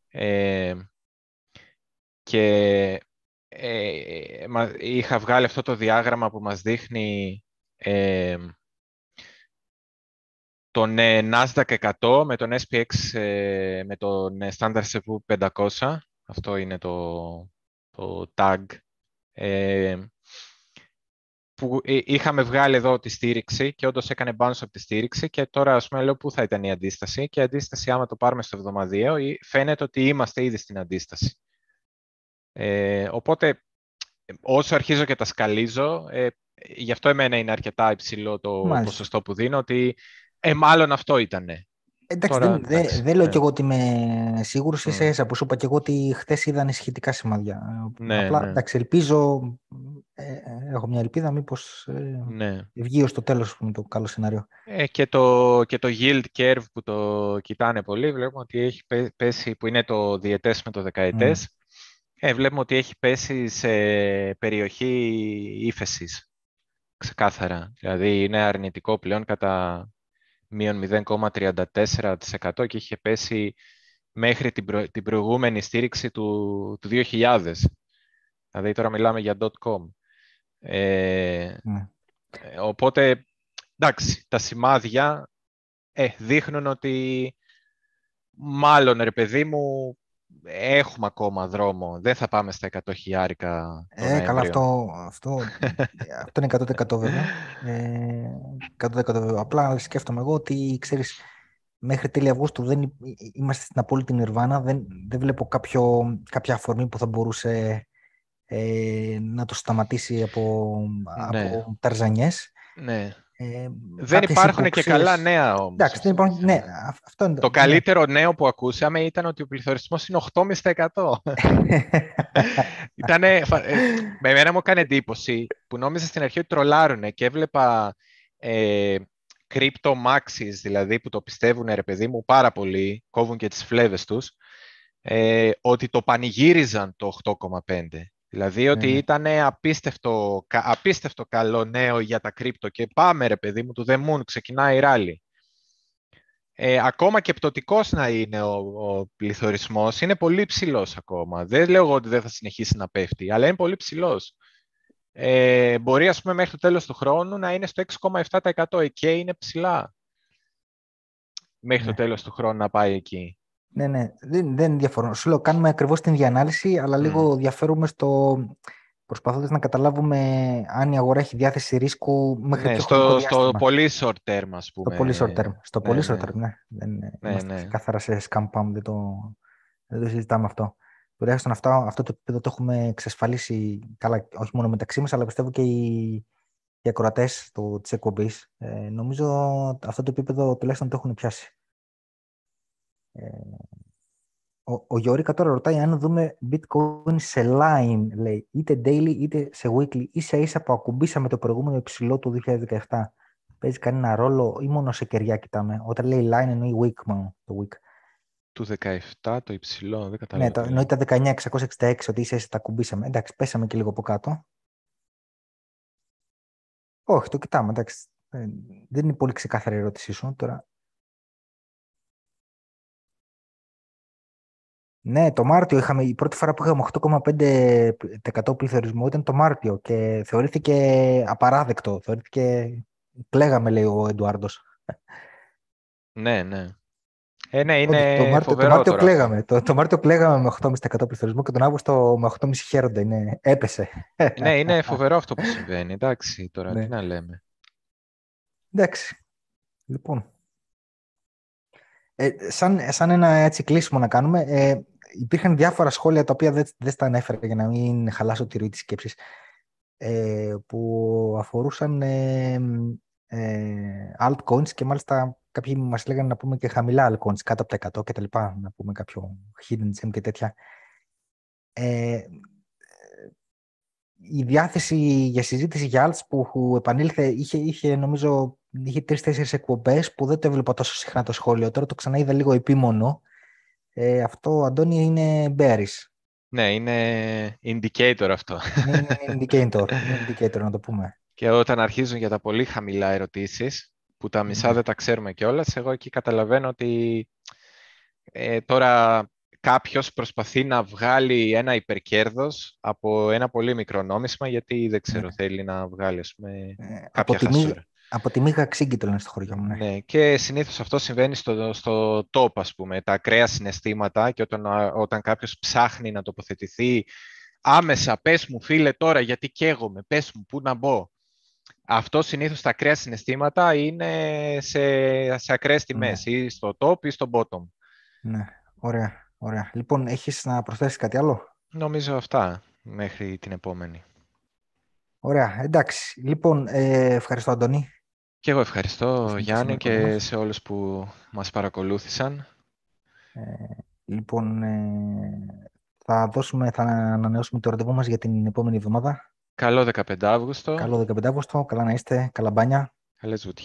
ε, και είχα βγάλει αυτό το διάγραμμα που μας δείχνει τον Nasdaq 100 με τον SPX με τον Standard Poor's 500. Αυτό είναι το, το tag που ε, είχαμε βγάλει εδώ τη στήριξη και όντως έκανε bounce από τη στήριξη και τώρα ας πούμε λέω πού θα ήταν η αντίσταση και η αντίσταση άμα το πάρουμε στο εβδομαδιαίο φαίνεται ότι είμαστε ήδη στην αντίσταση. Ε, οπότε όσο αρχίζω και τα σκαλίζω, ε, γι' αυτό εμένα είναι αρκετά υψηλό το Μάλιστα. ποσοστό που δίνω, ότι ε, μάλλον αυτό ήτανε. Εντάξει, δεν, δε, δε λέω ναι. κι εγώ ότι είμαι σίγουρος. Mm. Ίσα ίσα που σου είπα κι εγώ ότι χθες είδαν ησυχητικά σημάδια. Ναι, Απλά ναι. εντάξει, ελπίζω. Ε, ε έχω μια ελπίδα μήπως ε, ναι. βγει ως το τέλος το καλό σενάριο. Ε, και, το, και το yield curve που το κοιτάνε πολύ, βλέπουμε ότι έχει πέσει, που είναι το διετές με το δεκαετές, mm. ε, βλέπουμε ότι έχει πέσει σε περιοχή ύφεσης. Ξεκάθαρα. Δηλαδή είναι αρνητικό πλέον κατά μείον 0,34% και είχε πέσει μέχρι την, την προηγούμενη στήριξη του, του 2000. Δηλαδή τώρα μιλάμε για .com. Ε, ναι. ε, οπότε, εντάξει, τα σημάδια ε, δείχνουν ότι μάλλον, ρε παιδί μου, έχουμε ακόμα δρόμο. Δεν θα πάμε στα 100 χιλιάρικα. Ε, καλά, αυτό, αυτό, αυτό είναι 100% βέβαια. Ε, 100% βέβαια. Απλά σκέφτομαι εγώ ότι, ξέρεις, μέχρι τέλη Αυγούστου δεν είμαστε στην απόλυτη νιρβάνα. Δεν, δεν βλέπω κάποιο, κάποια αφορμή που θα μπορούσε ε, να το σταματήσει από, ναι. από ταρζανιές. Ναι. Ε, δεν υπάρχουν και καλά νέα όμως. Εντάξει, δεν υπάρχουν, ναι, αυτό είναι το, το καλύτερο νέο που ακούσαμε ήταν ότι ο πληθωρισμός είναι 8,5%. Ήτανε, ε, με εμένα μου έκανε εντύπωση που νόμιζα στην αρχή ότι τρολάρουνε και έβλεπα ε, crypto maxis, δηλαδή που το πιστεύουν ρε παιδί μου πάρα πολύ, κόβουν και τις φλέβες τους, ε, ότι το πανηγύριζαν το 8,5%. Δηλαδή ότι mm. ήταν απίστευτο, απίστευτο καλό νέο για τα κρύπτο και πάμε ρε παιδί μου, του The Moon, ξεκινάει η ράλι. Ε, ακόμα και πτωτικός να είναι ο, ο πληθωρισμός, είναι πολύ ψηλός ακόμα. Δεν λέω ότι δεν θα συνεχίσει να πέφτει, αλλά είναι πολύ ψηλός. Ε, μπορεί ας πούμε μέχρι το τέλος του χρόνου να είναι στο 6,7% εκεί είναι ψηλά. Μέχρι το ναι. τέλος του χρόνου να πάει εκεί. Ναι, ναι, δεν, δεν διαφορώ. Σου λέω, κάνουμε ακριβώς την διανάλυση, αλλά λίγο διαφέρουμε στο... Προσπαθώντας να καταλάβουμε αν η αγορά έχει διάθεση ρίσκου μέχρι ναι, στο, στο πολύ short term, ας πούμε. Στο πολύ short term. Στο ναι, πολύ short ναι. term, ναι. Δεν, ναι, είμαστε ναι. καθαρά σε scam pump, δεν το, δεν το συζητάμε αυτό. Τουλάχιστον αυτό, αυτό το επίπεδο το έχουμε εξασφαλίσει καλά, όχι μόνο μεταξύ μας, αλλά πιστεύω και οι, οι ακροατές της εκπομπής. Ε, νομίζω αυτό το επίπεδο τουλάχιστον το έχουν πιάσει. Ε, ο, ο Γιώργη τώρα ρωτάει αν δούμε bitcoin σε line, λέει, είτε daily είτε σε weekly, ίσα ίσα που ακουμπήσαμε το προηγούμενο υψηλό του 2017. Παίζει κανένα ρόλο ή μόνο σε κεριά κοιτάμε. Όταν λέει line εννοεί week μόνο, το week. Του 17 το υψηλό, δεν καταλαβαίνω. Ναι, εννοεί τα 19.666 ότι ίσα ίσα τα ακουμπήσαμε. Εντάξει, πέσαμε και λίγο από κάτω. Όχι, το κοιτάμε, εντάξει. Ε, δεν είναι πολύ ξεκάθαρη η ερώτησή σου. Τώρα Ναι, το Μάρτιο είχαμε, η πρώτη φορά που είχαμε 8,5% πληθωρισμό ήταν το Μάρτιο και θεωρήθηκε απαράδεκτο. Θεωρήθηκε, πλέγαμε λέει ο Εντουάρντος. Ναι, ναι. Ε, ναι, είναι το, Μάρτιο, φοβερό το Μάρτιο τώρα. κλαίγαμε. Το, το Μάρτιο κλαίγαμε με 8,5% πληθωρισμό και τον Αύγουστο με 8,5% χαίρονται. Είναι, έπεσε. Ναι, είναι φοβερό αυτό που συμβαίνει. Εντάξει, τώρα Ναι. τι να λέμε. Εντάξει. Λοιπόν. Ε, σαν, σαν ένα έτσι κλείσιμο να κάνουμε, ε, υπήρχαν διάφορα σχόλια τα οποία δεν, δεν στα ανέφερα για να μην χαλάσω τη ροή της σκέψης ε, που αφορούσαν ε, ε, altcoins και μάλιστα κάποιοι μας λέγανε να πούμε και χαμηλά altcoins κάτω από τα 100 και τα λοιπά, να πούμε κάποιο hidden gem και τέτοια. Ε, η διάθεση για συζήτηση για alts που, που επανήλθε είχε, είχε νομίζω είχε τρει-τέσσερι εκπομπές που δεν το έβλεπα τόσο συχνά το σχόλιο. Τώρα το ξαναείδα λίγο επίμονο. Ε, αυτό, Αντώνη, είναι bearish. Ναι, είναι indicator αυτό. Είναι, είναι indicator, είναι indicator, να το πούμε. Και όταν αρχίζουν για τα πολύ χαμηλά ερωτήσεις, που τα μισά Ναι. δεν τα ξέρουμε κιόλας, εγώ εκεί καταλαβαίνω ότι ε, τώρα κάποιος προσπαθεί να βγάλει ένα υπερκέρδος από ένα πολύ μικρό νόμισμα, γιατί δεν ξέρω, Ναι. θέλει να βγάλει, ας πούμε, Ε, από, κάποια τη μη, χασούρα. Από τη μίγα ξύγκη το λένε στο χωριό μου. Ναι. Ναι, και συνήθως αυτό συμβαίνει στο, στο top, ας πούμε, τα ακραία συναισθήματα και όταν, όταν κάποιος ψάχνει να τοποθετηθεί άμεσα, πες μου φίλε τώρα γιατί καίγομαι, πες μου πού να μπω. Αυτό συνήθως τα ακραία συναισθήματα είναι σε, σε ακραίες τιμές, ή στο top ή στο bottom. ναι. Ωραία, ωραία. Λοιπόν, έχεις να προσθέσεις κάτι άλλο; Νομίζω αυτά μέχρι την επόμενη. Ωραία, εντάξει. Λοιπόν, ε, ευχαριστώ, Αντώνη. Και εγώ ευχαριστώ Συνεχίσουμε Γιάννη το κοντά και μας. σε όλους που μας παρακολούθησαν. Ε, λοιπόν, ε, θα, δώσουμε, θα ανανεώσουμε το ραντεβού μας για την επόμενη εβδομάδα. Καλό 15 Αύγουστο. Καλό 15 Αύγουστο, καλά να είστε, καλά μπάνια. Καλές βουτιές.